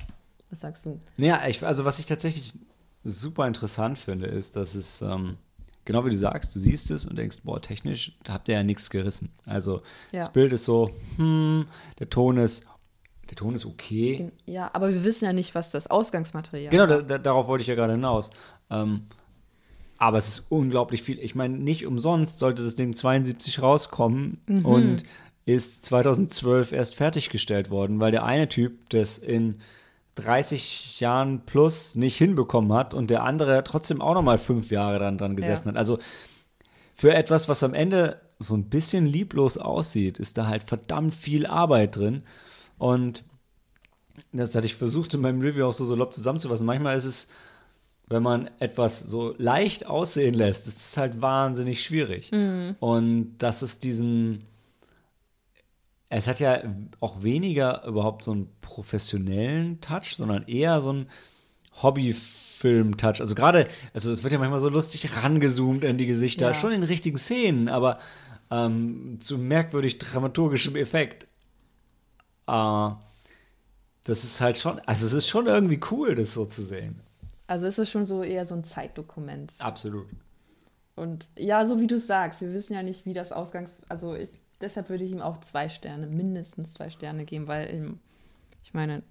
was sagst du? Naja, ich, also was ich tatsächlich super interessant finde, ist, dass es, ähm, genau wie du sagst, du siehst es und denkst, boah, technisch da habt ihr ja nichts gerissen. Also Ja. das Bild ist so, hm, der Ton ist, der Ton ist okay. Ja, aber wir wissen ja nicht, was das Ausgangsmaterial Genau, war. da, da, darauf wollte ich ja gerade hinaus. Ähm, aber es ist unglaublich viel. Ich meine, nicht umsonst sollte das Ding 72 rauskommen Mhm. und ist 2012 erst fertiggestellt worden, weil der eine Typ das in 30 Jahren plus nicht hinbekommen hat und der andere trotzdem auch noch mal fünf Jahre dann dran gesessen Ja. hat. Also für etwas, was am Ende so ein bisschen lieblos aussieht, ist da halt verdammt viel Arbeit drin. Und das hatte ich versucht in meinem Review auch so salopp zusammenzufassen. Manchmal ist es, wenn man etwas so leicht aussehen lässt, ist es halt wahnsinnig schwierig. Und dass es diesen, es hat ja auch weniger überhaupt so einen professionellen Touch, sondern eher so einen Hobbyfilm-Touch. Also gerade, also es wird ja manchmal so lustig rangezoomt in die Gesichter, Ja. schon in richtigen Szenen, aber ähm, zu merkwürdig dramaturgischem Effekt. Äh, das ist halt schon, also es ist schon irgendwie cool, das so zu sehen. Also ist es schon so eher so ein Zeitdokument. Absolut. Und ja, so wie du sagst, wir wissen ja nicht, wie das Ausgangs... Also ich, deshalb würde ich ihm auch zwei Sterne, mindestens zwei Sterne geben, weil ihm, ich meine,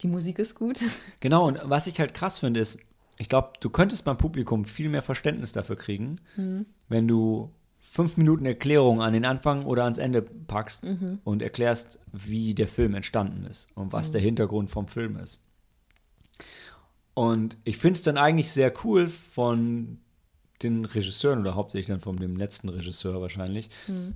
die Musik ist gut. Genau, und was ich halt krass finde, ist, ich glaube, du könntest beim Publikum viel mehr Verständnis dafür kriegen, wenn du fünf Minuten Erklärung an den Anfang oder ans Ende packst und erklärst, wie der Film entstanden ist und was der Hintergrund vom Film ist. Und ich finde es dann eigentlich sehr cool von den Regisseuren oder hauptsächlich dann von dem letzten Regisseur wahrscheinlich,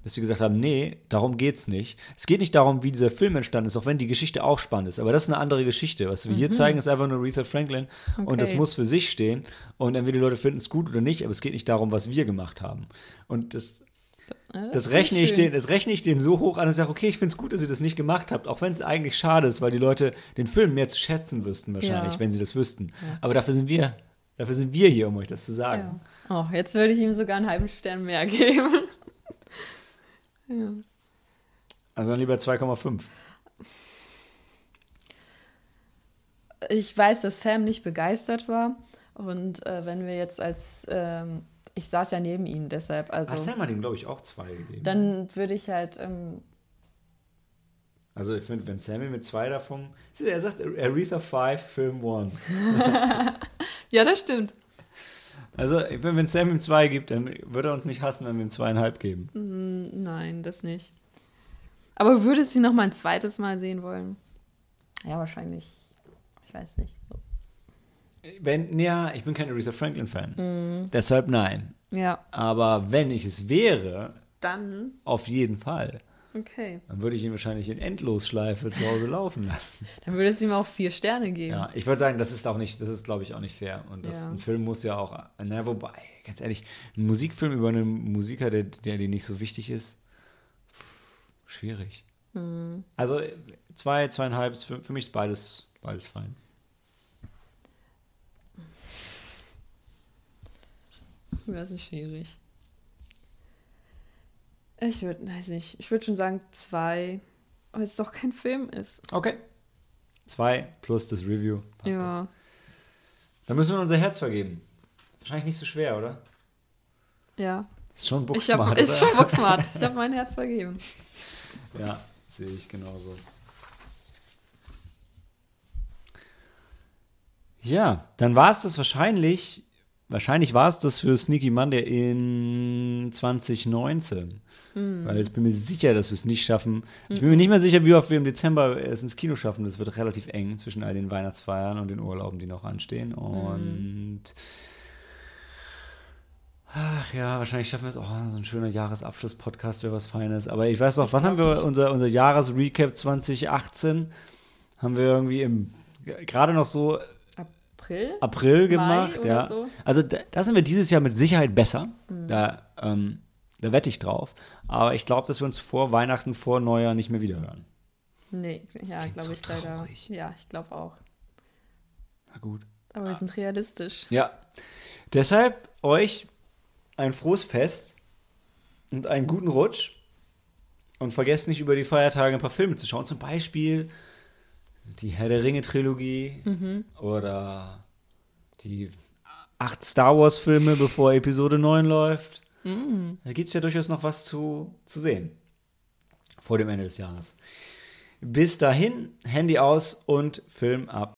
dass sie gesagt haben, nee, darum geht's nicht. Es geht nicht darum, wie dieser Film entstanden ist, auch wenn die Geschichte auch spannend ist, aber das ist eine andere Geschichte. Was wir hier zeigen, ist einfach nur Aretha Franklin und das Okay. muss für sich stehen und entweder die Leute finden es gut oder nicht, aber es geht nicht darum, was wir gemacht haben. Und das, Ja, das, rechne ich den, das rechne ich denen so hoch an und sage, okay, ich finde es gut, dass ihr das nicht gemacht habt, auch wenn es eigentlich schade ist, weil die Leute den Film mehr zu schätzen wüssten wahrscheinlich, Ja. wenn sie das wüssten. Aber dafür sind wir, dafür sind wir hier, um euch das zu sagen. Ja. Oh, jetzt würde ich ihm sogar einen halben Stern mehr geben. ja. Also dann lieber 2,5. Ich weiß, dass Sam nicht begeistert war. Und äh, wenn wir jetzt als, ähm, ich saß ja neben ihm, deshalb, also, Ah, Sam hat ihm, glaube ich, auch zwei gegeben. dann würde ich halt, ähm, also ich finde, wenn Sammy mit zwei davon, er sagt Aretha 5, Film 1. ja, das stimmt. Also ich wenn Sam ihm zwei gibt, dann würde er uns nicht hassen, wenn wir ihm zweieinhalb geben. Nein, das nicht. Aber würdest du ihn noch mal ein zweites Mal sehen wollen? Ja, wahrscheinlich. Ich weiß nicht. So. Wenn, ja, ich bin kein Aretha Franklin-Fan. Deshalb nein. Ja. Aber wenn ich es wäre, Dann, auf jeden Fall. okay. Dann würde ich ihn wahrscheinlich in Endlosschleife zu Hause laufen lassen. Dann würdest du ihm auch vier Sterne geben. Ja, ich würde sagen, das ist auch nicht, das ist, glaube ich, auch nicht fair. Und das, Ja. ein Film muss ja auch, na, wobei, ganz ehrlich, ein Musikfilm über einen Musiker, der, der dir nicht so wichtig ist, schwierig. Hm. Also zwei, zweieinhalb, für, für mich ist beides, beides fein. Das ist schwierig. Ich würde, weiß nicht, ich würde schon sagen zwei, weil es doch kein Film ist. Okay. Zwei plus das Review. Passt doch. ja. Dann müssen wir unser Herz vergeben. Wahrscheinlich nicht so schwer, oder? Ja. Ist schon hab, Booksmart, ist schon boxsmart. Ich habe mein Herz vergeben. Ja, sehe ich genauso. Ja, dann war es das wahrscheinlich, wahrscheinlich war es das für Sneaky Monday in 2019. Weil ich bin mir sicher, dass wir es nicht schaffen. Ich bin mir nicht mehr sicher, wie oft wir im Dezember es ins Kino schaffen. Das wird relativ eng zwischen all den Weihnachtsfeiern und den Urlauben, die noch anstehen. Und Ach ja, wahrscheinlich schaffen wir es. Oh, so ein schöner Jahresabschluss-Podcast wäre was Feines. Aber ich weiß noch, wann haben wir unser, unser Jahresrecap 2018? Haben wir irgendwie im, gerade noch so April? April gemacht. oder ja. so? Also da, da sind wir dieses Jahr mit Sicherheit besser. Da, ähm, da wette ich drauf. Aber ich glaube, dass wir uns vor Weihnachten, vor Neujahr nicht mehr wiederhören. Nee, ja, klingt glaube so ich leider. traurig. Ja, ich glaube auch. Na gut. Aber wir sind realistisch. Ja. Deshalb euch ein frohes Fest und einen guten Rutsch. Und vergesst nicht, über die Feiertage ein paar Filme zu schauen. Zum Beispiel die Herr der Ringe-Trilogie oder die acht Star Wars-Filme, bevor Episode 9 läuft. Da gibt es ja durchaus noch was zu, zu sehen vor dem Ende des Jahres. Bis dahin, Handy aus und Film ab.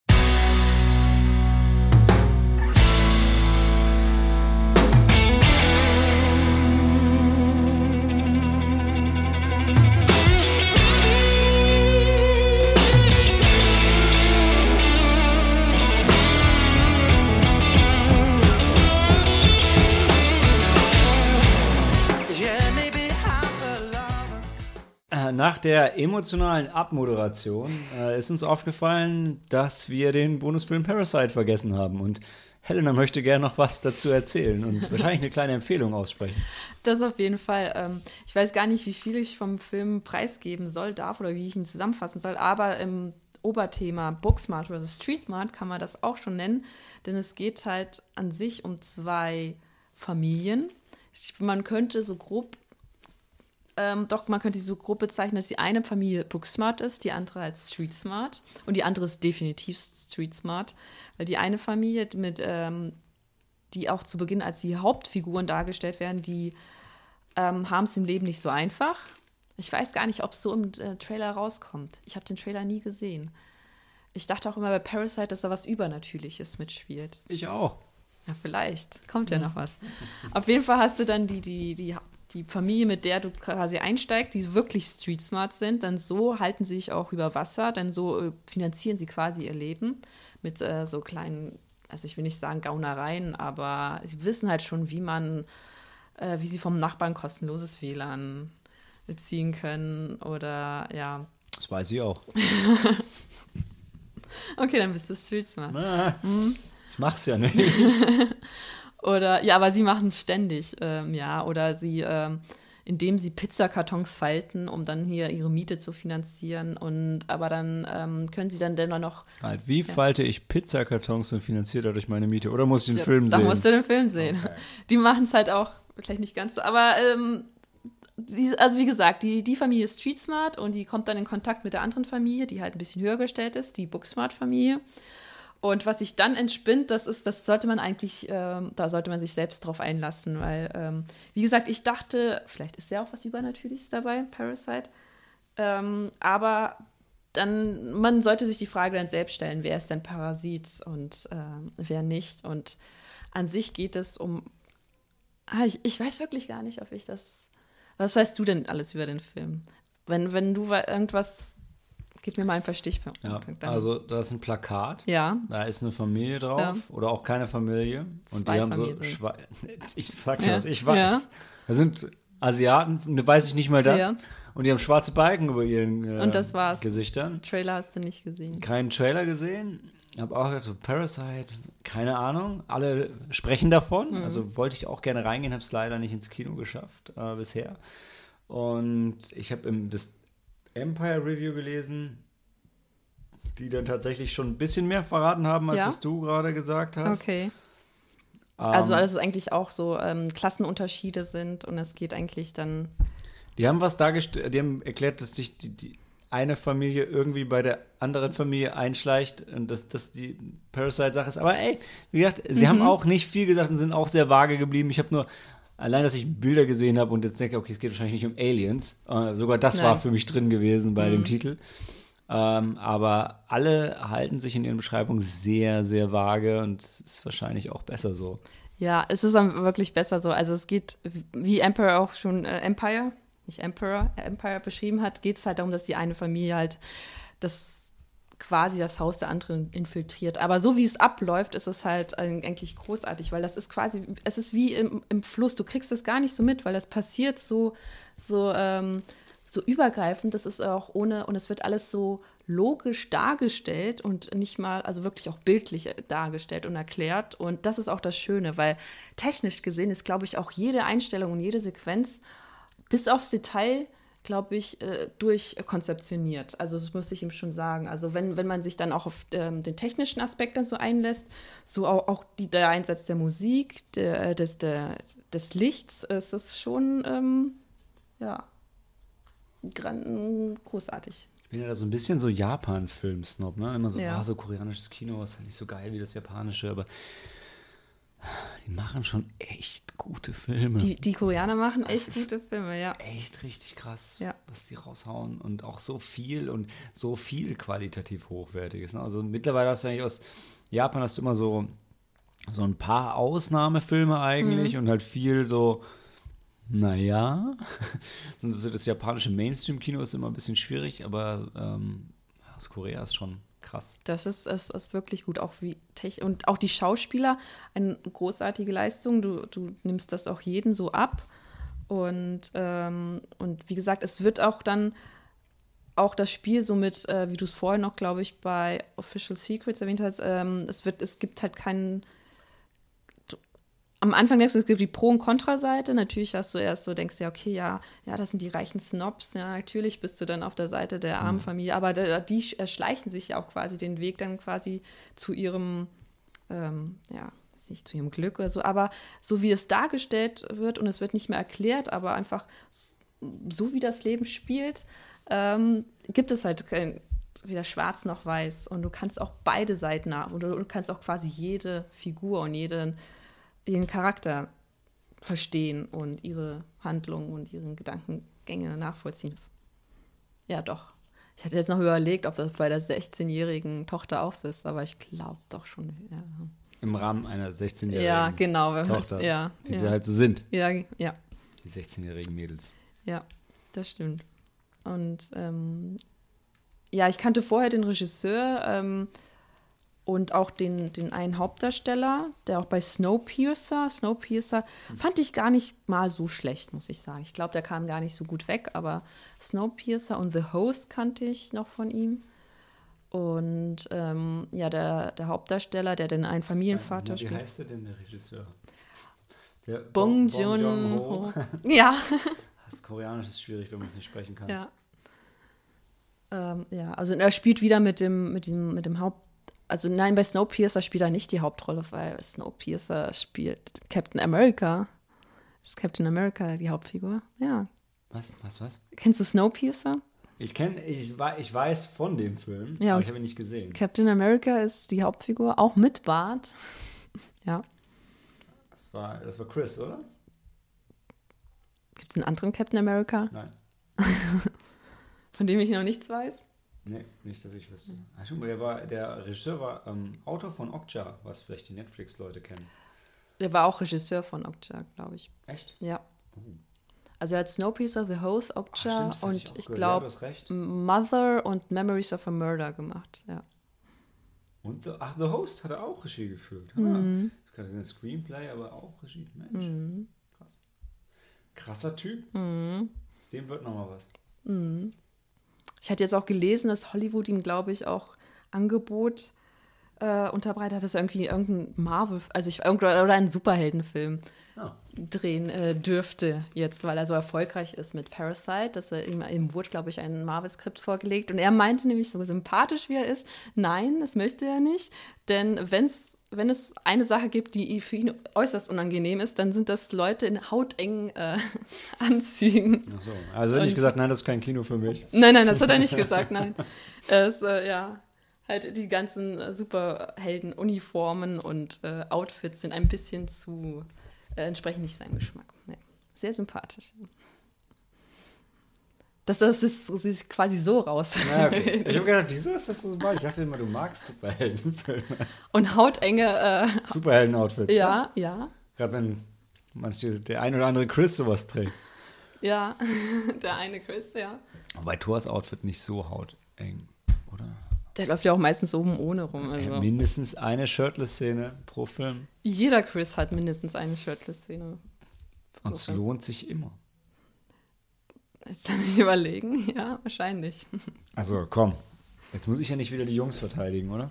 Nach der emotionalen Abmoderation äh, ist uns aufgefallen, dass wir den Bonusfilm Parasite vergessen haben. Und Helena möchte gerne noch was dazu erzählen und wahrscheinlich eine kleine Empfehlung aussprechen. Das auf jeden Fall. Ähm, ich weiß gar nicht, wie viel ich vom Film preisgeben soll, darf oder wie ich ihn zusammenfassen soll, aber im Oberthema Booksmart versus Streetsmart kann man das auch schon nennen, denn es geht halt an sich um zwei Familien. Man könnte so grob ähm, doch, man könnte sie so grob bezeichnen, dass die eine Familie Booksmart ist, die andere als Street Smart. Und die andere ist definitiv Street Smart. Weil die eine Familie, mit, ähm, die auch zu Beginn als die Hauptfiguren dargestellt werden, die ähm, haben es im Leben nicht so einfach. Ich weiß gar nicht, ob es so im äh, Trailer rauskommt. Ich habe den Trailer nie gesehen. Ich dachte auch immer bei Parasite, dass da was Übernatürliches mitspielt. Ich auch. Ja, vielleicht. Kommt ja noch was. Auf jeden Fall hast du dann die, die, die die Familie, mit der du quasi einsteigst, die wirklich street smart sind, dann so halten sie sich auch über Wasser, dann so äh, finanzieren sie quasi ihr Leben mit äh, so kleinen, also ich will nicht sagen Gaunereien, aber sie wissen halt schon, wie man, äh, wie sie vom Nachbarn kostenloses WLAN beziehen können oder ja. Das weiß ich auch. okay, dann bist du street smart. Ah, hm? Ich mach's ja nicht. Oder, ja, aber sie machen es ständig, ähm, ja. Oder sie, ähm, indem sie Pizzakartons falten, um dann hier ihre Miete zu finanzieren. Und aber dann ähm, können sie dann dennoch noch. Halt, wie ja. falte ich Pizzakartons und finanziere dadurch meine Miete? Oder muss ich den ja, Film sehen? Da musst du den Film sehen. Okay. Die machen es halt auch, vielleicht nicht ganz so, aber ähm, die, also wie gesagt, die, die Familie ist Street Smart und die kommt dann in Kontakt mit der anderen Familie, die halt ein bisschen höher gestellt ist, die Booksmart-Familie. Und was sich dann entspinnt, das ist, das sollte man eigentlich, ähm, da sollte man sich selbst drauf einlassen, weil, ähm, wie gesagt, ich dachte, vielleicht ist ja auch was Übernatürliches dabei, Parasite. Ähm, aber dann, man sollte sich die Frage dann selbst stellen, wer ist denn Parasit und äh, wer nicht. Und an sich geht es um. Ah, ich, ich weiß wirklich gar nicht, ob ich das. Was weißt du denn alles über den Film? Wenn, wenn du irgendwas Gib mir mal ein paar Stichpunkte. Ja, also da ist ein Plakat. Ja. Da ist eine Familie drauf ja. oder auch keine Familie. Und Zwei die haben Familien. so Schwe Ich sag's ja, was, ich weiß. Ja. Da sind Asiaten, ne, weiß ich nicht mal das. Und die haben schwarze Balken über ihren äh, Und das war's. Gesichtern. Trailer hast du nicht gesehen. Keinen Trailer gesehen. Ich habe auch so Parasite, keine Ahnung. Alle sprechen davon. Mhm. Also wollte ich auch gerne reingehen, habe es leider nicht ins Kino geschafft äh, bisher. Und ich habe das Empire Review gelesen, die dann tatsächlich schon ein bisschen mehr verraten haben, als ja? was du gerade gesagt hast. Okay. Ähm, also, dass es eigentlich auch so ähm, Klassenunterschiede sind und es geht eigentlich dann. Die haben was dargestellt, die haben erklärt, dass sich die, die eine Familie irgendwie bei der anderen Familie einschleicht und dass das die Parasite-Sache ist. Aber ey, wie gesagt, sie mhm. haben auch nicht viel gesagt und sind auch sehr vage geblieben. Ich habe nur allein, dass ich Bilder gesehen habe und jetzt denke, okay, es geht wahrscheinlich nicht um Aliens. Äh, sogar das Nein. war für mich drin gewesen bei mhm. dem Titel. Ähm, aber alle halten sich in ihren Beschreibungen sehr, sehr vage und es ist wahrscheinlich auch besser so. Ja, es ist wirklich besser so. Also es geht, wie Emperor auch schon, äh, Empire, nicht Emperor, Empire beschrieben hat, geht es halt darum, dass die eine Familie halt das quasi das Haus der anderen infiltriert. Aber so wie es abläuft, ist es halt eigentlich großartig, weil das ist quasi, es ist wie im, im Fluss, du kriegst es gar nicht so mit, weil das passiert so, so, ähm, so übergreifend, das ist auch ohne, und es wird alles so logisch dargestellt und nicht mal, also wirklich auch bildlich dargestellt und erklärt. Und das ist auch das Schöne, weil technisch gesehen ist, glaube ich, auch jede Einstellung und jede Sequenz bis aufs Detail glaube ich, äh, durchkonzeptioniert. Also das muss ich ihm schon sagen. Also wenn, wenn man sich dann auch auf ähm, den technischen Aspekt dann so einlässt, so auch, auch die, der Einsatz der Musik, der, äh, des, der, des Lichts, ist es schon, ähm, ja, gran, großartig. Ich bin ja da so ein bisschen so Japan-Film-Snob, ne? Immer so, ja. ah, so koreanisches Kino ist ja nicht so geil wie das japanische, aber die machen schon echt gute Filme. Die, die Koreaner machen echt gute Filme, ja. Echt richtig krass, ja. was die raushauen. Und auch so viel und so viel qualitativ hochwertiges. Ne? Also mittlerweile hast du eigentlich aus Japan hast du immer so, so ein paar Ausnahmefilme eigentlich mhm. und halt viel so, naja. das japanische Mainstream-Kino ist immer ein bisschen schwierig, aber ähm, aus Korea ist schon krass. Das ist, ist, ist wirklich gut. Auch wie und auch die Schauspieler, eine großartige Leistung. Du, du nimmst das auch jeden so ab. Und, ähm, und wie gesagt, es wird auch dann auch das Spiel so mit, äh, wie du es vorhin noch, glaube ich, bei Official Secrets erwähnt hast, ähm, es, wird, es gibt halt keinen. Am Anfang denkst du, es gibt die Pro- und Kontra-Seite. Natürlich hast du erst so, denkst du ja, okay, ja, ja, das sind die reichen Snobs. Ja, natürlich bist du dann auf der Seite der armen Familie. Aber da, die erschleichen sich ja auch quasi den Weg dann quasi zu ihrem, ähm, ja, nicht zu ihrem Glück oder so. Aber so wie es dargestellt wird und es wird nicht mehr erklärt, aber einfach so wie das Leben spielt, ähm, gibt es halt kein, weder schwarz noch weiß. Und du kannst auch beide Seiten haben. Und du kannst auch quasi jede Figur und jeden, ihren Charakter verstehen und ihre Handlungen und ihren Gedankengänge nachvollziehen. Ja, doch. Ich hatte jetzt noch überlegt, ob das bei der 16-jährigen Tochter auch so ist, aber ich glaube doch schon. Ja. Im Rahmen einer 16-jährigen Ja, genau. Tochter, ja, wie ja. sie halt so sind, ja, ja. die 16-jährigen Mädels. Ja, das stimmt. Und ähm, ja, ich kannte vorher den Regisseur ähm, und auch den, den einen Hauptdarsteller, der auch bei Snowpiercer, Snowpiercer, fand ich gar nicht mal so schlecht, muss ich sagen. Ich glaube, der kam gar nicht so gut weg, aber Snowpiercer und The Host kannte ich noch von ihm. Und ähm, ja, der, der Hauptdarsteller, der den einen Familienvater Wie spielt. heißt der denn, der Regisseur? Der Bong Joon-ho. Ja. Das Koreanisch ist schwierig, wenn man es nicht sprechen kann. Ja. Ähm, ja, also er spielt wieder mit dem, mit dem, mit dem Haupt. Also nein, bei Snowpiercer spielt er nicht die Hauptrolle, weil Snowpiercer spielt Captain America. Ist Captain America die Hauptfigur? Ja. Was, was, was? Kennst du Snowpiercer? Ich kenne, ich, ich weiß von dem Film, Ja, aber ich habe ihn nicht gesehen. Captain America ist die Hauptfigur, auch mit Bart. Ja. Das war, das war Chris, oder? Gibt es einen anderen Captain America, Nein. von dem ich noch nichts weiß? Nee, nicht, dass ich wüsste. Ach, schon, der, war, der Regisseur war ähm, Autor von Okja, was vielleicht die Netflix-Leute kennen. Der war auch Regisseur von Okja, glaube ich. Echt? Ja. Also er hat Snowpiercer, The Host, Ach, Okja hatte und ich. Ja, glaube. Mother und Memories of a Murder gemacht. Ja. Und the, ach, The Host hat er auch Regie geführt. Ah, Mhm. Ich hatte gesagt, Screenplay, aber auch Regie. Mensch, Mhm. krass. Krasser Typ. Aus dem wird nochmal was. Ich hatte jetzt auch gelesen, dass Hollywood ihm, glaube ich, auch Angebot äh, unterbreitet hat, dass er irgendwie irgendein Marvel, also ich, oder einen Superheldenfilm Ja. drehen äh, dürfte jetzt, weil er so erfolgreich ist mit Parasite, dass er ihm, ihm wurde, glaube ich, ein Marvel-Skript vorgelegt und er meinte nämlich, so sympathisch wie er ist, nein, das möchte er nicht, denn wenn's, wenn es eine Sache gibt, die für ihn äußerst unangenehm ist, dann sind das Leute in hautengen äh, Anzügen. Ach so. Also ich Und- gesagt, nein, das ist kein Kino für mich. Nein, nein, das hat er nicht gesagt, nein. Es, äh, ja, halt die ganzen äh, Superhelden-Uniformen und äh, Outfits sind ein bisschen zu, äh, entsprechen nicht seinem Geschmack. Nee. Sehr sympathisch. Das, das ist sie ist quasi so raus. Ja, okay. Ich habe gedacht, wieso ist das so sympathisch? Ich dachte immer, du magst Superheldenfilme. Und hautenge, äh, Superhelden-Outfits. ja, ja, Gerade wenn manche, der ein oder andere Chris sowas trägt. ja. Der eine Chris, ja. Wobei Thors Outfit nicht so hauteng, oder? Der läuft ja auch meistens oben ohne rum. Ja, Also. mindestens eine Shirtless-Szene pro Film. Jeder Chris hat mindestens eine Shirtless-Szene. Und es lohnt sich immer. Jetzt kann ich überlegen. Ja, wahrscheinlich. Also komm, jetzt muss ich ja nicht wieder die Jungs verteidigen, oder?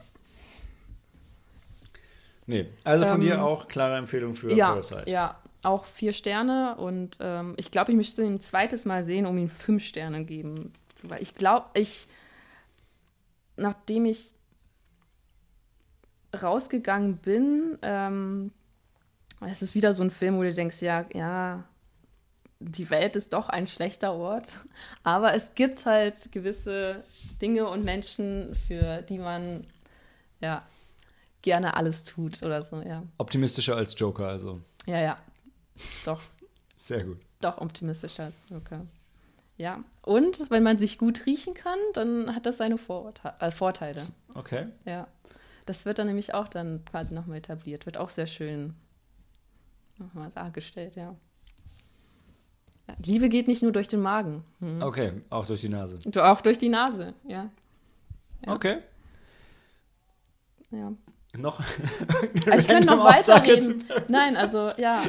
Nee, also von Ähm, dir auch klare Empfehlung für ja, Parasite. ja, auch vier Sterne und ähm, ich glaube, ich müsste ihn ein zweites Mal sehen, um ihm fünf Sterne geben. ich glaube, ich, nachdem ich rausgegangen bin, ähm, es ist wieder so ein Film, wo du denkst, ja, ja, die Welt ist doch ein schlechter Ort, aber es gibt halt gewisse Dinge und Menschen, für die man ja gerne alles tut oder so, ja. Optimistischer als Joker, also. Ja, ja. Doch, Sehr gut. doch optimistischer als Joker. Ja. Und wenn man sich gut riechen kann, dann hat das seine Vorurte äh, Vorteile. Okay. Ja. Das wird dann nämlich auch dann quasi nochmal etabliert. Wird auch sehr schön nochmal dargestellt, ja. Liebe geht nicht nur durch den Magen. Hm. Okay, auch durch die Nase. Du auch durch die Nase, ja. Ja. Okay. ja. Noch. Also ich könnte noch weiterreden. Nein, also ja.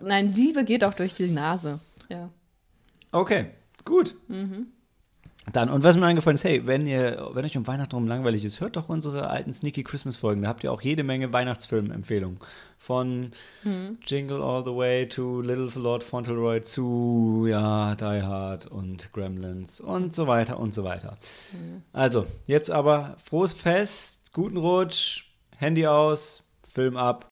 Nein, Liebe geht auch durch die Nase. Ja. Okay, gut. Dann, und was mir eingefallen ist, hey, wenn ihr, wenn euch um Weihnachten rum langweilig ist, hört doch unsere alten Sneaky Christmas Folgen. Da habt ihr auch jede Menge Weihnachtsfilm-Empfehlungen. Von hm. Jingle All the Way to Little Lord Fauntleroy zu, ja, Die Hard und Gremlins und so weiter und so weiter. Hm. Also, jetzt aber frohes Fest, guten Rutsch, Handy aus, Film ab